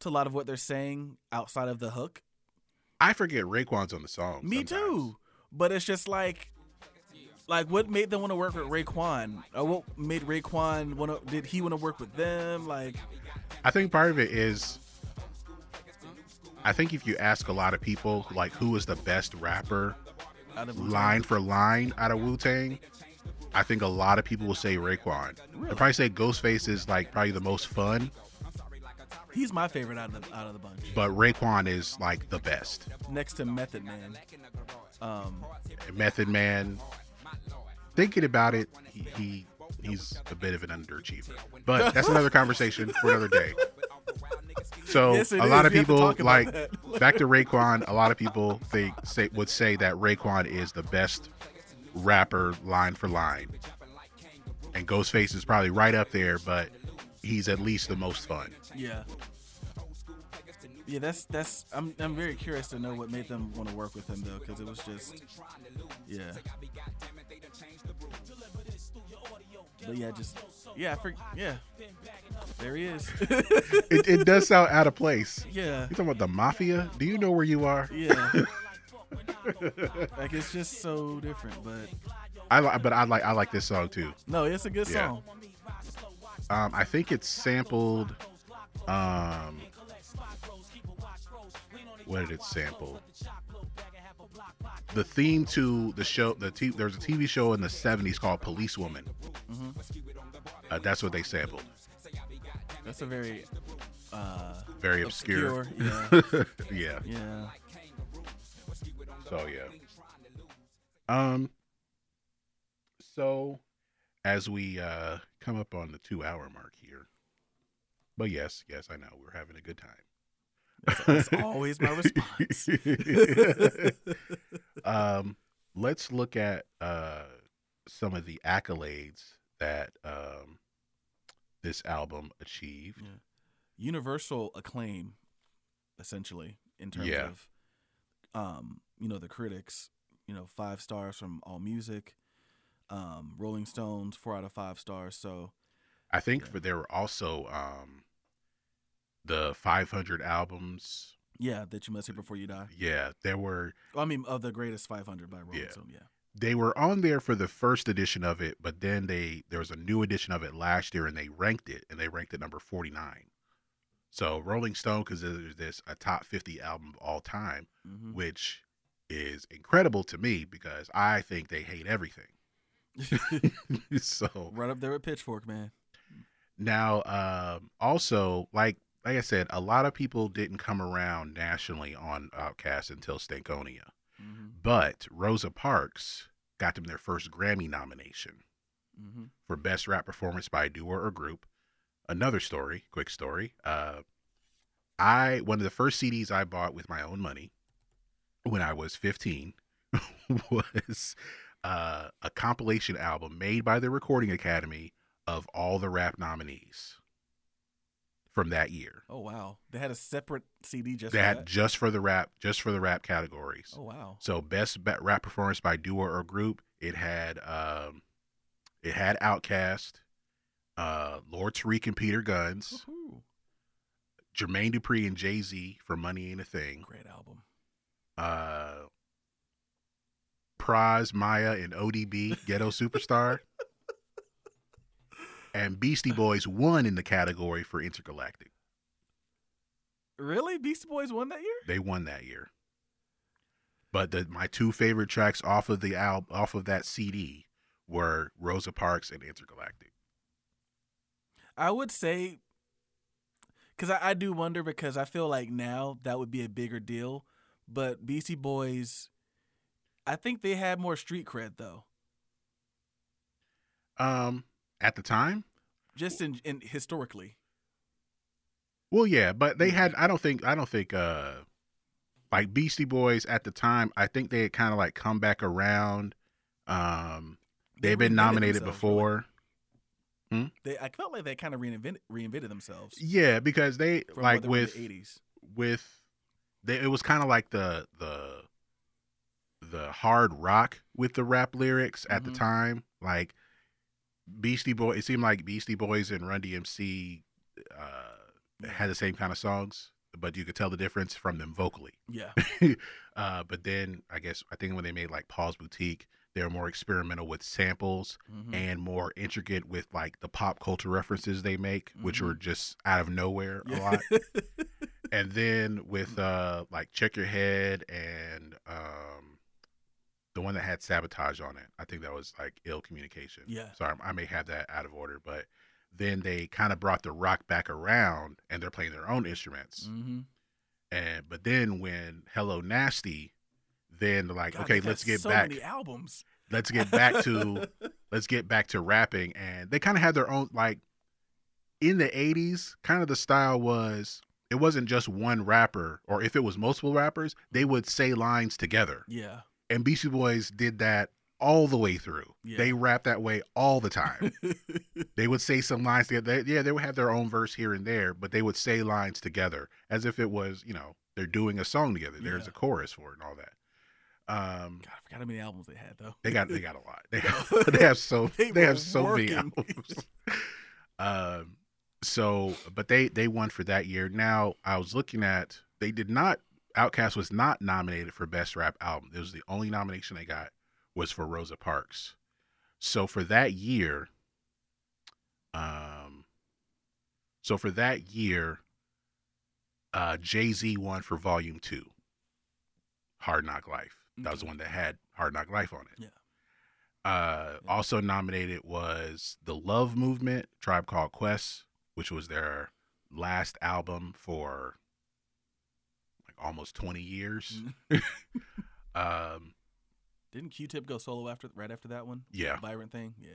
to a lot of what they're saying outside of the hook. I forget Raekwon's on the song. Me sometimes. too. But it's just like like what made them want to work with Raekwon? Or what made Raekwon want to did he want to work with them? Like I think part of it is I think if you ask a lot of people like who is the best rapper out of line for line out of Wu Tang, I think a lot of people will say Raekwon. They'll probably say Ghostface is like probably the most fun, He's my favorite out of the, out of the bunch. but Raekwon is like the best. Next to Method Man. Um Method Man, thinking about it, he, he he's a bit of an underachiever. But that's another conversation for another day. So Yes, a lot is. of people like back to Raekwon. A lot of people think say would say that Raekwon is the best rapper line for line, and Ghostface is probably right up there, but he's at least the most fun. Yeah. Yeah, that's that's. I'm I'm very curious to know what made them want to work with him though, because it was just, yeah. But yeah, just yeah, I for, yeah. There he is. It, it does sound out of place. yeah, You talking about the mafia? Do you know where you are? yeah. like it's just so different, but I li- but I like I like this song too. no, it's a good Yeah. song. Um, I think it's sampled. Um, what did it sample? The theme to the show, the t- there's a TV show in the '70s called Policewoman. Uh, that's what they sampled. That's a very uh Very obscure. obscure. Yeah, yeah. yeah. So yeah. Um. So, as we uh come up on the two-hour mark here, but yes, yes, I know we're having a good time. That's, always my response. um, let's look at uh, some of the accolades that um, this album achieved. Yeah. Universal acclaim, essentially, in terms Yeah. of, um, you know, the critics. You know, five stars from All Music, um, Rolling Stones, four out of five stars. So I think for there were also um, the 500 albums. yeah, that you must hear before you die. Yeah, there were Well, I mean, of the greatest 500 by Rolling Yeah. Stone. Yeah. they were on there for the first edition of it, but then they there was a new edition of it last year, and they ranked it, and they ranked it number 49. So Rolling Stone considers this a top 50 album of all time. hmm which is incredible to me because I think they hate everything. so right up there with Pitchfork, man. now, um, also like like I said, a lot of people didn't come around nationally on Outkast until Stankonia, hmm but Rosa Parks got them their first Grammy nomination hmm for Best Rap Performance by a Duo or Group. Another story, quick story. Uh, I one of the first CDs I bought with my own money when I was 15 was uh, a compilation album made by the Recording Academy of all the rap nominees from that year. Oh wow, they had a separate CD just They for that. just for the rap, just for the rap categories. Oh wow. So best rap performance by duo or group. It had um, it had Outkast, uh, Lord Tariq and Peter Gunz, Woohoo. Jermaine Dupri and Jay Z for Money Ain't a Thing, Great album. uh, Pras Mya and ODB Ghetto Superstar, and Beastie Boys won in the category for Intergalactic. Really? Beastie Boys won that year? They won that year. But the, my two favorite tracks off of the al- off of that CD were Rosa Parks and Intergalactic. I would say, because I, I do wonder because I feel like now that would be a bigger deal, but Beastie Boys, I think they had more street cred though, Um, at the time, just in, in historically. well, yeah, but they had. I don't think. I don't think. Uh, like Beastie Boys at the time, I think they had kind of like come back around. Um, They they've been nominated before. really. Before. They I felt like they kind of reinvented reinvented themselves. Yeah, because they from like they with the eighties. with they, it was kind of like the the the hard rock with the rap lyrics at Mhm. the time like beastie boy it seemed like beastie boys and run dmc uh had the same kind of songs but you could tell the difference from them vocally Yeah, uh but then i guess i think when they made like paul's boutique they were more experimental with samples Mhm. and more intricate with like the pop culture references they make which were just out of nowhere a lot. And then with uh like check your head and um the one that had sabotage on it i think that was like ill communication. Yeah. sorry i may have that out of order but then they kind of brought the rock back around and they're playing their own instruments. Hmm and but then when hello nasty then like God, okay let's get so back many albums. let's get back to let's get back to rapping. And they kind of had their own like in the 80s kind of the style was it wasn't just one rapper or if it was multiple rappers they would say lines together. Yeah, and beastie boys did that all the way through. Yeah. they rap that way all the time. They would say some lines together. They- yeah they would have their own verse here and there but they would say lines together as if it was you know they're doing a song together. There's Yeah. a chorus for it and all that um God, I forgot how many albums they had though. they got they got a lot. They have, they have so They they, have so many albums. um so but they they won for that year. Now I was looking at they did not Outkast was not nominated for best rap album. It was the only nomination they got was for Rosa Parks. So for that year um so for that year uh Jay-Z won for volume 2. Hard Knock Life. That was the one that had Hard Knock Life on it. Yeah. Uh, also nominated was the Love Movement, Tribe Called Quest, which was their last album for like almost 20 years. um, Didn't Q-Tip go solo after right after that one? Yeah. Byron thing. Yeah.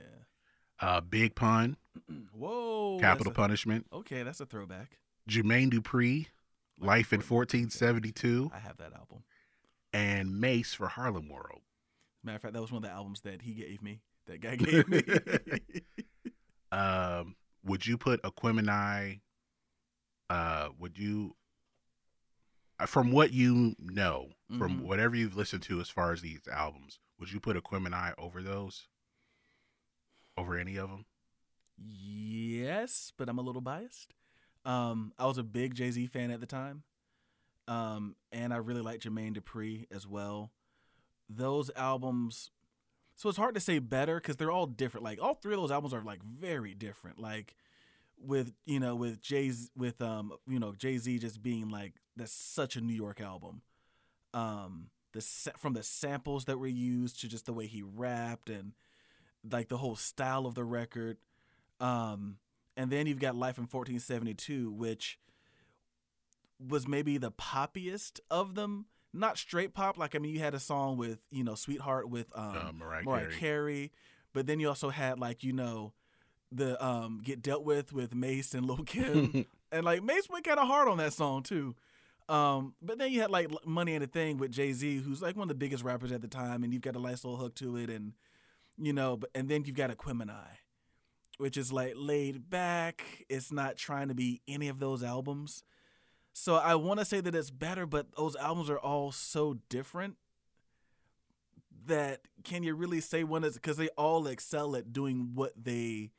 uh, Big Pun, Whoa. Capital a- Punishment, Okay, that's a throwback. Jermaine Dupri, Life in 1472, I have that album. And Mase for Harlem World. Matter of fact, that was one of the albums that he gave me. That guy gave me. Um, would you put Aquemini? Uh, would you, uh, from what you know, from Mhm. whatever you've listened to as far as these albums, would you put Aquemini over those? Over any of them? yes, but I'm a little biased. Um, I was a big Jay Z fan at the time, um, and I really like Jermaine Dupri as well. Those albums, so it's hard to say better because they're all different. Like all three of those albums are like very different. Like with you know with Jay's with um you know Jay Z just being like that's such a New York album. Um, the from the samples that were used to just the way he rapped and like the whole style of the record. Um, and then you've got Life in 1472, which was maybe the poppiest of them. Not straight pop. Like, I mean, you had a song with, you know, Sweetheart with um, Uh, Mariah Mariah Carey. Carey. But then you also had, like, you know, the um, Get Dealt With with Mase and Lil Kim. and, like, Mase went kind of hard on that song, too. Um, but then you had, like, Money and a Thing with Jay Z, who's, like, one of the biggest rappers at the time. And you've got a nice little hook to it. And, you know, but and then you've got Aquemini, which is like laid back. It's not trying to be any of those albums. So I want to say that it's better, but those albums are all so different that can you really say one is because they all excel at doing what they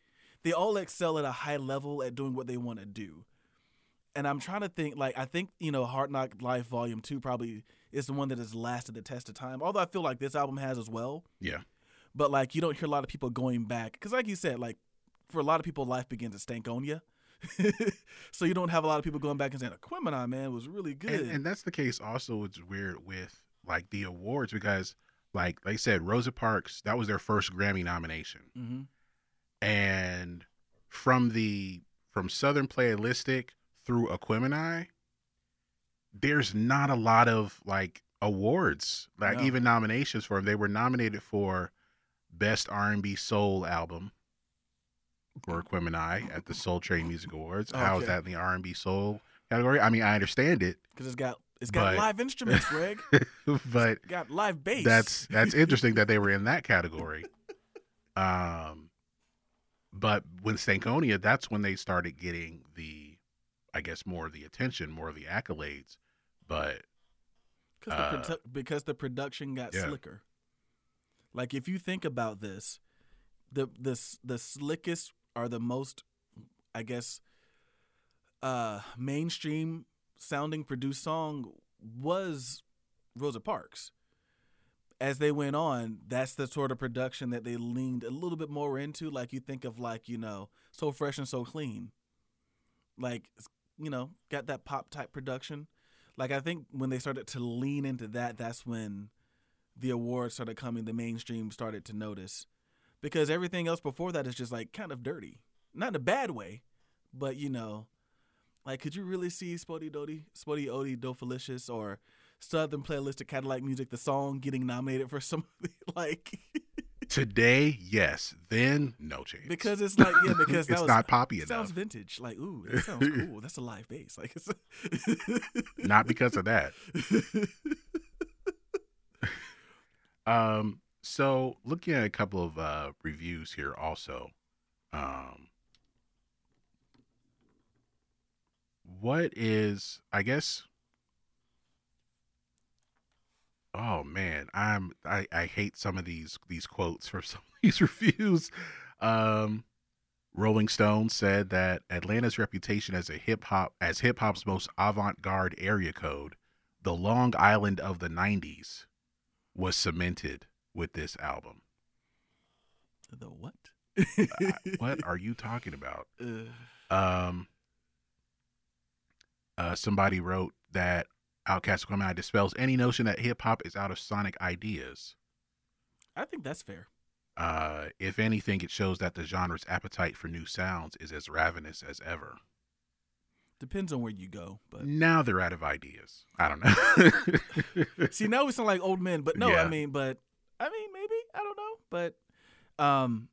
they all excel at a high level at doing what they want to do. And I'm trying to think like I think, you know, Hard Knock Life Volume 2 probably is the one that has lasted the test of time. Although I feel like this album has as well yeah. but like you don't hear a lot of people going back because like you said like for a lot of people life begins at Stankonia so you don't have a lot of people going back and saying Aquemini man was really good. And, and that's the case also it's weird with like the awards because like they said Rosa Parks that was their first Grammy nomination. hmm And from the from Southern Playalistic through Aquemini, there's not a lot of like awards, like No. even nominations for them. They were nominated for Best R&B Soul Album for I at the Soul Train Music Awards. How is that in the R&B Soul category? I mean, I understand it, Because it's got it's got But- live instruments, Greg. but got live bass. that's that's interesting that they were in that category. Um, but when Stankonia, that's when they started getting the, I guess, more of the attention, more of the accolades. But Cause Uh, the produ- because the production got yeah. slicker. Like if you think about this, the the the slickest are the most, I guess, uh, mainstream sounding produced song was Rosa Parks. As they went on, that's the sort of production that they leaned a little bit more into. Like you think of like you know, so fresh and so clean, like you know, got that pop type production like I think when they started to lean into that, that's when the awards started coming. The mainstream started to notice because everything else before that is just like kind of dirty, not in a bad way, but you know, like could you really see Spotty Dodie, Spotty Odie, Dofalicious, or Southernplayalisticadillacmuzik, the song getting nominated for some like today, yes. Then no chance. because it's like yeah because that it's was, not poppy it sounds vintage. Like ooh, that sounds cool. That's a live bass. Like it's not because of that. Um, so looking at a couple of uh, reviews here, also, um, what is I guess? Oh man, I'm I, I hate some of these these quotes from some of these reviews. Um, Rolling Stone said that Atlanta's reputation as a hip hop as hip hop's most avant-garde area code, the Long Island of the '90s, was cemented with this album. the what? Uh, what are you talking about? Uh, Um, uh, somebody wrote that Outkast Aquemini dispels any notion that hip hop is out of sonic ideas. I think that's fair. Uh, if anything, it shows that the genre's appetite for new sounds is as ravenous as ever. Depends on where you go, but Now they're out of ideas. I don't know. see now we sound like old men. But no, I mean, but I mean, maybe I don't know, but um,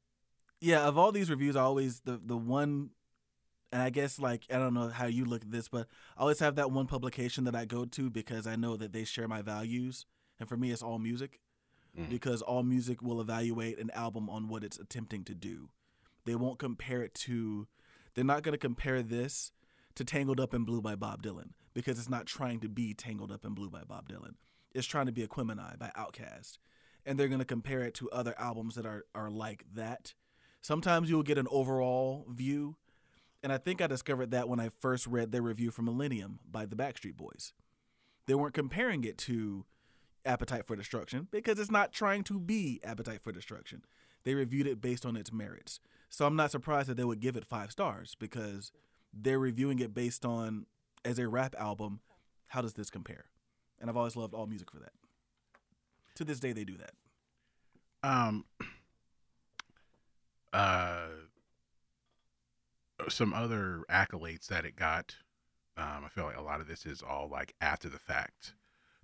yeah. Of all these reviews, I always the the one, and I guess like I don't know how you look at this, but I always have that one publication that I go to because I know that they share my values, and for me, it's AllMusic, Mm. because AllMusic will evaluate an album on what it's attempting to do. They won't compare it to. They're not going to compare this to Tangled Up in Blue by Bob Dylan because it's not trying to be Tangled Up in Blue by Bob Dylan. It's trying to be Aquemini by Outkast. And they're going to compare it to other albums that are, are like that. Sometimes you'll get an overall view. And I think I discovered that when I first read their review for Millennium by the Backstreet Boys. They weren't comparing it to Appetite for Destruction because it's not trying to be Appetite for Destruction. They reviewed it based on its merits. So I'm not surprised that they would give it five stars because they're reviewing it based on as a rap album how does this compare and i've always loved AllMusic for that to this day they do that. Um uh some other accolades that it got um i feel like a lot of this is all like after the fact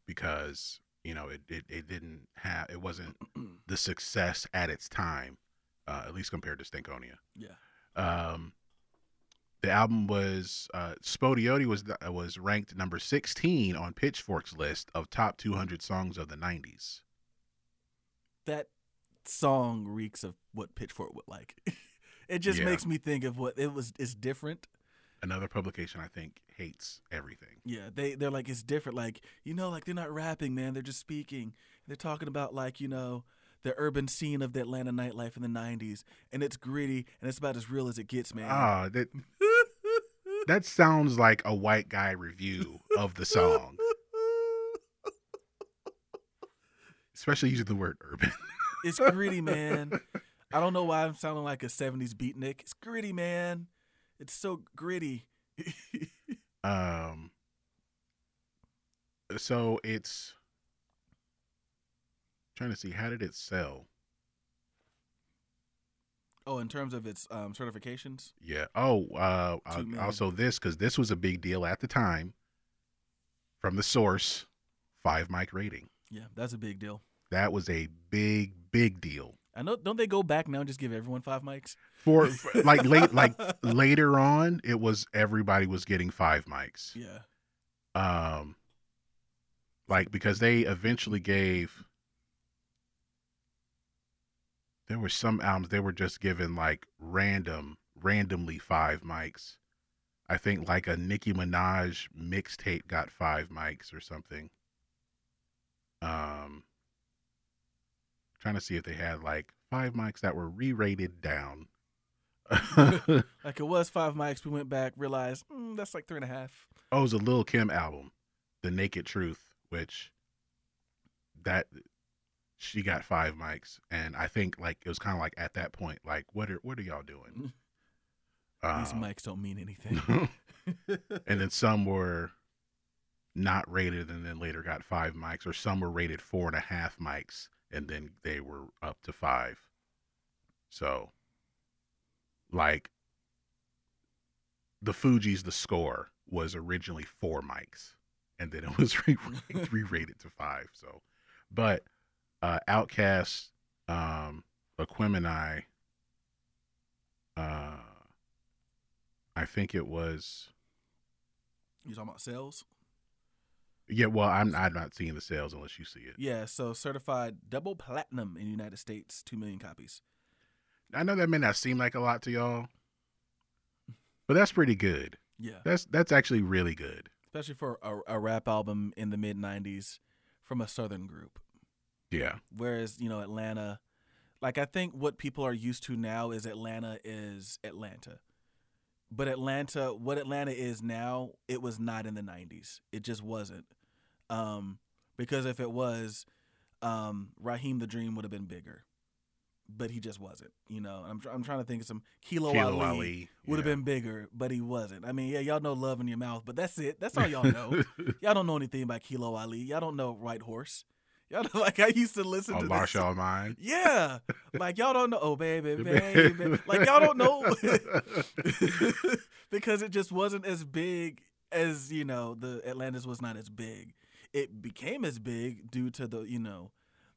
because you know it it, it didn't have it wasn't the success at its time uh at least compared to stankonia. Yeah. Um the album was uh Spodioti was was ranked number 16 on Pitchfork's list of top 200 songs of the 90s. that song reeks of what pitchfork would like. It just Yeah. makes me think of what it was it's different. Another publication I think hates everything. yeah they they're like it's different. Like you know like they're not rapping man. They're just speaking. They're talking about like you know the urban scene of the atlanta nightlife in the 90s and it's gritty and it's about as real as it gets man. Ah, that that sounds like a white guy review of the song, especially using the word urban. It's gritty, man. I don't know why I'm sounding like a 70s beatnik. It's gritty, man. It's so gritty. Um. So it's trying to see how did it sell? Oh, in terms of its um, certifications, Yeah. Oh, uh, uh, also this because this was a big deal at the time. From the source, five mic rating. yeah, that's a big deal. That was a big, big deal I know. Don't they go back now and just give everyone five mics? for, for like late, like later on. It was everybody was getting five mics. Yeah. um like because they eventually gave there were some albums they were just given like random randomly five mics i think like a nicki minaj mixtape got five mics or something um trying to see if they had like five mics that were re-rated down Like it was five mics. We went back, realized mm, that's like three and a half. Oh, it was a Lil Kim album, The Naked Truth, which that she got five mics, and I think like it was kind of like at that point, like what are what are y'all doing? These Um, mics don't mean anything. and then some were not rated, and then later got five mics, or some were rated four and a half mics, and then they were up to five. So, like the Fugees, the score was originally four mics, and then it was re- re-rated to five. So, but uh, Outkast, um, Aquemini, uh, I think it was. you talking about sales? Yeah, well, I'm I'm not seeing the sales unless you see it. Yeah. So certified double platinum in the United States, two million copies. I know that may not seem like a lot to y'all, but that's pretty good. Yeah. That's that's actually really good. Especially for a, a rap album in the mid '90s from a southern group. Yeah, Whereas you know Atlanta, like I think what people are used to now is Atlanta is Atlanta, but Atlanta, what Atlanta is now, it was not in the '90s. It just wasn't, um, because if it was, um, Raheem the Dream would have been bigger, but he just wasn't. You know, I'm I'm trying to think of some Kilo, Kilo Ali, Ali, would have yeah. been bigger, but he wasn't. I mean, yeah, y'all know Love in Your Mouth, but that's it. That's all y'all know. y'all don't know anything about Kilo Ali. Y'all don't know White Horse. Y'all know, like I used to listen on to this. Marshall Mine. Yeah, like y'all don't know. Oh baby, baby, like y'all don't know because it just wasn't as big as you know. The Atlantis was not as big. It became as big due to the you know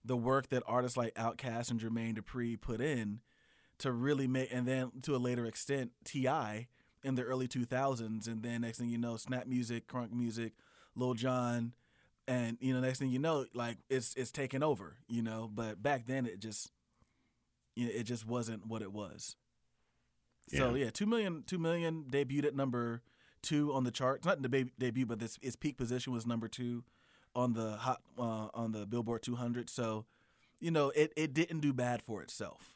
the work that artists like Outkast and Jermaine Dupri put in to really make, and then to a later extent, T.I. in the early 2000s, and then next thing you know, Snap Music, Crunk Music, Lil Jon, and you know, next thing you know, like it's it's taken over, you know. But back then, it just, you know, it just wasn't what it was. yeah. So Yeah. yeah, two million, two million debuted at number two on the charts. Not the ba- debut, but this its peak position was number two on the hot uh, on the Billboard 200. So, you know, it it didn't do bad for itself.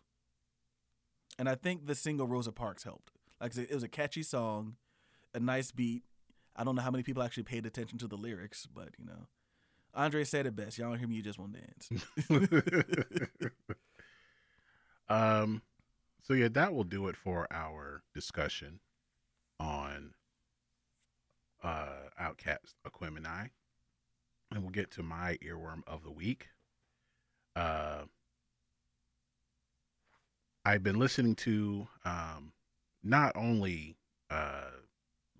And I think the single Rosa Parks helped. Like I said, it was a catchy song, a nice beat. I don't know how many people actually paid attention to the lyrics, but you know, Andre said it best. Y'all don't hear me, you just won't dance. um, so yeah, that will do it for our discussion on uh Outkast Aquemini. And we'll get to my earworm of the week. Uh I've been listening to um not only uh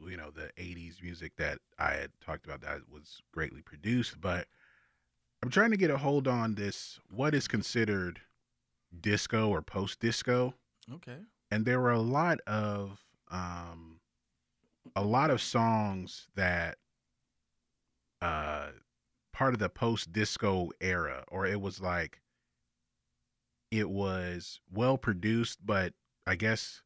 you know the 80s music that I had talked about that was greatly produced, but I'm trying to get a hold on this what is considered disco or post disco okay. and there were a lot of um a lot of songs that uh part of the post disco era or it was like it was well produced but i guess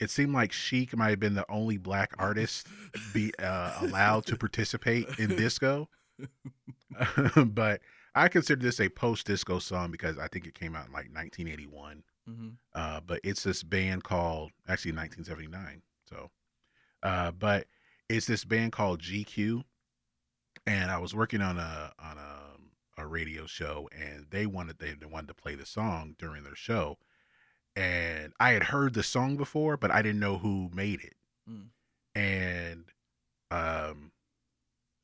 it seemed like chic might have been the only black artist be uh, allowed to participate in disco. But i consider this a post disco song because i think it came out in like 1981 hmm uh, but it's this band called actually 1979. So, uh, but it's this band called GQ, and I was working on a on a, a radio show, and they wanted they, they wanted to play the song during their show, and I had heard the song before, but I didn't know who made it. Mm. and um,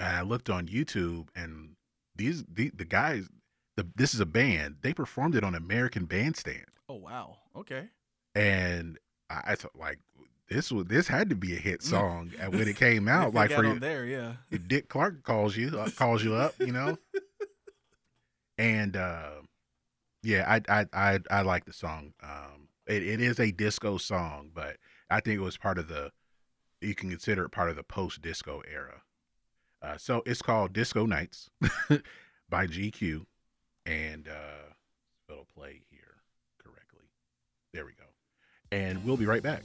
and I looked on YouTube, and these the, the guys, the this is a band. They performed it on American Bandstand, Oh wow. Okay. and I, I thought like this was this had to be a hit song and when it came out. Like for there, yeah. Dick Clark calls you uh, calls you up, you know. and uh, yeah, I I I I like the song. Um, it, it is a disco song, but I think it was part of the you can consider it part of the post disco era. Uh, so it's called Disco Nights by GQ, and uh, it'll play here correctly. There we go, and we'll be right back.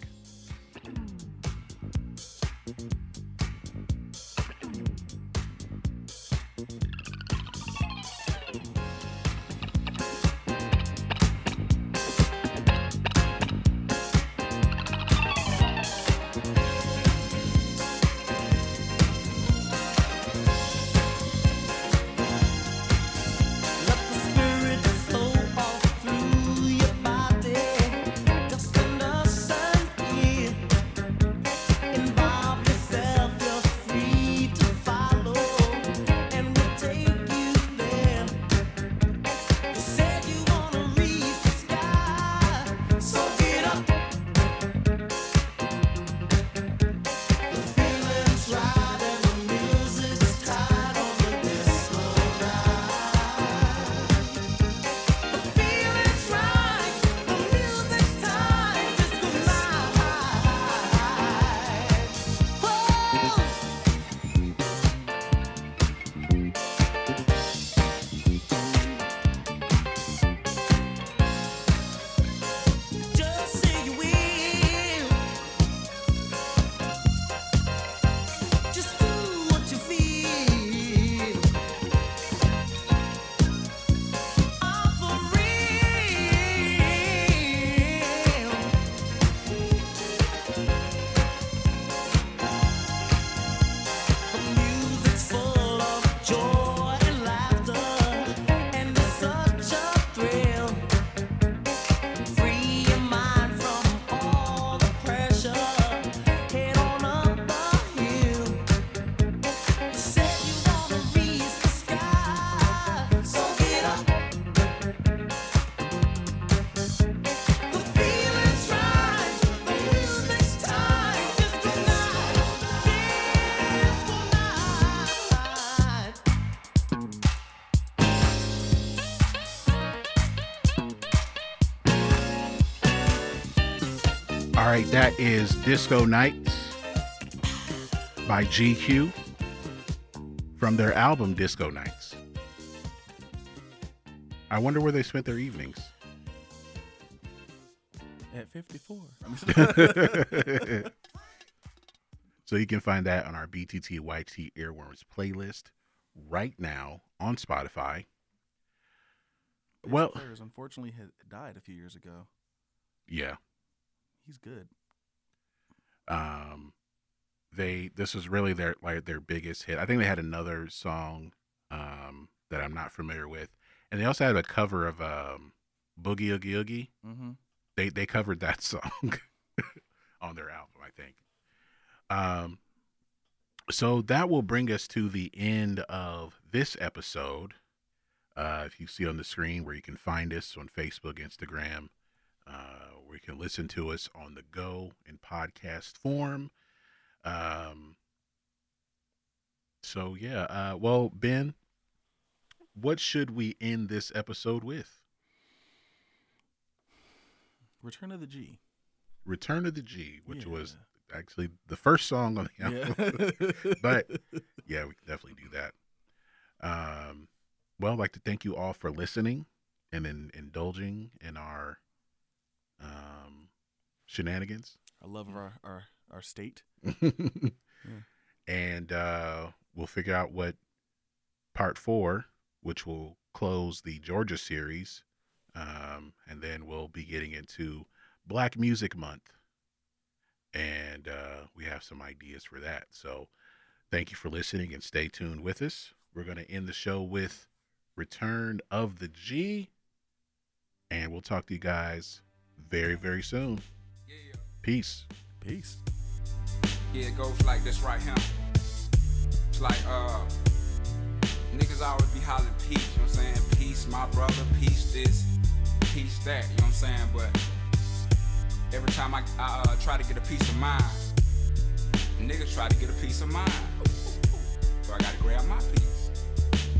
That is Disco Nights by GQ from their album Disco Nights. I wonder where they spent their evenings. At 54. so you can find that on our BTT YT Earworms playlist right now on Spotify. Well- Players unfortunately had died a few years ago. Yeah. He's good. Um they this was really their like their biggest hit. I think they had another song um that i'm not familiar with. And they also had a cover of um boogie oogie oogie. Mm-hmm. they they covered that song on their album i think. Um so that will bring us to the end of this episode. Uh if you see on the screen where you can find us on facebook instagram uh where you can listen to us on the go in podcast form um so yeah uh well ben what should we end this episode with Return of the G. return of the g which Yeah. was actually the first song on the album Yeah. but yeah, we can definitely do that. Um, well, I'd like to thank you all for listening and in, indulging in our um, shenanigans. I love our, our, our state. And uh, we'll figure out what part four, which will close the Georgia series, um, and then we'll be getting into Black Music Month. And uh, we have some ideas for that. So thank you for listening and stay tuned with us. We're going to end the show with Return of the G. And we'll talk to you guys very, very soon. Peace. Peace. Yeah, it goes like this right here. It's like, uh, niggas always be hollering peace, you know what I'm saying? Peace, my brother, peace this, peace that, you know what I'm saying? But every time I, I uh, try to get a piece of mind, niggas try to get a piece of mind. So I gotta grab my piece.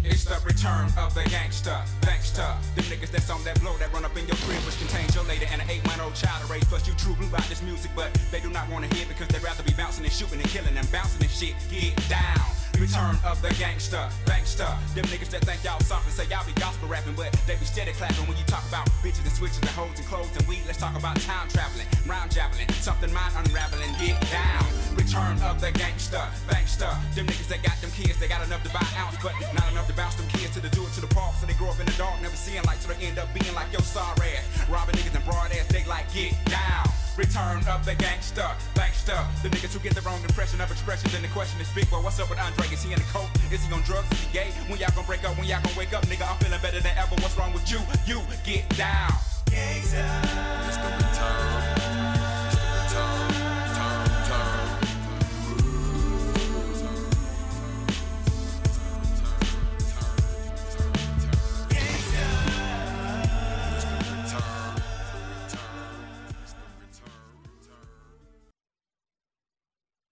It's the return of the gangster, gangster. Them niggas that's on that blow that run up in your crib, which contains your lady and an eight month old child to raise. Plus, you true blue about this music, but they do not wanna hear because they'd rather be bouncing and shooting and killing and bouncing and shit. Get down. Return of the gangster, gangster. Them niggas that think y'all something say y'all be gospel rapping, but they be steady clapping when you talk about bitches and switches and hoes and clothes and weed. Let's talk about time traveling, round javelin, something mind unraveling. Get down. Return of the gangster, gangster. Them niggas that got them kids, they got enough to buy ounce, but not enough to bounce them kids to the do it to the park. So they grow up in the dark, never seeing light, so they end up being like your sorry ass. Robbing niggas and broad ass, they like get down. Return of the gangster, gangster. The niggas who get the wrong impression of expression, then the question is big, Boi, what's up with Andre? Is he in the coke? Is he on drugs? Is he gay? When y'all gonna break up? When y'all gonna wake up? Nigga, I'm feeling better than ever. What's wrong with you? You get down. Gangster. It's the return.